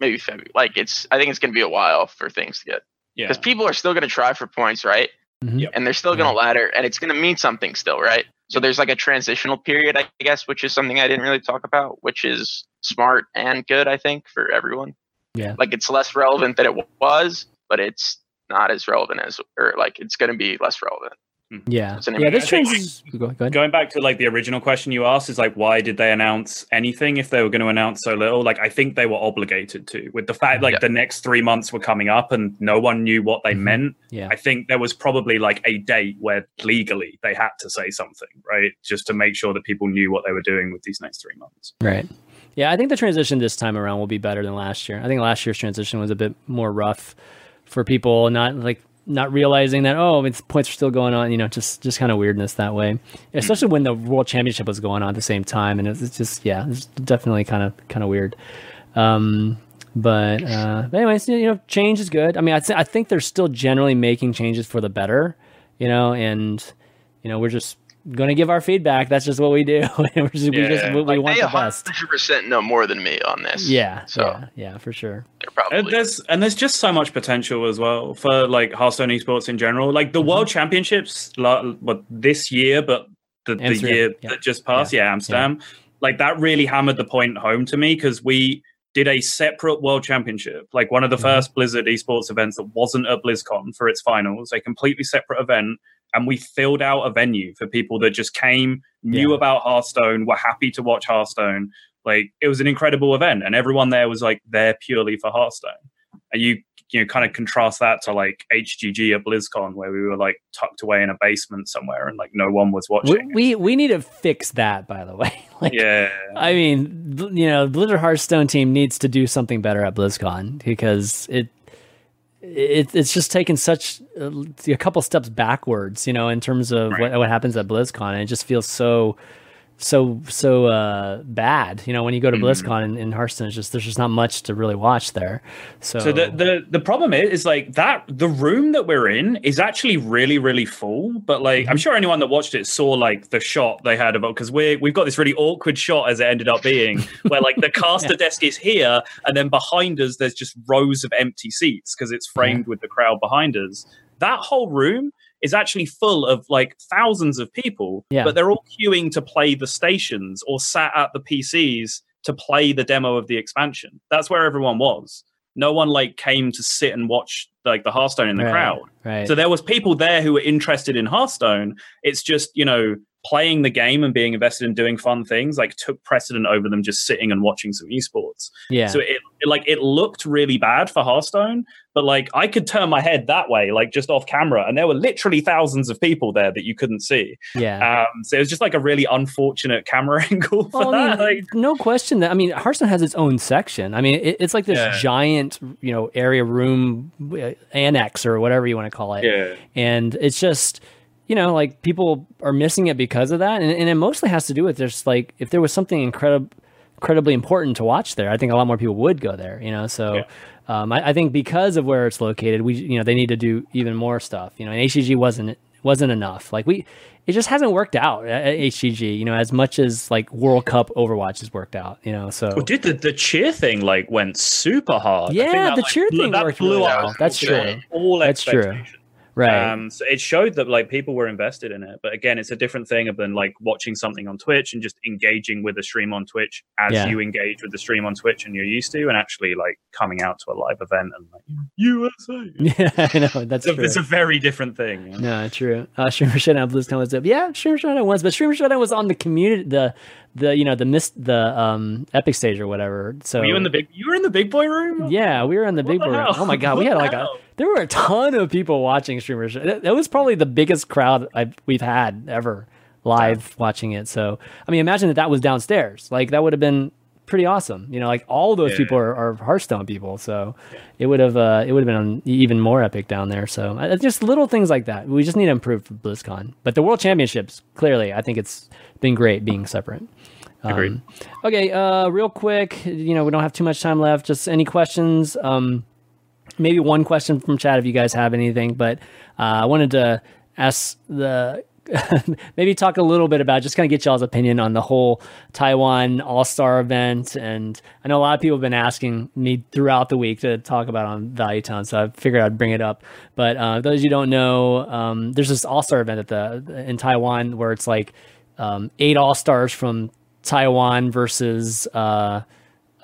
D: Maybe February. Like it's I think it's going to be a while for things to get
E: Yeah.
D: because people are still going to try for points, right?
A: Mhm.
E: Yep.
D: And they're still going to ladder, and it's going to mean something still, right? So there's like a transitional period, I guess, which is something I didn't really talk about, which is smart and good, I think, for everyone.
A: Yeah.
D: Like it's less relevant than it was, but it's not as relevant as, or like it's going to be less relevant.
A: Yeah.
D: It's an
A: Yeah. This
E: I think-
A: Go, go ahead.
E: Going back to like the original question you asked is like why did they announce anything if they were going to announce so little? Like I think they were obligated to with the fact like
D: Yeah.
E: the next three months were coming up and no one knew what they
A: Mhm.
E: meant.
A: Yeah.
E: I think there was probably like a date where legally they had to say something, right? Just to make sure that people knew what they were doing with these next three months.
A: Right. Yeah, I think the transition this time around will be better than last year. I think last year's transition was a bit more rough for people, not like not realizing that oh, it's points are still going on. You know, just just kind of weirdness that way, especially when the World Championship was going on at the same time, and it's, just yeah, it's definitely kind of kind of weird. Um, but uh, but anyways, you know, change is good. I mean, I th- I think they're still generally making changes for the better. You know, and you know, we're just going to give our feedback. That's just what we do. we're just, we just
E: Yeah.
A: we, we
D: Like,
A: want
D: they
A: the best.
D: 100% know more than me on this.
A: Yeah.
D: So
A: yeah, yeah, for sure.
D: they're
E: And there's and there's just so much potential as well for like Hearthstone esports in general. Like the
A: Mm-hmm.
E: World Championships, like, what this year, but the, the year
A: yeah.
E: that just passed, yeah, Amsterdam. Like that really hammered the point home to me because we did a separate World Championship, like one of the
A: Mhm.
E: first Blizzard esports events that wasn't at BlizzCon for its finals, a completely separate event. And we filled out a venue for people that just came, knew
A: Yeah.
E: about Hearthstone, were happy to watch Hearthstone. Like it was an incredible event, and everyone there was like there purely for Hearthstone. And you you know kind of contrast that to like HGG at BlizzCon, where we were like tucked away in a basement somewhere, and like no one was watching.
A: we we need to fix that, by the way. like,
E: yeah,
A: I mean, you know, Blizzard Hearthstone team needs to do something better at BlizzCon because it it, it's just taken such uh, a couple steps backwards, you know, in terms of
E: Right.
A: what, what happens at BlizzCon. And it just feels so, so, so uh, bad. You know, when you go to
E: Mhm.
A: BlizzCon in, in Hearthstone, it's just there's just not much to really watch there. So,
E: So the, the the problem is, is like that the room that we're in is actually really really full. But like I'm sure anyone that watched it saw like the shot they had about because we we've got this really awkward shot as it ended up being where like the caster desk is here and then behind us there's just rows of empty seats because it's framed with the crowd behind us. That whole room is actually full of like thousands of people,
A: Yeah.
E: but they're all queuing to play the stations or sat at the PCs to play the demo of the expansion. That's where everyone was. No one like came to sit and watch like the Hearthstone in the
A: Right.
E: crowd.
A: right.
E: So there was people there who were interested in Hearthstone. It's just, you know, playing the game and being invested in doing fun things like took precedent over them just sitting and watching some esports.
A: yeah.
E: So it, it like it looked really bad for Hearthstone, but like I could turn my head that way, like just off camera, and there were literally thousands of people there that you couldn't see.
A: yeah.
E: Um, so it was just like a really unfortunate camera angle for
A: Well, I
E: that.
A: mean,
E: like,
A: no question that I mean Hearthstone has its own section. I mean, it, it's like this
E: Yeah.
A: giant, you know, area room uh, annex or whatever you want to call it.
E: yeah.
A: and it's just you know like people are missing it because of that and, and it mostly has to do with just like if there was something incredible incredibly important to watch there i think a lot more people would go there you know so
E: Yeah.
A: um, I, I think because of where it's located we you know they need to do even more stuff you know and hcg wasn't wasn't enough like we it just hasn't worked out at, hcg you know as much as like world cup overwatch has worked out you know so
E: Well, dude, the, the cheer thing like went super hard. I
A: Yeah,
E: think that,
A: the
E: like,
A: cheer
E: blew-
A: thing
E: that
A: worked
E: blew
A: really well. That's true.
E: All
A: That's true. Right
E: Um, so it showed that like people were invested in it, but again, it's a different thing than like watching something on Twitch and just engaging with a stream on Twitch as
A: Yeah.
E: you engage with the stream on Twitch and you're used to, and actually like coming out to a live event and like USA.
A: yeah i know that's
E: It's a, it's a very different thing. you know?
A: No, true. Uh, Streamer Showdown BlizzCon was up. Yeah, Streamer Showdown was, but Streamer Showdown was on the community, the the you know the mist the um epic stage or whatever. So
E: Were you in the big? You were in the big boy room.
A: yeah, we were in the
E: What
A: big
E: the
A: boy.
E: hell?
A: Oh my god, we had like a there were a ton of people watching Streamer Show. That, that was probably the biggest crowd I've, we've had ever live watching it. So I mean, imagine that that was downstairs. Like that would have been pretty awesome. You know, like all those
E: Yeah.
A: people are, are Hearthstone people, so it would have uh, it would have been even more epic down there. So uh, just little things like that. We just need to improve for BlizzCon. But the World Championships, clearly, I think it's been great being separate. Um,
E: Agreed.
A: Okay, uh, real quick, you know, we don't have too much time left. Just any questions? Um, maybe one question from chat if you guys have anything. But uh, I wanted to ask the maybe talk a little bit about just kind of get y'all's opinion on the whole Taiwan All Star event. And I know a lot of people have been asking me throughout the week to talk about on Value Town, so I figured I'd bring it up. But uh, those you don't know, um, there's this All Star event at the in Taiwan where it's like um, eight All Stars from Taiwan versus uh,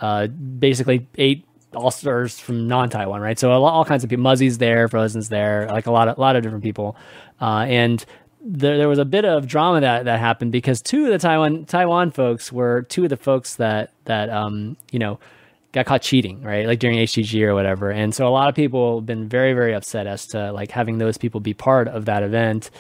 A: uh, basically eight all stars from non-Taiwan, right? So lot, all kinds of people. Muzzy's there, Frozen's there, like a lot of a lot of different people, uh, and there, there was a bit of drama that that happened because two of the Taiwan Taiwan folks were two of the folks that that um you know got caught cheating, right? Like during HGG or whatever. And so a lot of people have been very, very upset as to like having those people be part of that event.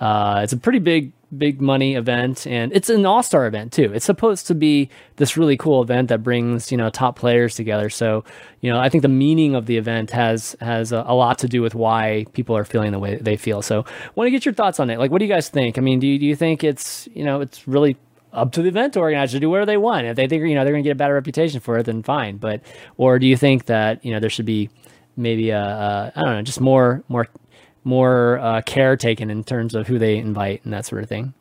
A: Uh, it's a pretty big, big money event, and it's an all star event too. It's supposed to be this really cool event that brings you know top players together. So you know, I think the meaning of the event has has a, a lot to do with why people are feeling the way they feel. So, want to get your thoughts on it. Like, what do you guys think? I mean, do you, do you think it's you know it's really up to the event organizer to do whatever they want. If they think you know they're going to get a better reputation for it, then fine. But or do you think that you know there should be maybe a, a I don't know, just more more more uh, care taken in terms of who they invite and that sort of thing?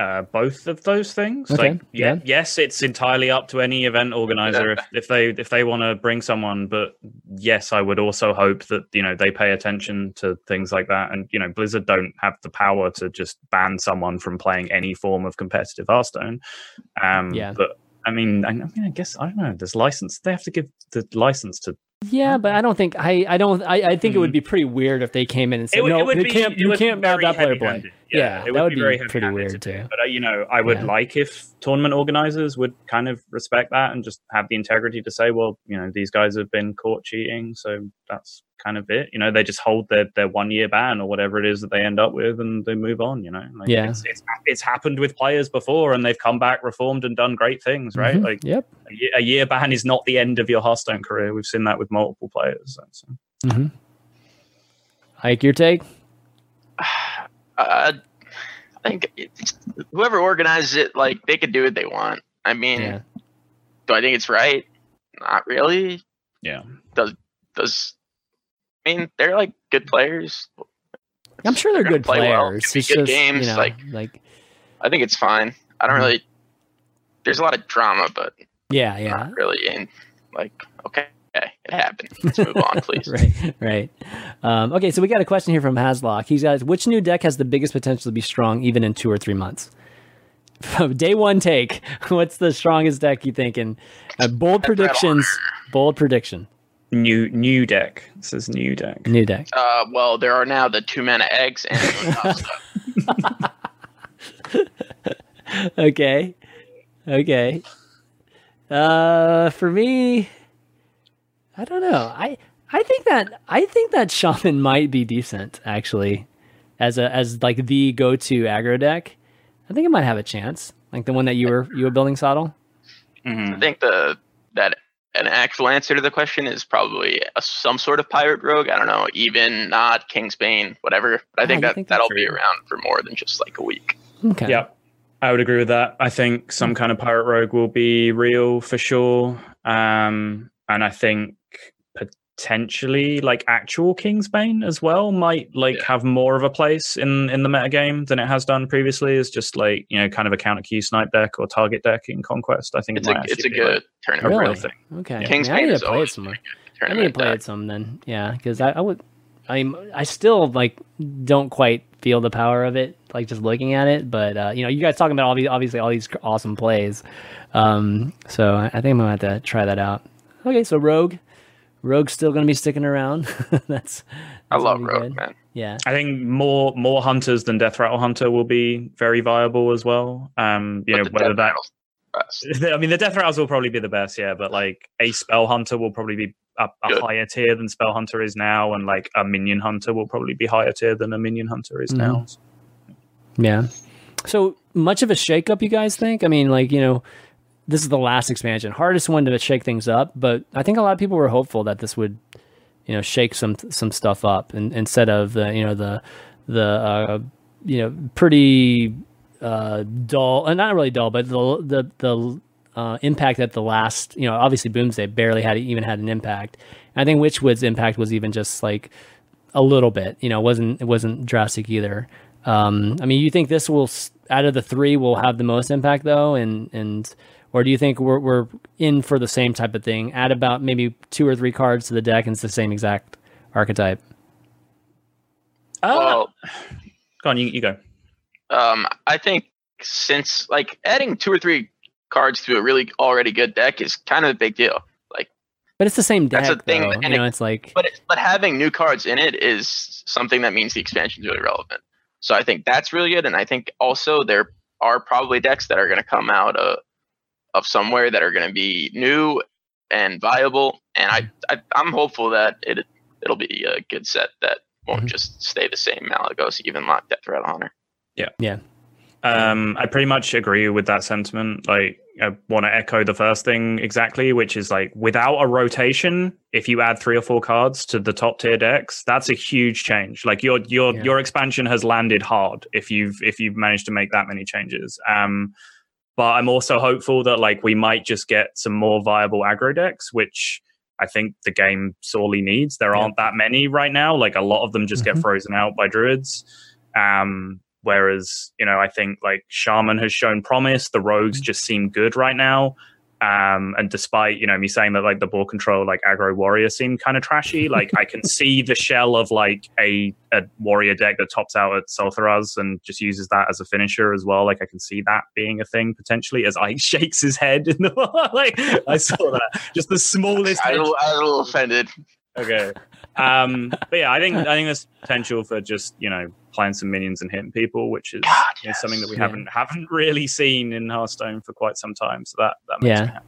E: Uh, both of those things.
A: Okay,
E: Like, yeah,
A: yeah.
E: yes, it's entirely up to any event organizer if, if they if they want to bring someone. But yes, I would also hope that you know they pay attention to things like that. And you know, Blizzard don't have the power to just ban someone from playing any form of competitive Hearthstone. Um,
A: Yeah.
E: But I mean, I, I mean, I guess I don't know. There's license. They have to give the license to
A: Yeah, but I don't think I I don't I, I think it would hmm. be pretty weird if they came in and said
E: would-
A: no,
E: would
A: you
E: be-
A: can't
E: it
A: you
E: would be
A: can't
E: very
A: that player play.
E: Heavy-handed.
A: Yeah,
E: it
A: that
E: would
A: would
E: be very
A: pretty weird too.
E: But uh, you know, I would
A: Yeah.
E: like if tournament organizers would kind of respect that and just have the integrity to say, well, you know, these guys have been caught cheating, so that's kind of it. You know, they just hold their, their one year ban or whatever it is that they end up with, and they move on. You know, like,
A: Yeah.
E: it's, it's it's happened with players before, and they've come back reformed and done great things, right?
A: Mhm.
E: Like
A: Yep.
E: a year, a year ban is not the end of your Hearthstone career. We've seen that with multiple players. So.
A: Mm-hmm. Ike, your take?
D: Uh, I think whoever organizes it, like they could do what they want. I mean,
A: Yeah.
D: do I think it's right? Not really.
E: Yeah.
D: Does does I mean they're like good players.
A: I'm sure they're
D: gonna
A: good
D: play
A: players.
D: It's
A: It's
D: good
A: just,
D: games,
A: you know,
D: like-
A: like
D: I think it's fine. I don't
A: Mhm.
D: really. There's a lot of drama, but
A: yeah, yeah.
D: not really. And like, okay, it happened. Let's move on, please.
A: right, right. Um, okay, so we got a question here from Haslock. He's got which new deck has the biggest potential to be strong even in two or three months? Day one take. What's the strongest deck you think? And uh, bold predictions. Bold prediction.
E: New new deck. It says new deck.
A: New deck.
D: Uh, well, there are now the two mana eggs and
A: Okay. Okay. Uh, for me, I don't know. I I think that I think that shaman might be decent actually, as a as like the go to aggro deck. I think it might have a chance, like the one that you were you were building, Sottle.
E: Mhm.
D: I think the that an actual answer to the question is probably a, some sort of pirate rogue. I don't know, even not Kingsbane, whatever. But I think
A: you
D: that
A: think
D: that'll be around for more than just like a week.
A: Okay.
E: Yep. I would agree with that. I think some kind of pirate rogue will be real for sure. Um, and I think potentially like actual Kingsbane as well might like
D: Yeah.
E: have more of a place in in the metagame than it has done previously. It's just like, you know, kind of a counter key snipe deck or target deck in Conquest. I think
D: It's
E: it
D: a it's a
E: actually be, like,
D: good tournament.
E: a real
A: Really?
E: thing.
A: Okay.
D: King's
A: Yeah, I need
D: is
A: to play it some more. I need to play
D: deck.
A: it some then. Yeah, because I, I would. I'm. I still like don't quite feel the power of it. Like just looking at it, but uh, you know, you guys talking about all these obviously all these awesome plays. Um, so I, I think I'm gonna have to try that out. Okay, so Rogue, Rogue's still gonna be sticking around. that's,
D: I
A: that's
D: love rogue,
A: good.
D: man.
A: Yeah.
E: I think more more hunters than Deathrattle Hunter will be very viable as well. Um, you
D: But
E: know, whether
D: death
E: that
D: best.
E: I mean, the Deathrattles will probably be the best, yeah. But like a Spell Hunter will probably be a, a higher tier than Spell Hunter is now, and like a Minion Hunter will probably be higher tier than a Minion Hunter is now.
A: Yeah. So much of a shakeup, you guys think? I mean, like, you know, this is the last expansion, hardest one to shake things up, but I think a lot of people were hopeful that this would, you know, shake some some stuff up and instead of the, you know, the the uh, you know, pretty uh dull, uh, not really dull, but the the the uh, impact that the last, you know, obviously Boomsday barely had even had an impact. I think Witchwood's impact was even just like a little bit. You know, it wasn't it wasn't drastic either. Um, I mean, you think this will out of the three will have the most impact though, and and or do you think we're we're in for the same type of thing? Add about maybe two or three cards to the deck, and it's the same exact archetype.
D: Well,
E: Go on, you, you go.
D: um, I think since like adding two or three cards to a really already good deck is kind of a big deal. Like,
A: But it's the same deck.
D: That's the thing,
A: though.
D: and
A: You know,
D: it-
A: it's like
D: but it, but having new cards in it is something that means the expansion is really relevant. So I think that's really good, and I think also there are probably decks that are going to come out uh, of somewhere that are going to be new and viable, and I, I I'm hopeful that it it'll be a good set that won't
A: Mhm.
D: just stay the same Malygos, even like Deathrattle Hunter.
A: Yeah, yeah,
E: Um, I pretty much agree with that sentiment. Like, I want to echo the first thing exactly, which is like without a rotation, if you add three or four cards to the top tier decks, that's a huge change. Like your your
A: Yeah.
E: your expansion has landed hard if you've if you've managed to make that many changes. Um, but I'm also hopeful that like we might just get some more viable aggro decks, which I think the game sorely needs. There
A: Yeah.
E: aren't that many right now. Like a lot of them just
A: Mhm.
E: get frozen out by druids. Um, whereas you know, I think like Shaman has shown promise. The rogues just seem good right now. Um, and despite you know me saying that like the ball control like aggro warrior seemed kind of trashy, like I can see the shell of like a, a warrior deck that tops out at Sul'thraze and just uses that as a finisher as well. Like I can see that being a thing potentially as Ike shakes his head in the like I saw that just the smallest.
D: I
E: head
D: was, I a little offended.
E: Okay. Um, but yeah, I think I think there's potential for just you know playing some minions and hitting people, which is,
D: God,
E: is something that we
A: yes.
E: haven't haven't really seen in Hearthstone for quite some time. So that that makes
A: Yeah.
E: me happy.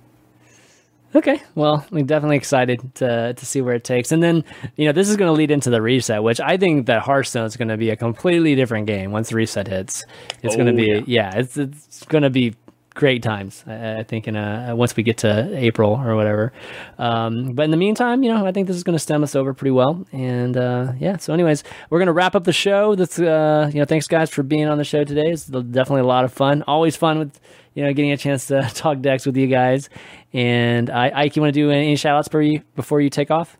A: Okay, well, we're definitely excited to to see where it takes, and then you know this is going to lead into the reset, which I think that Hearthstone is going to be a completely different game once the reset hits. It's going to
E: Oh,
A: be
E: yeah.
A: yeah. it's it's going to be great times. I, I think in uh, once we get to April or whatever. Um, but in the meantime, you know, I think this is going to stem us over pretty well. And uh, yeah, so anyways, we're going to wrap up the show. That's uh, you know, thanks guys for being on the show today. It's definitely a lot of fun. Always fun with you know getting a chance to talk decks with you guys. And I, Ike, you want to do any shout outs for you before you take off?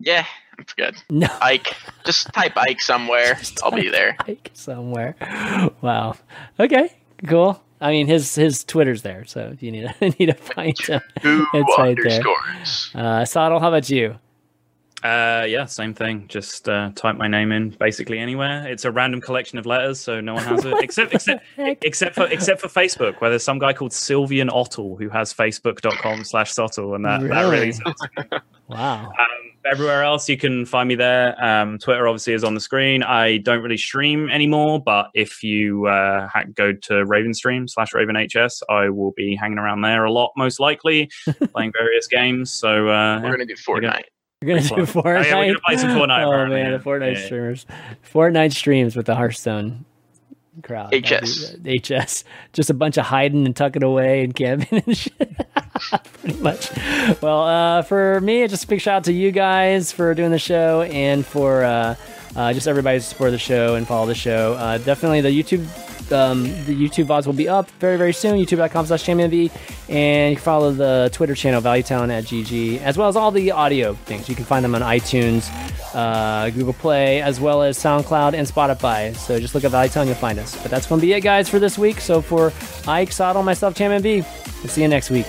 D: Yeah, that's good.
A: No.
D: Ike, just type Ike somewhere. I'll be there.
A: Ike somewhere. Wow. Okay. Cool. I mean, his his Twitter's there, so if you need to need to find him,
D: Two
A: it's right there.
D: underscores.
A: Uh, Sottle, how about you?
E: Uh, yeah, same thing. Just uh, type my name in basically anywhere. It's a random collection of letters, so no one has it except except except for except for Facebook, where there's some guy called Sylvian Ottle who has facebook.com slash Sottle, and that, that
A: Really?
E: really sounds
A: Wow.
E: Um, everywhere else, you can find me there. Um, Twitter obviously is on the screen. I don't really stream anymore, but if you uh, go to Ravenstream slash RavenHS, I will be hanging around there a lot, most likely, playing various games. So uh,
D: We're gonna do Fortnite.
A: We're gonna do
E: Pretty fun.
A: Fortnite.
E: Oh, yeah, we're gonna play some Fortnite,
A: Oh
E: apparently,
A: man, the Fortnite
E: Yeah.
A: streamers, Fortnite streams with the Hearthstone crowd.
D: HS.
A: be- HS, just a bunch of hiding and tucking away and camping and shit. Pretty much. Well, uh, for me, just a big shout out to you guys for doing the show and for uh, uh, just everybody to support the show and follow the show. Uh, definitely the YouTube. Um, the YouTube VODs will be up very, very soon. YouTube.com slash ChanmanV. And you can follow the Twitter channel, ValueTown at GG, as well as all the audio things. You can find them on iTunes, uh, Google Play, as well as SoundCloud and Spotify. So just look at ValueTown, you'll find us. But that's going to be it, guys, for this week. So for Ike, Sottle, myself, ChanmanV, we'll see you next week.